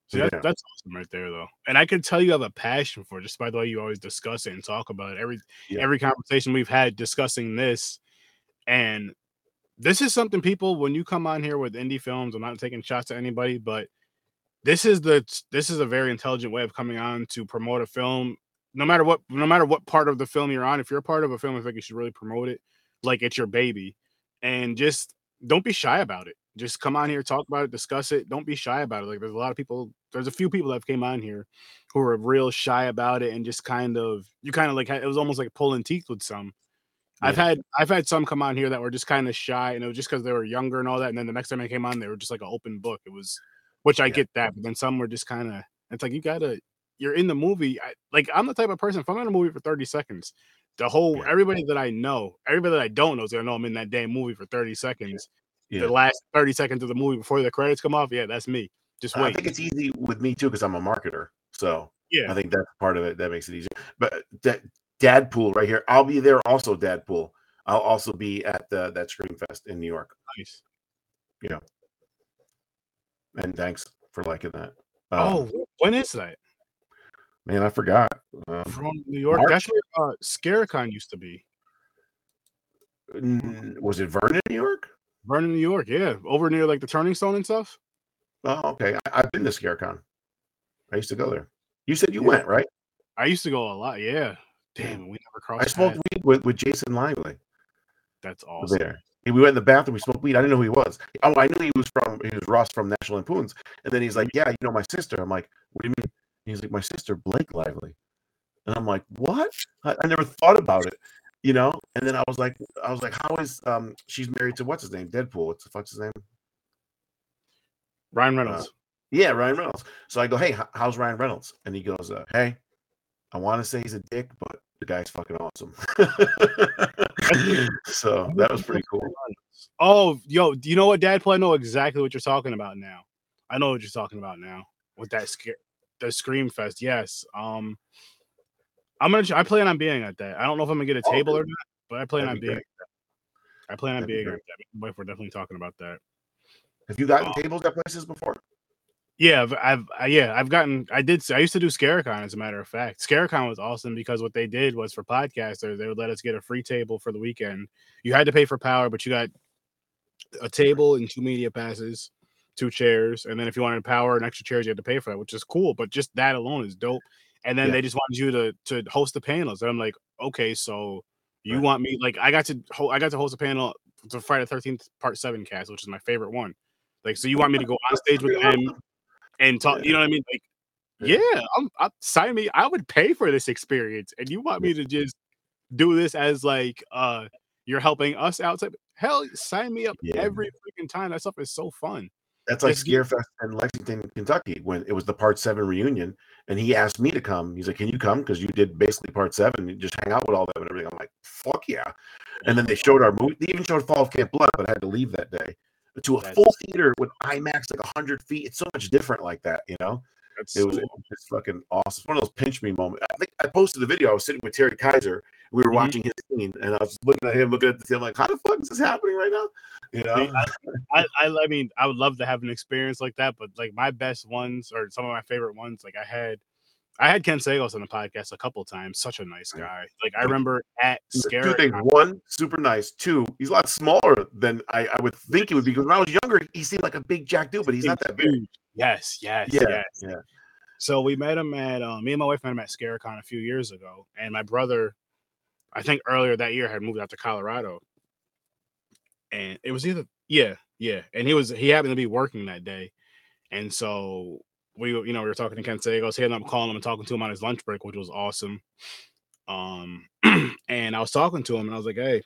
See, that, Yeah. that's awesome right there, though. And I can tell you have a passion for it just by the way you always discuss it and talk about it. Every every conversation we've had discussing this, and this is something people when you come on here with indie films. I'm not taking shots at anybody, but this is the this is a very intelligent way of coming on to promote a film. No matter what, no matter what part of the film you're on, if you're a part of a film, I think you should really promote it like it's your baby, and just don't be shy about it. Just come on here, talk about it, discuss it. Don't be shy about it. Like there's a lot of people. There's a few people that have came on here who are real shy about it and just kind of you kind of like it was almost like pulling teeth with some. I've had I've had some come on here that were just kind of shy, and it was just because they were younger and all that. And then the next time they came on, they were just like an open book. It was, which I get that, but then some were just kind of. It's like you gotta, you're in the movie. I, like I'm the type of person. If I'm in a movie for 30 seconds, the whole everybody that I know, everybody that I don't know is gonna know I'm in that damn movie for 30 seconds. Yeah. The last 30 seconds of the movie before the credits come off, yeah, that's me. Just I think it's easy with me too because I'm a marketer. So Yeah. I think that's part of it that makes it easier. But that Dadpool right here, I'll be there also. Dadpool. I'll also be at the, that Scream Fest in New York. Nice. Yeah. And thanks for liking that. oh, Um, wh- when is that? Man, I forgot. Um, From New York. March? That's where uh, Scare-A-Con used to be. N- was it Vernon, New York? Vernon, New York. Yeah, over near like the Turning Stone and stuff. Oh, okay. I, I've been to Scare-A-Con. I used to go there. You said you went, right? I used to go a lot. Yeah. Damn, we never crossed. I smoked paths. weed with, with Jason Lively. That's awesome. there. We went in the bathroom. We smoked weed. I didn't know who he was. Oh, I knew he was from. He was Ross from National Lampoons. And then he's like, "Yeah, you know my sister." I'm like, "What do you mean?" He's like, "My sister, Blake Lively." And I'm like, "What?" I, I never thought about it, you know. And then I was like, "I was like, how is um she's married to what's his name? Deadpool. What's the fuck's his name? Ryan Reynolds. Uh, yeah, Ryan Reynolds. So I go, "Hey, how's Ryan Reynolds?" And he goes, uh, "Hey, I want to say he's a dick, but the guy's fucking awesome." so that was pretty cool. Oh, yo, do you know what Dadpool? I know exactly what you're talking about now. I know what you're talking about now with that scare, the Scream Fest. Yes. Um, I'm gonna. I plan on being at that. I don't know if I'm gonna get a Oh, table or not, but I plan on be being. great. At that. I plan on being at that. My wife, we're definitely talking about that. Have you gotten Um, tables at places before? Yeah, I've, I've I, yeah, I've gotten. I did. I used to do Scare-A-Con, as a matter of fact. Scare-A-Con was awesome because what they did was for podcasters, they would let us get a free table for the weekend. You had to pay for power, but you got a table and two media passes, two chairs, and then if you wanted power and extra chairs, you had to pay for that, which is cool. But just that alone is dope. And then Yeah. they just wanted you to to host the panels. And I'm like, okay, so you want me like I got to ho- I got to host a panel for Friday Thirteenth Part Seven cast, which is my favorite one. Like, so you want me to go on stage with them and talk? You know what I mean? Like, yeah, I'm, I'm sign me. I would pay for this experience, and you want me to just do this as like uh you're helping us out? Hell, sign me up Yeah. every freaking time. That stuff is so fun. That's like Scarefest in Lexington, Kentucky, when it was the Part Seven reunion, and he asked me to come. He's like, "Can you come? Because you did basically Part Seven. You just hang out with all them and everything." I'm like, "Fuck yeah!" And then they showed our movie. They even showed Fall of Camp Blood, but I had to leave that day to a full theater with IMAX, like hundred feet. It's so much different like that, you know. That's it was cool. just fucking awesome. It's one of those pinch me moments. I think I posted the video. I was sitting with Terry Kiser. We Mm-hmm. were watching his scene, and I was looking at him, looking at the scene. Like, "How the fuck is this happening right now?" You know. I, I, I mean, I would love to have an experience like that, but like my best ones or some of my favorite ones, like I had, I had Ken Sagoes on the podcast a couple times. Such a nice guy. Like I remember at Two Scare. things. One, super nice. Two, he's a lot smaller than I, I would think he would be. Because when I was younger, he seemed like a big jack dude, but he's not that big. Yes, yes, Yeah, yes. yeah. So we met him at um, me and my wife met him at Scare-A-Con a few years ago, and my brother, I think earlier that year, had moved out to Colorado, and it was either yeah, yeah, and he was he happened to be working that day, and so we you know we were talking to Ken Sagoes, he ended up calling him and talking to him on his lunch break, which was awesome. Um, and I was talking to him, and I was like, hey.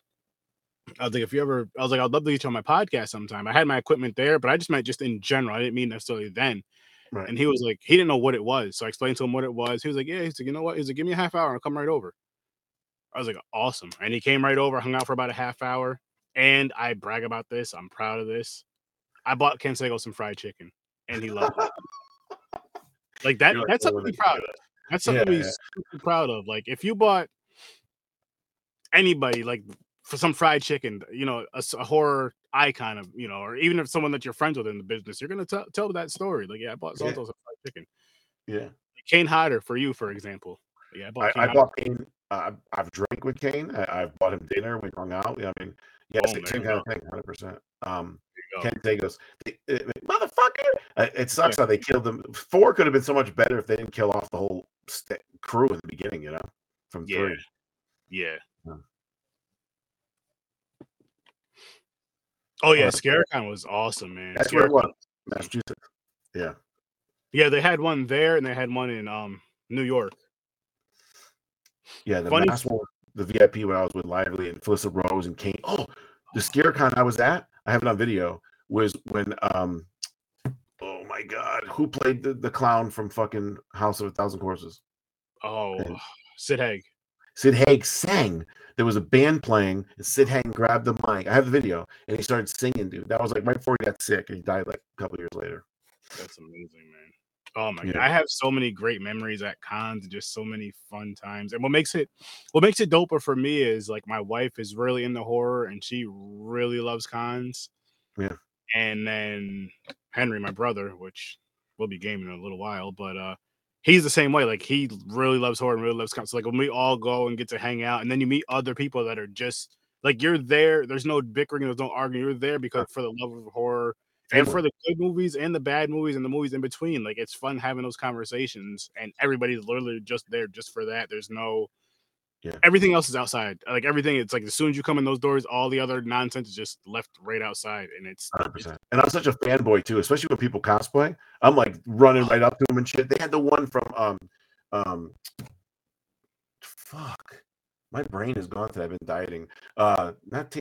I was like, if you ever, I was like, I'd love to get you on my podcast sometime. I had my equipment there, but I just meant just in general. I didn't mean necessarily then. Right. And he was like, he didn't know what it was. So I explained to him what it was. He was like, yeah. He's like, you know what? He's like, give me a half hour. I'll come right over. I was like, awesome. And he came right over, hung out for about a half hour. And I brag about this. I'm proud of this. I bought Ken Sago some fried chicken, and he loved it. like that, You're that's "Oh, something to be proud of. That's something to Yeah, be yeah. super proud of. Like if you bought anybody like for some fried chicken, you know, a horror icon of, you know, or even if someone that you're friends with in the business, you're gonna tell tell that story. Like, yeah, I bought Yeah. Santos some fried chicken. Yeah. Kane Hodder for you, for example. Yeah, I bought. I, Kane I bought Kane. Uh, I've drank with Kane. I, I've bought him dinner. We hung out. I mean, yeah, Oh, same kind of thing, hundred percent. Um. Ken "The- uh, motherfucker. Uh, It sucks how they killed them. Four could have been so much better if they didn't kill off the whole st- crew in the beginning. You know, from Yeah. three. Yeah. Yeah. Oh yeah, Uh, Scare-A-Con was awesome, man. That's where it Scare-A-Con- was, Massachusetts. Yeah. Yeah, they had one there and they had one in um New York. Yeah, the Funny- last one, the VIP when I was with Lively and Felissa Rose and Kane. Oh, the Scare-A-Con I was at, I have it on video, was when um oh my god, who played the, the clown from fucking House of a Thousand Corpses? Oh, And- Sid Haig. Sid Haig sang. There was a band playing, and Sid Haig grabbed the mic. I have the video, and he started singing, dude. That was like right before he got sick, and he died like a couple years later. That's amazing, man. Oh my god, I have so many great memories at cons, and just so many fun times. And what makes it, what makes it doper for me is like my wife is really into horror, and she really loves cons. Yeah. And then Henry, my brother, which we'll be gaming in a little while, but uh, he's the same way. Like he really loves horror and really loves cons. So like when we all go and get to hang out, and then you meet other people that are just like you're there. There's no bickering, there's no arguing. You're there because for the love of horror and for the good movies and the bad movies and the movies in between. Like it's fun having those conversations, and everybody's literally just there just for that. There's no Yeah. everything else is outside. Like everything, it's like as soon as you come in those doors, all the other nonsense is just left right outside, and it's 100%. And I'm such a fanboy too, especially when people cosplay. I'm like running right up to them and shit. They had the one from um um fuck. My brain is gone today. I've been dieting. Uh not ta-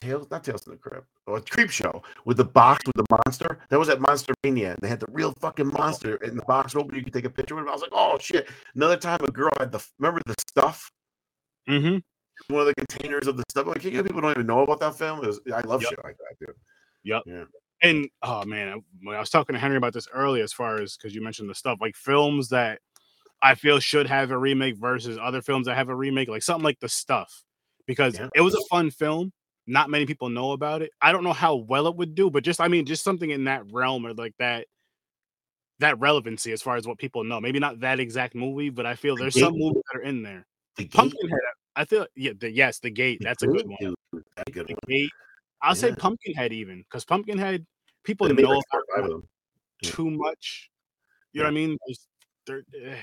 Tales, not Tales from the Crypt. Oh, a Creepshow with the box with the monster. That was at Monster Mania. And they had the real fucking monster in the box open. You could take a picture with it. I was like, oh shit. Another time a girl had the remember the stuff? Mm-hmm. One of the containers of the stuff. Like you know, people don't even know about that film. Was, I love Yep. shit like that, dude. Yep. Yeah. And oh man, I, when I was talking to Henry about this earlier, as far as because you mentioned the stuff like films that I feel should have a remake versus other films that have a remake, like something like The Stuff, because Yeah. it was a fun film. Not many people know about it. I don't know how well it would do, but just I mean, just something in that realm or like that that relevancy as far as what people know. Maybe not that exact movie, but I feel there's some movies that are in there. The Gate? Pumpkinhead, I feel yeah, the, yes, the gate. That's a good one. That's a good The one. gate. I'll say Pumpkinhead even because Pumpkinhead people know like about or five of them. Yeah. too much. You know what I mean? There's- there- eh.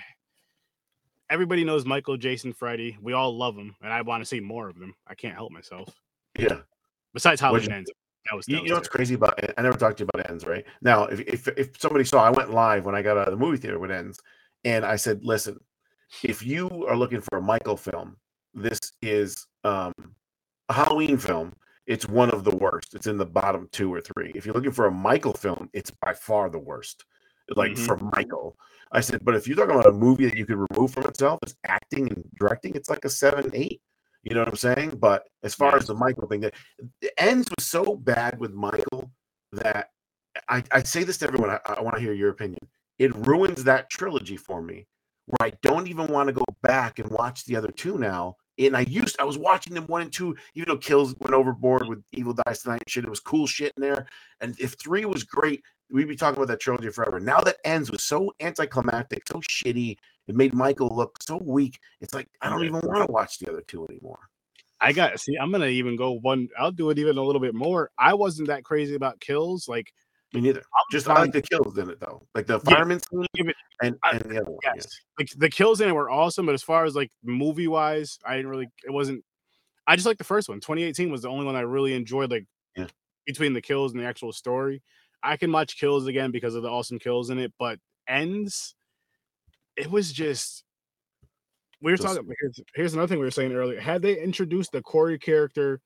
everybody knows Michael, Jason, Freddy. We all love them, and I want to see more of them. I can't help myself. Yeah. Besides Halloween ends. That was, You, that you was know what's crazy about I never talked to you about ends, right? Now, if, if if somebody saw I went live when I got out of the movie theater with ends, and I said, listen, if you are looking for a Michael film, this is um a Halloween film. It's one of the worst. It's in the bottom two or three. If you're looking for a Michael film, it's by far the worst. Like Mhm. for Michael. I said, but if you're talking about a movie that you could remove from itself as acting and directing, it's like a seven, eight. You know what I'm saying? But as far as the Michael thing, that the ends was so bad with Michael that I, I say this to everyone. I, I want to hear your opinion. It ruins that trilogy for me, where I don't even want to go back and watch the other two now. And I used I was watching them one and two, even though Kills went overboard with Evil Dies Tonight and shit. It was cool shit in there. And if three was great, we'd be talking about that trilogy forever. Now that ends was so anticlimactic, so shitty. It made Michael look so weak. It's like I don't even want to watch the other two anymore. I got see. I'm gonna even go one. I'll do it even a little bit more. I wasn't that crazy about kills. Like Me neither. Just I like the kills in it though, like the Yeah, fireman scene it- and, and the other one. yeah. yes, like the kills in it were awesome. But as far as like movie wise, I didn't really. It wasn't. I just like the first one. 2018 was the only one I really enjoyed. Like Yeah. between the kills and the actual story, I can watch kills again because of the awesome kills in it. But ends, it was just. We were Just- talking. Here's, here's another thing we were saying earlier. Had they introduced the Corey character,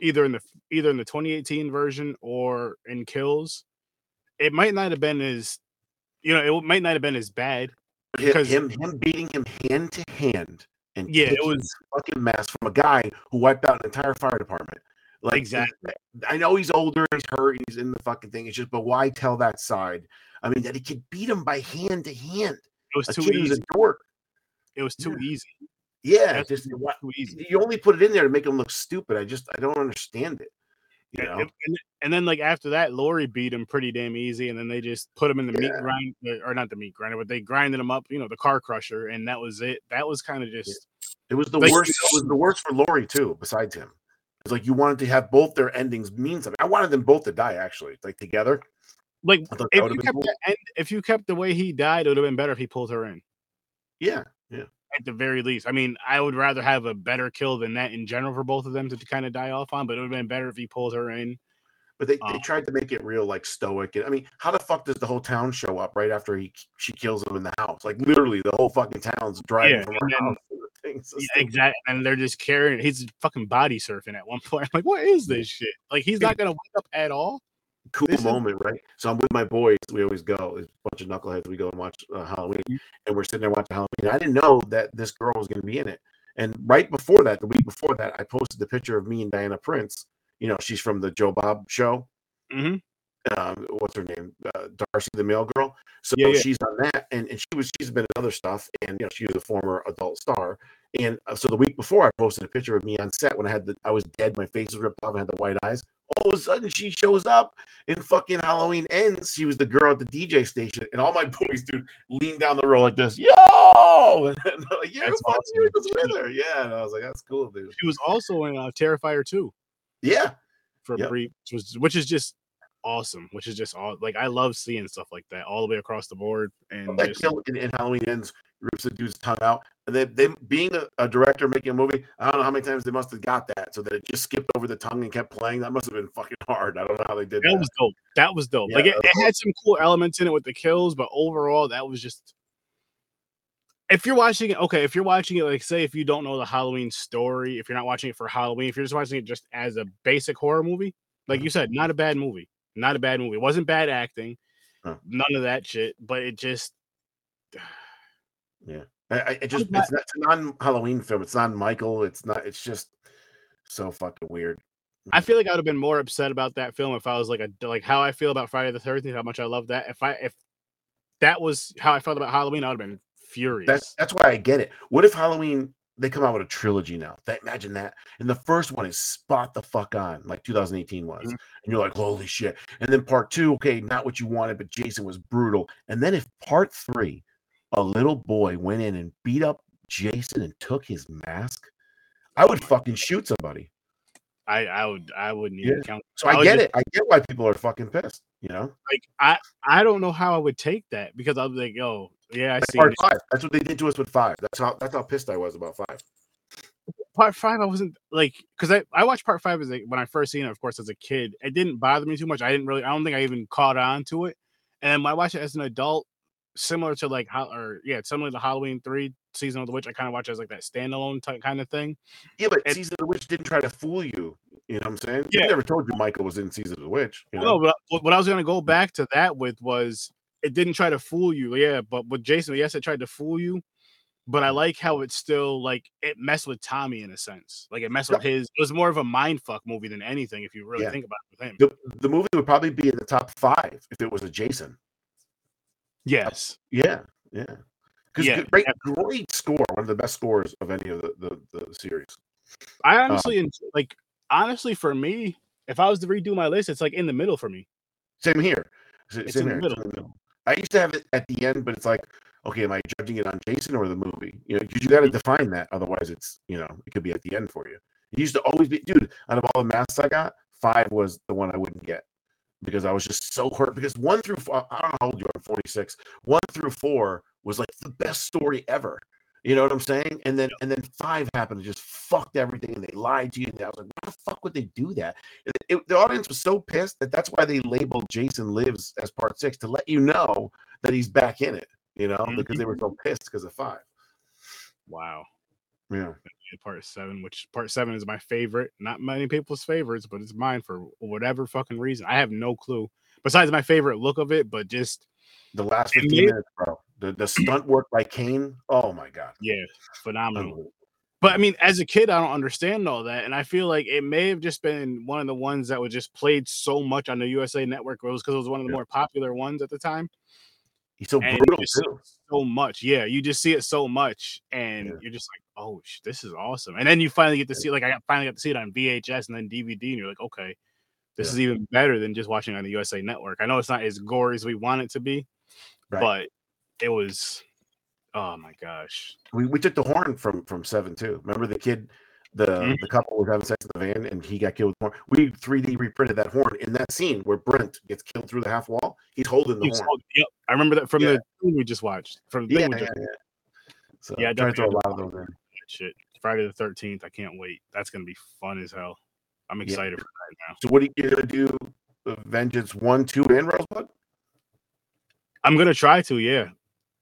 either in the either in the 2018 version or in Kills, it might not have been as, you know, it might not have been as bad. Because him him beating him hand to hand and Yeah, it was- fucking mess from a guy who wiped out an entire fire department. Like Exactly. I know he's older, he's hurt, he's in the fucking thing. It's just, but why tell that side? I mean, that he could beat him by hand to hand. It was too easy. a dork. It was too easy. Yeah, That's just too easy. you only put it in there to make him look stupid. I just I don't understand it. You And, know, and, and then like after that, Laurie beat him pretty damn easy, and then they just put him in the meat Yeah. grind uh, or not the meat grinder, but they grinded him up, you know, the car crusher, and that was it. That was kind of just It was the Like, worst. It was the worst for Laurie too. Besides him, it's like you wanted to have both their endings mean something. I wanted them both to die actually, like together. Like I thought that if you kept cool. the end, if you kept the way he died, it would have been better if he pulled her in. Yeah, yeah. At the very least, I mean, I would rather have a better kill than that in general for both of them to kind of die off on, but it would have been better if he pulled her in. But they, they Um, tried to make it real, like stoic. And I mean, how the fuck does the whole town show up right after he she kills him in the house? Like literally, the whole fucking town's driving Yeah, from her house. to the thing. So Yeah, exactly. And they're just carrying. He's fucking body surfing at one point. I'm like, what is this shit? Like, he's not gonna wake up at all. Cool This is- moment, right? So I'm with my boys. We always go. It's a bunch of knuckleheads. We go and watch uh, Halloween, Mm-hmm. and we're sitting there watching Halloween. I didn't know that this girl was going to be in it. And right before that, the week before that, I posted the picture of me and Diana Prince. You know, she's from the Joe Bob show. Mm-hmm. Um, what's her name? Uh, Darcy, the mail girl. So Yeah, yeah. she's on that, and, and she was she's been in other stuff, and you know she was a former adult star. And uh, so the week before, I posted a picture of me on set when I had the I was dead, my face was ripped off, I had the white eyes. All of a sudden, she shows up in fucking Halloween ends. She was the girl at the DJ station, and all my boys, dude, lean down the road like this, yo, and like, yeah, That's awesome. you, was with her, yeah. And I was like, that's cool, dude. She was also in uh, Terrifier 2 Yeah, for a Yep. brief, which, was, which is just awesome. Which is just all like I love seeing stuff like that all the way across the board. And that just, kill in, in Halloween ends rips the dude's tongue out. And they, they being a, a director making a movie, I don't know how many times they must have got that so that it just skipped over the tongue and kept playing. That must have been fucking hard. I don't know how they did that that. was dope. That was dope. Yeah, like it, it had some cool elements in it with the kills, but overall, that was just. If you're watching it, okay, if you're watching it, like say if you don't know the Halloween story, if you're not watching it for Halloween, if you're just watching it just as a basic horror movie, like you mm-hmm. said, not a bad movie, not a bad movie. It wasn't bad acting, Huh. none of that shit, but it just Yeah, I, I, just not- it's not it's a non-Halloween film. It's not Michael. It's not. It's just so fucking weird. I feel like I would have been more upset about that film if I was like a like how I feel about Friday the Thirteenth, how much I love that. If I if that was how I felt about Halloween, I would have been furious. That's that's why I get it. What if Halloween they come out with a trilogy now? That imagine that. And the first one is spot the fuck on, like 2018 was. Mm-hmm. And you're like, holy shit. And then part two, okay, not what you wanted, but Jason was brutal. And then if part three, a little boy went in and beat up Jason and took his mask, I would fucking shoot somebody. I I would I wouldn't even Yeah. count. So I, would get just- it. I get why people are fucking pissed, you know? Like I I don't know how I would take that because I was like, oh yeah, I see part five. That's what they did to us with five. That's how that's how pissed I was about five. part five. I wasn't like because I I watched part five as a, when I first seen it, of course, as a kid. It didn't bother me too much. I didn't really. I don't think I even caught on to it. And then when I watched it as an adult, similar to like how or yeah, similar to Halloween three season of the witch, I kind of watch as like that standalone type kind of thing. Yeah, but Season of the Witch didn't try to fool you. You know what I'm saying? Yeah. They never told you Michael was in Season of the Witch. You know? No, but what- I was gonna go back to that with was it didn't try to fool you. Yeah, but with Jason, yes, it tried to fool you. But I like how it still like it messed with Tommy in a sense. Like it messed with his. It was more of a mind fuck movie than anything. If you really Yeah. think about it with him. the, the movie would probably be in the top five if it was a Jason. Yes. Yeah, yeah. Because Yeah, great, great score, one of the best scores of any of the the, the series. I Um, honestly en- like honestly for me, if I was to redo my list, it's like in the middle for me. Same here. It's Same in the here. It's in the middle. I used to have it at the end, but it's like, okay, am I judging it on Jason or the movie? You know, because you got to define that. Otherwise, it's you know, it could be at the end for you. It used to always be, dude. Out of all the masks I got, five was the one I wouldn't get because I was just so hurt. Because one through four, I don't know how old you are, I'm 46. One through four was like the best story ever. You know what I'm saying? And then and then five happened and just fucked everything, and they lied to you. And I was like, why the fuck would they do that? It, it- the audience was so pissed that that's why they labeled Jason Lives as part six to let you know that he's back in it. You know, because they were mm-hmm. so pissed because of five. Wow. Yeah. Part seven, which part seven is my favorite. Not many people's favorites, but it's mine for whatever fucking reason. I have no clue. Besides my favorite look of it, but just The last 15 made- minutes, bro. The, the stunt work by Kane. Oh my god. yeah, phenomenal. But I mean, as a kid, I don't understand all that, and I feel like it may have just been one of the ones that was just played so much on the USA Network. It was because it was one of the more popular ones at the time. He's so And brutal too. so much, yeah. You just see it so much, and you're just like, "Oh, this is awesome!" And then you finally get to see, like, I finally got to see it on VHS and then DVD, and you're like, "Okay, this is even better than just watching on the USA Network." I know it's not as gory as we want it to be, Right. but it was. Oh my gosh! We, we took the horn from from seven too. Remember the kid, the Mhm. the couple was having sex in the van and he got killed with the horn. We 3D reprinted that horn in that scene where Brent gets killed through the half wall. He's holding the He was horn. holding- Yep, I remember that from Yeah. the thing we just watched. From the thing Yeah, we yeah, yeah. So yeah, trying to throw a lot of those in. shit. Friday the Thirteenth. I can't wait. That's gonna be fun as hell. I'm Yeah. excited for that now. So what are you gonna do? uh, Vengeance one, two, and Rosebud? I'm gonna try to. Yeah,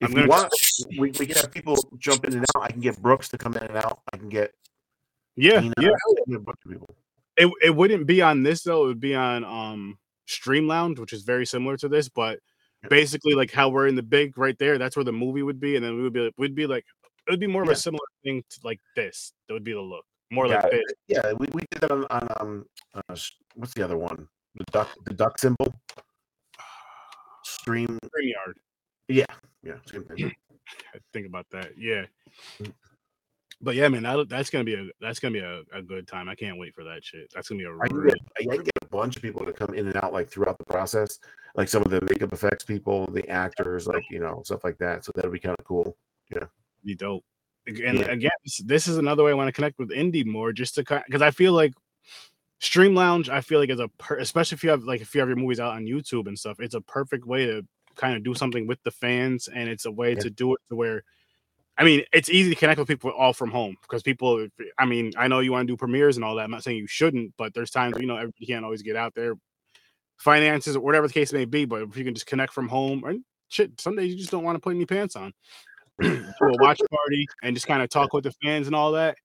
If I'm gonna. want, we, we can have people jump in and out. I can get Brooks to come in and out. I can get Yeah, Tina, yeah. I a bunch of people. It it wouldn't be on this though. It would be on um Stream Lounge, which is very similar to this, but basically like how we're in the big right there. That's where the movie would be, and then we would be we'd be like it would be more of Yeah. a similar thing to like this. That would be the look more yeah, like this. yeah, we, we did that on, on um uh, what's the other one? The duck the duck symbol. Stream StreamYard. Yeah, yeah, same thing. I think about that. Yeah. But yeah, man, that, that's gonna be a that's gonna be a, a good time. I can't wait for that shit. That's gonna be a I can, get, I can get a bunch of people to come in and out like throughout the process, like some of the makeup effects people, the actors, like you know stuff like that. So that'll be kind of cool. Yeah, be dope. And Yeah. again, this, this is another way I want to connect with indie more, just to because I feel like Stream Lounge. I feel like is a per, especially if you have like if you have your movies out on YouTube and stuff, it's a perfect way to kind of do something with the fans, and it's a way Yeah. to do it to where. I mean, it's easy to connect with people all from home because people. I mean, I know you want to do premieres and all that. I'm not saying you shouldn't, but there's times you know everybody can't always get out there, finances or whatever the case may be. But if you can just connect from home, and shit, some days you just don't want to put any pants on. do a watch party and just kind of talk with the fans and all that.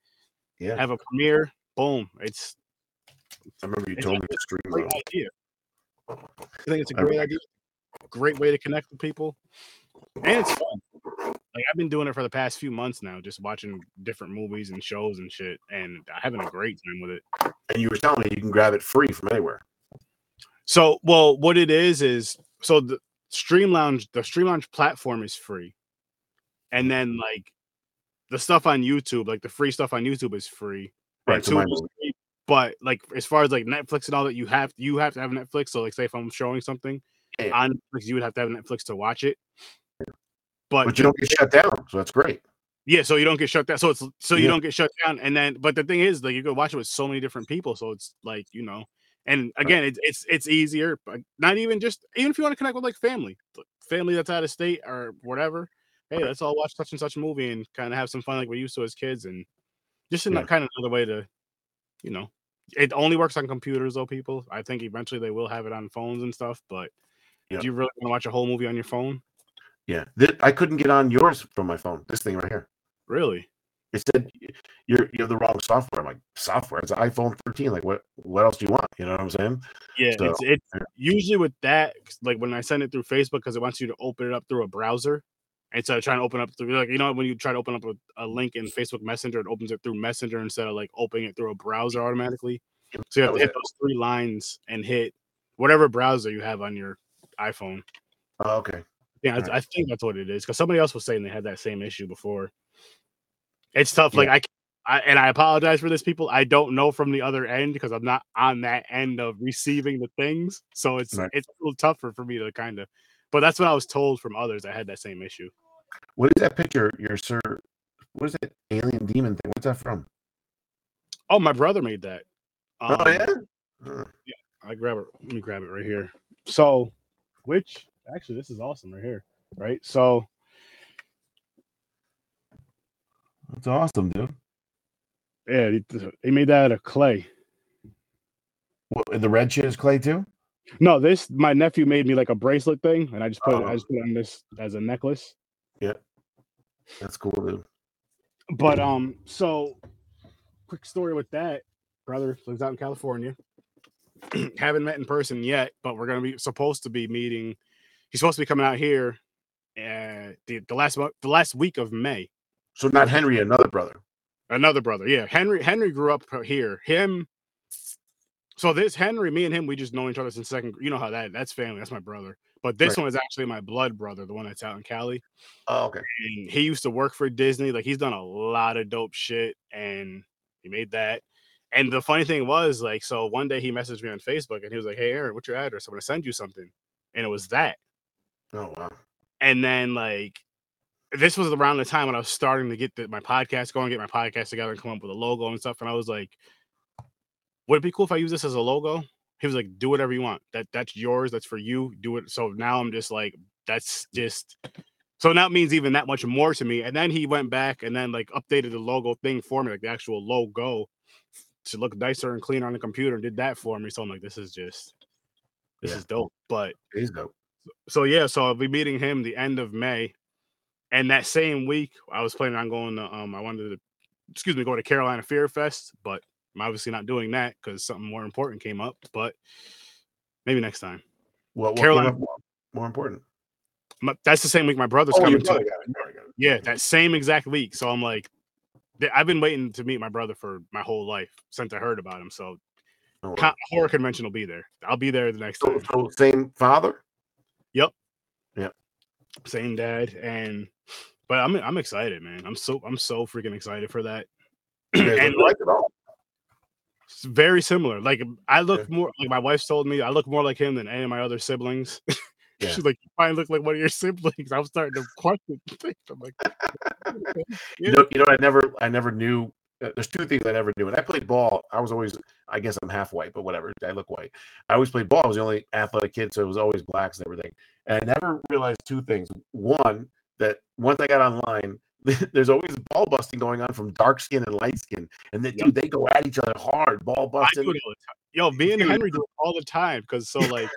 Yeah. Have a premiere. Boom. It's. I remember you told me to stream Great idea. I think it's a great remember- idea. Great way to connect with people, and it's fun. Like I've been doing it for the past few months now, just watching different movies and shows and shit, and having a great time with it. And you were telling me you can grab it free from anywhere. So, well, what it is is so the Stream Lounge, the Stream Lounge platform is free, and then like the stuff on YouTube, like the free stuff on YouTube is free. Right, and so mine Tubi is will- free, but like as far as like Netflix and all that, you have you have to have Netflix. So like, say if I'm showing something on Netflix, you would have to have Netflix to watch it. But, But you don't get shut down, so that's great. yeah, so you don't get shut down. So it's so you Yeah. don't get shut down. And then, but the thing is, like you can watch it with so many different people. So it's like you know, and again, it's it's it's easier. But not even just even if you want to connect with like family, family that's out of state or whatever. Hey, let's all watch such and such movie and kind of have some fun like we used to as kids, and just in Yeah. that kind of another way to, you know, it only works on computers though. People, I think eventually they will have it on phones and stuff. But Yeah. do you really want to watch a whole movie on your phone? Yeah, Th- I couldn't get on yours from my phone. This thing right here. Really? It said you're you have the wrong software. I'm like software. It's an iPhone 13. Like what? What else do you want? You know what I'm saying? Yeah, So, it's it's usually with that. like when I send it through Facebook, because it wants you to open it up through a browser instead of trying to open up through like you know when you try to open up a, a link in Facebook Messenger, it opens it through Messenger instead of like opening it through a browser automatically. So you have to hit it. those three lines and hit whatever browser you have on your iPhone. Oh, okay. Yeah, I, I think that's what it is. Because somebody else was saying they had that same issue before. It's tough. Like I, I, and I apologize for this, people. I don't know from the other end because I'm not on that end of receiving the things. So it's Right. it's a little tougher for me to kind of. But that's what I was told from others I had that same issue. What is that picture? Your sir. What is that alien demon thing? What's that from? Oh, my brother made that. Oh, Um, yeah? Huh. Yeah, I grab it. Let me grab it right here. So, which actually, this is awesome right here. Right. So, That's awesome, dude. yeah, he, he made that out of clay. What, the red shit is clay too. No, this my nephew made me like a bracelet thing, and I just put it. I Oh. just put it on this as a necklace. Yeah, that's cool, dude. But um, so quick story with that. Brother lives out in California. Haven't met in person yet, but we're gonna be supposed to be meeting. He's supposed to be coming out here, uh, the the last the last week of May. So not Henry, another brother. Another brother, yeah. Henry Henry grew up here. Him. So this Henry, me and him, we just know each other since second. You know how that that's family. That's my brother. But this Right. one is actually my blood brother, the one that's out in Cali. Oh, okay. And he used to work for Disney. Like he's done a lot of dope shit, and he made that. And the funny thing was, like, so one day he messaged me on Facebook, and he was like, "Hey, Aaron, what's your address? I'm gonna send you something." And it was that. Oh wow. And then like this was around the time when I was starting to get the, my podcast going, get my podcast together, and come up with a logo and stuff. And I was like, "Would it be cool if I use this as a logo?" He was like, "Do whatever you want. That that's yours. That's for you. Do it." So now I'm just like, that's just. So now it means even that much more to me. And then he went back and then like updated the logo thing for me, like the actual logo, to look nicer and cleaner on the computer, and did that for me. So I'm like, this is just, this Yeah. is dope. But He's dope. So yeah, so I'll be meeting him the end of May, and that same week I was planning on going to um I wanted to excuse me go to Carolina Fear Fest, but I'm obviously not doing that because something more important came up. But maybe next time. What Carolina- more, more important? My- that's the same week my brother's Oh, coming brother to. got it. Brother got it. Yeah, that same exact week. So I'm like, I've been waiting to meet my brother for my whole life since I heard about him. So Oh, wow. horror convention will be there. I'll be there the next So, time. so same father. Yep. Yep. Same dad. And but I'm I'm excited, man. I'm so I'm so freaking excited for that. And alike at all? it's very similar. Like I look more like my wife's told me I look more like him than any of my other siblings. Yeah. She's like, you finally look like one of your siblings. I'm starting to question things. I'm like, You know, you know, I never, I never knew. Uh, There's two things I never knew. When I played ball, I was always, I guess I'm half white, but whatever. I look white. I always played ball. I was the only athletic kid, so it was always blacks and everything. And I never realized two things. One, that once I got online, there's always ball busting going on from dark skin and light skin, and that dude, they go at each other hard, ball busting. do it all the time. Yo, me and Henry do it all the time because so like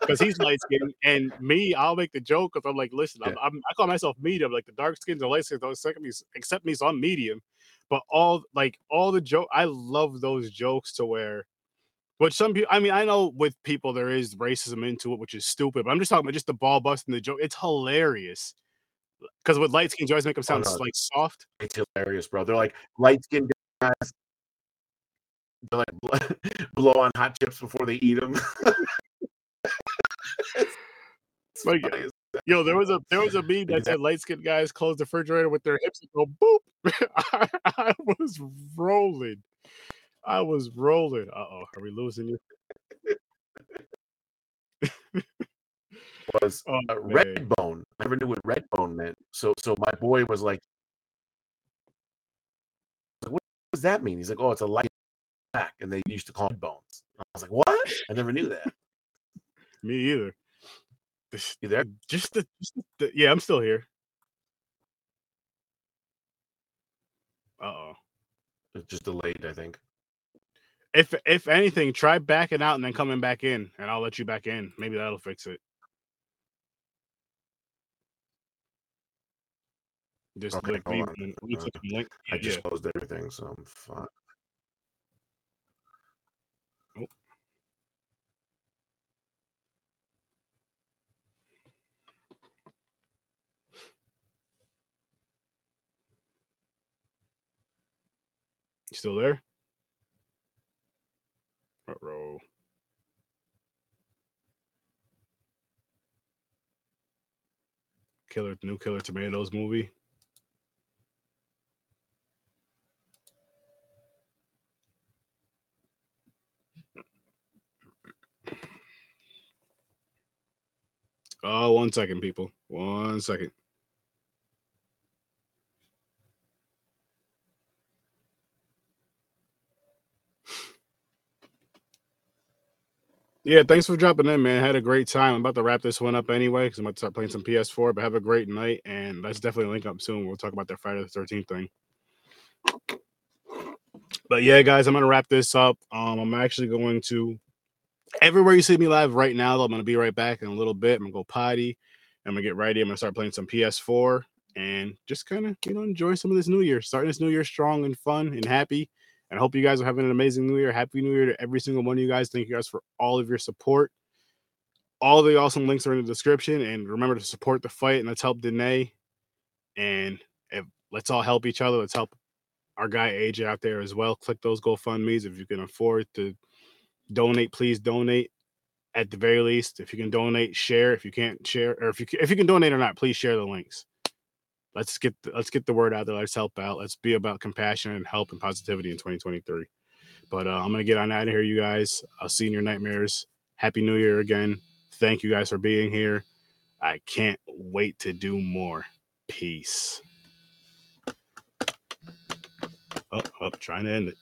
because he's light skinned and me, I'll make the joke because I'm like, listen, I'm, I'm I call myself medium. Like the dark skins and light skins don't accept me, accept me, so I'm medium. But all like all the joke, I love those jokes to where. but some people, I mean, I know with people there is racism into it, which is stupid. But I'm just talking about just the ball busting the joke. It's hilarious because with light skin you always make them oh, sound no. like soft. It's hilarious, bro. They're like light skinned guys. they're like blow on hot chips before they eat them. It's Like, Yo, there was a there was a meme that said light skinned guys close the refrigerator with their hips and go boop. I, I was rolling. I was rolling. Uh oh, are we losing you? was Oh, uh, man. red bone. I never knew what red bone meant. So so my boy was like, "What does that mean?" He's like, "Oh, it's a light back," and they used to call it bones. I was like, "What?" I never knew that. Me either. This- there? Just the, just the yeah, I'm still here. Uh oh. It's just delayed, I think. If if anything, try backing out and then coming back in, and I'll let you back in. Maybe that'll fix it. Just Okay, like hold leave, on. leave Uh. I just yeah. closed everything, so I'm fine. You still there? Uh-oh. Killer new Killer Tomatoes movie. Oh, one second, people. One second. Yeah, thanks for dropping in, man. Had a great time. I'm about to wrap this one up anyway because I'm about to start playing some PS4. But have a great night, and let's definitely link up soon. We'll talk about that Friday the 13th thing. But yeah, guys, I'm gonna wrap this up. Um, I'm actually going to everywhere you see me live right now. Though, I'm gonna be right back in a little bit. I'm gonna go potty. I'm gonna get ready. I'm gonna start playing some PS4 and just kind of you know enjoy some of this new year. Starting this new year strong and fun and happy. And I hope you guys are having an amazing new year. Happy New Year to every single one of you guys. Thank you guys for all of your support. All the awesome links are in the description. And remember to support the fight and let's help Danae. And if, let's all help each other. Let's help our guy AJ out there as well. Click those GoFundMe's if you can afford to donate. Please donate at the very least. If you can donate, share. If you can't share, or if you if you can donate or not, please share the links. Let's get the, let's get the word out there. Let's help out. Let's be about compassion and help and positivity in 2023. But uh, I'm gonna get on out of here, you guys. I'll see you in your nightmares. Happy New Year again. Thank you guys for being here. I can't wait to do more. Peace. Oh, oh, trying to end it.